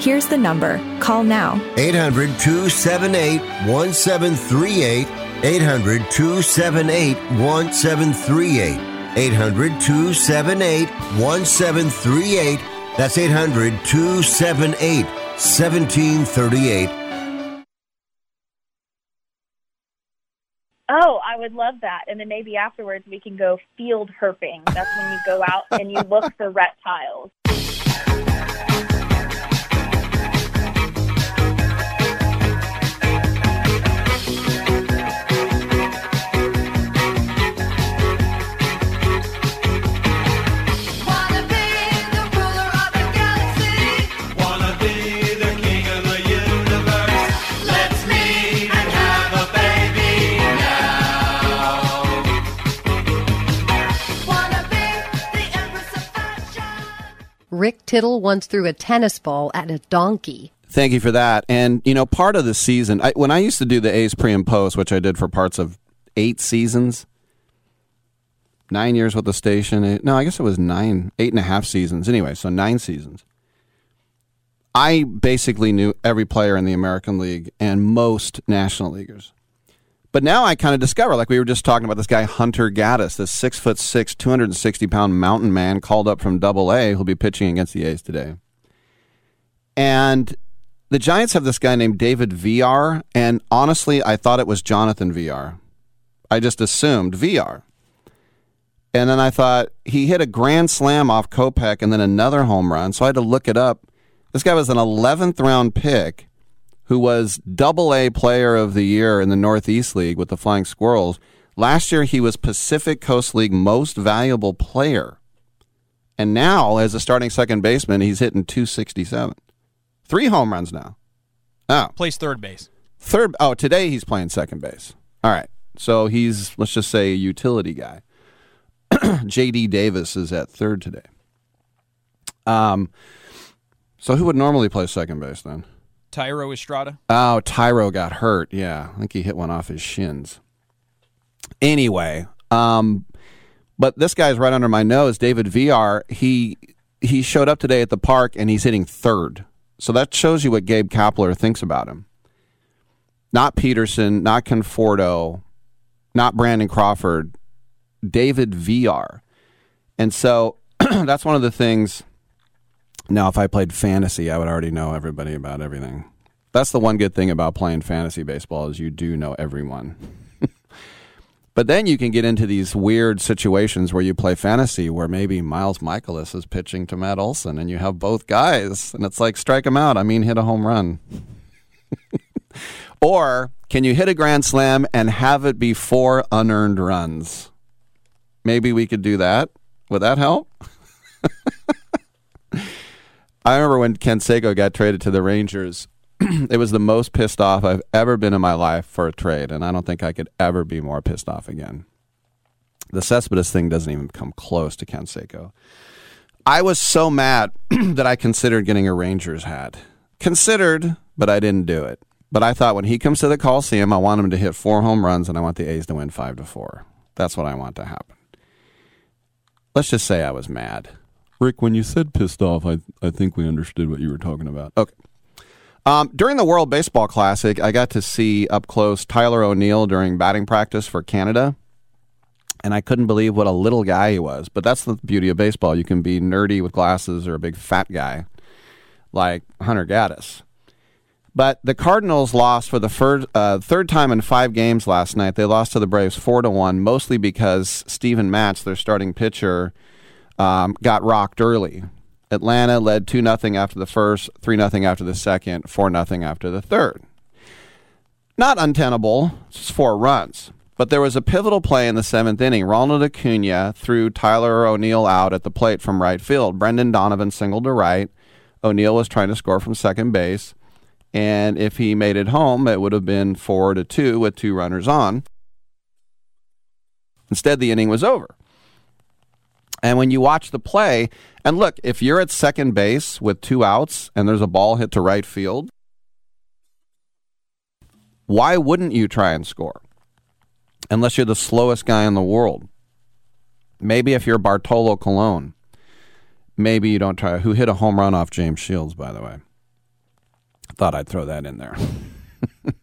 Here's the number. Call now. 800 278 1738. 800 278 1738. 800 278 1738. That's 800 278 1738. Oh, I would love that. And then maybe afterwards we can go field herping. That's when you go out and you look for reptiles. Rick Tittle once threw a tennis ball at a donkey. Thank you for that. And you know, part of the season, I, when I used to do the A's pre and post, which I did for parts of eight seasons, nine years with the station. eh, No, I guess it was nine, eight and a half seasons. Anyway, so nine seasons. I basically knew every player in the American League and most National Leaguers. But now I kind of discover, like we were just talking about this guy Hunter Gaddis, this six foot six, two hundred and sixty pound mountain man called up from Double A, who'll be pitching against the A's today. And the Giants have this guy named David Villar, and honestly, I thought it was Jonathan Villar. I just assumed Villar. And then I thought he hit a grand slam off Kopech and then another home run. So I had to look it up. This guy was an 11th round pick who was double A player of the year in the Northeast League with the Flying Squirrels. Last year, he was Pacific Coast League most valuable player. And now, as a starting second baseman, he's hitting 267. Three home runs now. Oh. Plays third base. Third. Oh, today he's playing second base. All right. So he's let's just say a utility guy. J.D. Davis is at third today. Um. So who would normally play second base then? Thairo Estrada. Oh, Thairo got hurt. Yeah, I think he hit one off his shins. Anyway, um, but this guy's right under my nose, David Villar. He he showed up today at the park and he's hitting third. So that shows you what Gabe Kapler thinks about him. Not Peterson, not Conforto, not Brandon Crawford, David Villar. And so that's one of the things. Now, if I played fantasy, I would already know everybody about everything. That's the one good thing about playing fantasy baseball is you do know everyone. but then you can get into these weird situations where you play fantasy where maybe Miles Mikolas is pitching to Matt Olson and you have both guys and it's like strike him out. I mean, hit a home run. or can you hit a grand slam and have it be four unearned runs? Maybe we could do that. Would that help? I remember when Canseco got traded to the Rangers. it was the most pissed off I've ever been in my life for a trade, and I don't think I could ever be more pissed off again. The Cespedes thing doesn't even come close to Canseco. I was so mad that I considered getting a Rangers hat. Considered, but I didn't do it. But I thought when he comes to the Coliseum, I want him to hit four home runs, and I want the A's to win five to four. That's what I want to happen. Let's just say I was mad. Rick, when you said pissed off, I I think we understood what you were talking about. Okay. Um, during the World Baseball Classic, I got to see up close Tyler O'Neill during batting practice for Canada, and I couldn't believe what a little guy he was. But that's the beauty of baseball. You can be nerdy with glasses or a big fat guy like Hunter Gaddis. But the Cardinals lost for the third, uh, third time in five games last night. They lost to the Braves four to one, mostly because Steven Matz, their starting pitcher, um, got rocked early. Atlanta led two nothing after the first, three nothing after the second, four nothing after the third. Not untenable, it's four runs. But there was a pivotal play in the seventh inning. Ronald Acuna threw Tyler O'Neill out at the plate from right field. Brendan Donovan singled to right. O'Neill was trying to score from second base. And if he made it home, it would have been four to two with two runners on. Instead, the inning was over. And when you watch the play, and look, if you're at second base with two outs and there's a ball hit to right field, why wouldn't you try and score? Unless you're the slowest guy in the world. Maybe if you're Bartolo Colon, maybe you don't try. Who hit a home run off James Shields, by the way. Thought I'd throw that in there.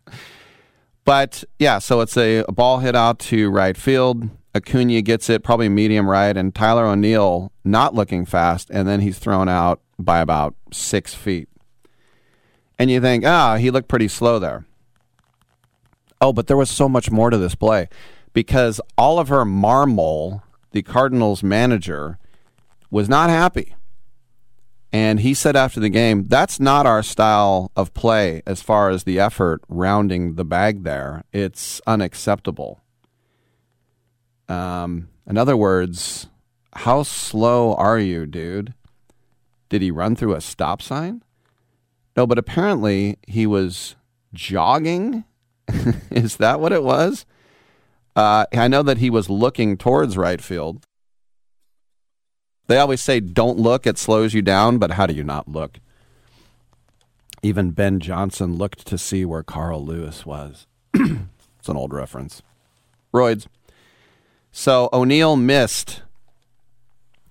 but yeah, so it's a, a ball hit out to right field. Acuna gets it, probably medium right, and Tyler O'Neill not looking fast, and then he's thrown out by about six feet. And you think, ah, he looked pretty slow there. Oh, but there was so much more to this play because Oliver Marmol, the Cardinals manager, was not happy. And he said after the game, that's not our style of play as far as the effort rounding the bag there. It's unacceptable. Um, in other words, how slow are you, dude? Did he run through a stop sign? No, but apparently he was jogging. Is that what it was? Uh, I know that he was looking towards right field. They always say, don't look, it slows you down, but how do you not look? Even Ben Johnson looked to see where Carl Lewis was. it's an old reference. Roids. So O'Neill missed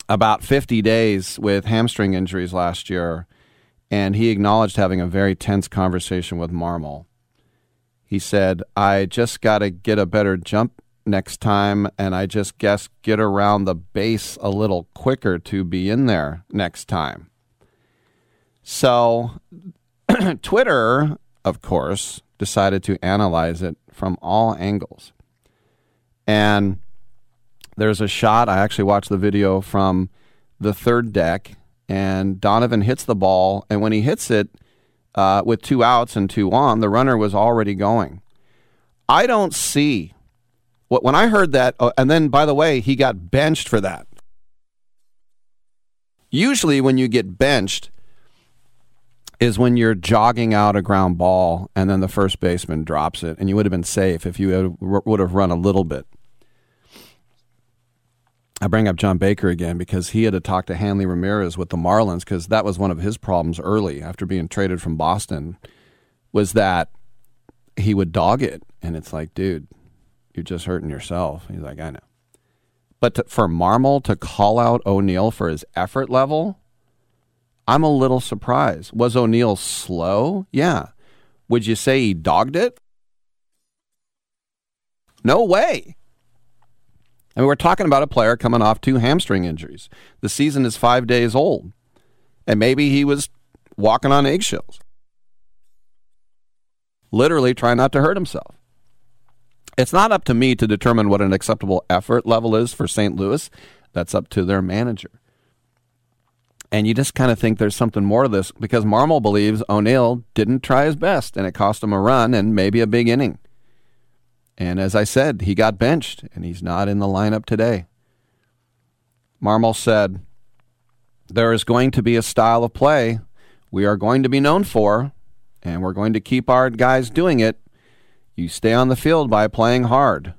about 50 days with hamstring injuries last year, and he acknowledged having a very tense conversation with Marmol. He said, I just got to get a better jump next time, and I just guess get around the base a little quicker to be in there next time. So, Twitter, of course, decided to analyze it from all angles. And there's a shot, I actually watched the video from the third deck, and Donovan hits the ball, and when he hits it uh, with two outs and two on, the runner was already going. I don't see what when I heard that, oh, and then by the way, he got benched for that. Usually, when you get benched, is when you're jogging out a ground ball and then the first baseman drops it, and you would have been safe if you would have run a little bit. I bring up John Baker again because he had to talk to Hanley Ramirez with the Marlins because that was one of his problems early after being traded from Boston was that he would dog it, and it's like, dude, you're just hurting yourself. He's like, I know. But to, for Marmol to call out O'Neill for his effort level, I'm a little surprised. Was O'Neill slow? Yeah. Would you say he dogged it? No way. I mean, we're talking about a player coming off two hamstring injuries. The season is five days old. And maybe he was walking on eggshells, literally trying not to hurt himself. It's not up to me to determine what an acceptable effort level is for St. Louis. That's up to their manager. And you just kind of think there's something more to this because Marmol believes O'Neill didn't try his best and it cost him a run and maybe a big inning. And as I said, he got benched and he's not in the lineup today. Marmol said, There is going to be a style of play we are going to be known for, and we're going to keep our guys doing it. You stay on the field by playing hard.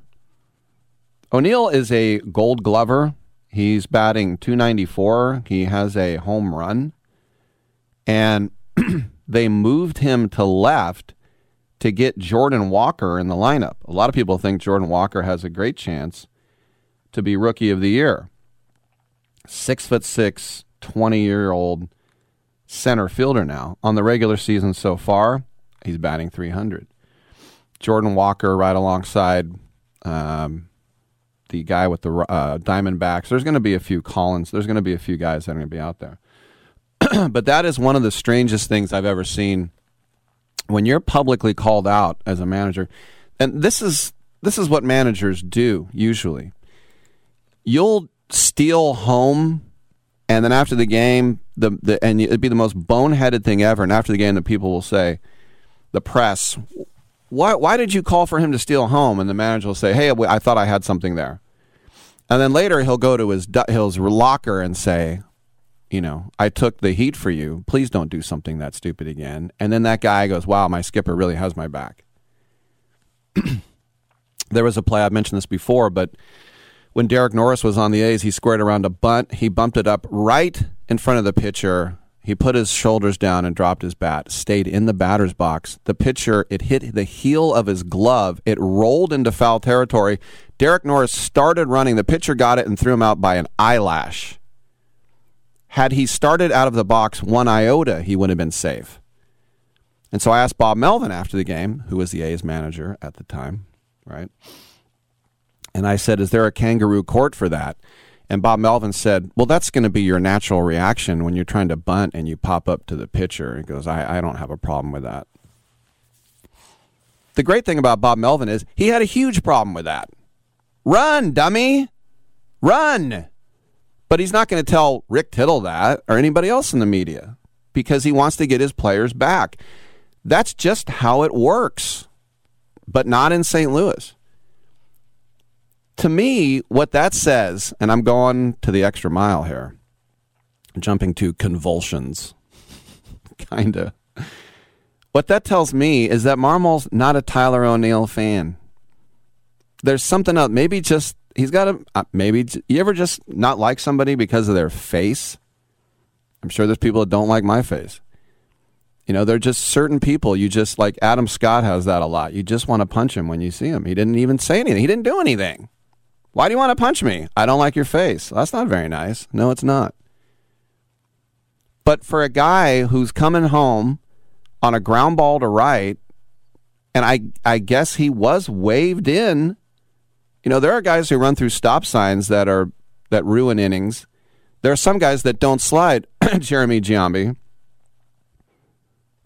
O'Neill is a gold glover. He's batting 294. He has a home run. And they moved him to left to get Jordan Walker in the lineup. A lot of people think Jordan Walker has a great chance to be rookie of the year. Six foot six, 20 year old center fielder now. On the regular season so far, he's batting 300. Jordan Walker right alongside um, the guy with the uh, Diamondbacks. There's going to be a few Collins. There's going to be a few guys that are going to be out there. but that is one of the strangest things I've ever seen when you're publicly called out as a manager, and this is this is what managers do usually. You'll steal home, and then after the game, the, the and it'd be the most boneheaded thing ever. And after the game, the people will say, the press, why why did you call for him to steal home? And the manager will say, hey, I thought I had something there. And then later he'll go to his his locker and say, you know, I took the heat for you. Please don't do something that stupid again. And then that guy goes, wow, my skipper really has my back. there was a play, I've mentioned this before, but when Derek Norris was on the A's, he squared around a bunt. He bumped it up right in front of the pitcher. He put his shoulders down and dropped his bat, stayed in the batter's box. The pitcher, it hit the heel of his glove. It rolled into foul territory. Derek Norris started running. The pitcher got it and threw him out by an eyelash. Had he started out of the box one iota, he would have been safe. And so I asked Bob Melvin after the game, who was the A's manager at the time, right? And I said, Is there a kangaroo court for that? And Bob Melvin said, Well, that's going to be your natural reaction when you're trying to bunt and you pop up to the pitcher. He goes, I, I don't have a problem with that. The great thing about Bob Melvin is he had a huge problem with that. Run, dummy. Run. But he's not going to tell Rick Tittle that or anybody else in the media because he wants to get his players back. That's just how it works, but not in St. Louis. To me, what that says, and I'm going to the extra mile here, jumping to convulsions, kind of. What that tells me is that Marmol's not a Tyler O'Neill fan. There's something else. Maybe just he's got a uh, maybe you ever just not like somebody because of their face. I'm sure there's people that don't like my face. You know, they're just certain people. You just like Adam Scott has that a lot. You just want to punch him when you see him. He didn't even say anything. He didn't do anything. Why do you want to punch me? I don't like your face. That's not very nice. No, it's not. But for a guy who's coming home on a ground ball to right, and I I guess he was waved in. You know, there are guys who run through stop signs that are that ruin innings. There are some guys that don't slide, Jeremy Giambi.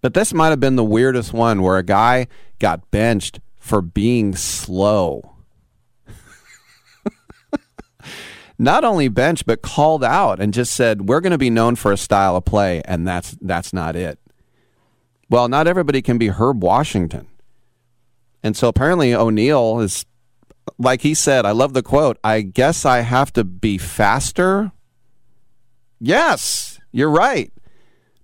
But this might have been the weirdest one where a guy got benched for being slow. Not only benched, but called out and just said, "We're going to be known for a style of play," and that's that's not it. Well, not everybody can be Herb Washington, and so apparently O'Neill is, like he said. I love the quote. I guess I have to be faster. Yes, you're right,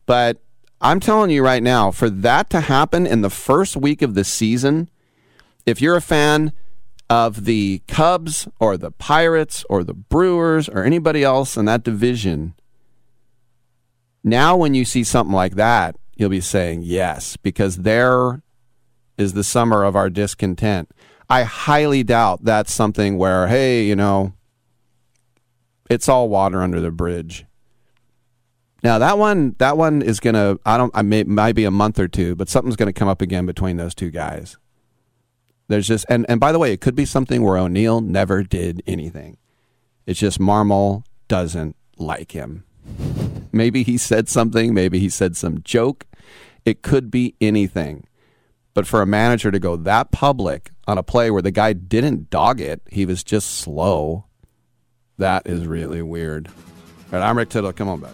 but I'm telling you right now, for that to happen in the first week of the season, if you're a fan of the Cubs or the Pirates or the Brewers or anybody else in that division, now when you see something like that, you'll be saying yes, because there is the summer of our discontent. I highly doubt that's something where, hey, you know, it's all water under the bridge. Now that one, that one is gonna. I don't. I may might be a month or two, but something's gonna come up again between those two guys. There's just and and by the way, it could be something where O'Neill never did anything. It's just Marmol doesn't like him. Maybe he said something. Maybe he said some joke. It could be anything. But for a manager to go that public on a play where the guy didn't dog it, he was just slow. That is really weird. All right, I'm Rick Tittle. Come on back.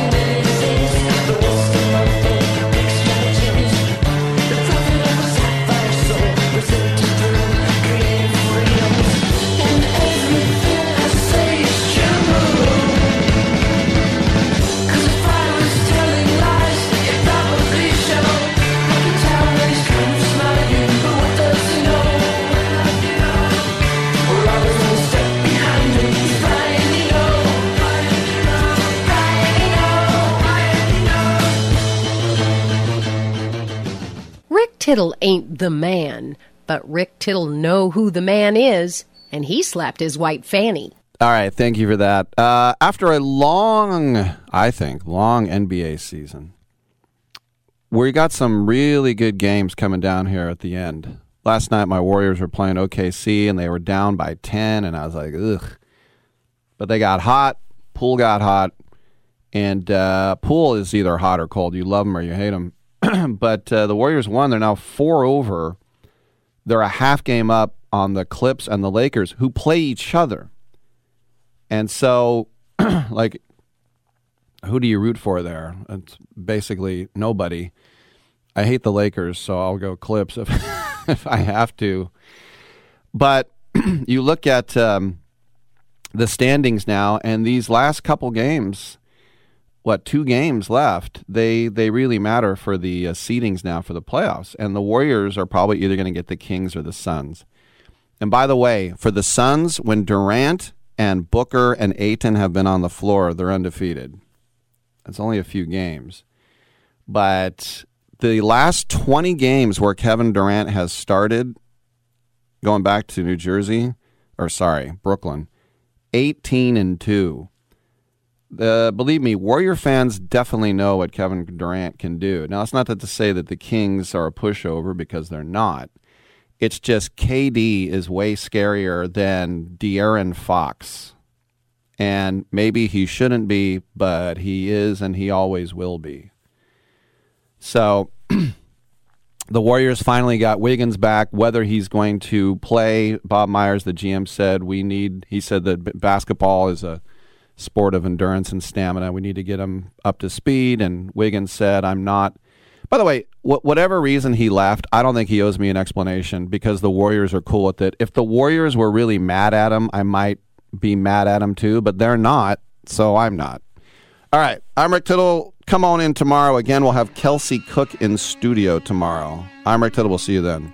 Tittle ain't the man, but Rick Tittle know who the man is, and he slapped his white fanny. All right, thank you for that. Uh, after a long, I think, long NBA season, we got some really good games coming down here at the end. Last night, my Warriors were playing OKC, and they were down by 10, and I was like, ugh. But they got hot. Poole got hot. And uh, Poole is either hot or cold. You love him or you hate him. but uh, the Warriors won. They're now four over. They're a half game up on the Clips and the Lakers, who play each other. And so, like, who do you root for there? It's basically nobody. I hate the Lakers, so I'll go Clips if, if I have to. But you look at um, the standings now, and these last couple games, what two games left? They they really matter for the uh, seedings now for the playoffs, and the Warriors are probably either going to get the Kings or the Suns. And by the way, for the Suns, when Durant and Booker and Ayton have been on the floor, they're undefeated. It's only a few games, but the last twenty games where Kevin Durant has started, going back to New Jersey, or sorry, Brooklyn, eighteen and two. Uh, believe me, Warrior fans definitely know what Kevin Durant can do. Now, it's not that to say that the Kings are a pushover because they're not. It's just KD is way scarier than De'Aaron Fox. And maybe he shouldn't be, but he is and he always will be. So the Warriors finally got Wiggins back. Whether he's going to play, Bob Myers, the GM, said we need, he said that basketball is a sport of endurance and stamina. We need to get him up to speed. And Wiggins said, I'm not. By the way, wh- whatever reason he left, I don't think he owes me an explanation because the Warriors are cool with it. If the Warriors were really mad at him, I might be mad at him too, but they're not, so I'm not. All right, I'm Rick Tittle. Come on in tomorrow. Again, we'll have Kelsey Cook in studio tomorrow. I'm Rick Tittle. We'll see you then.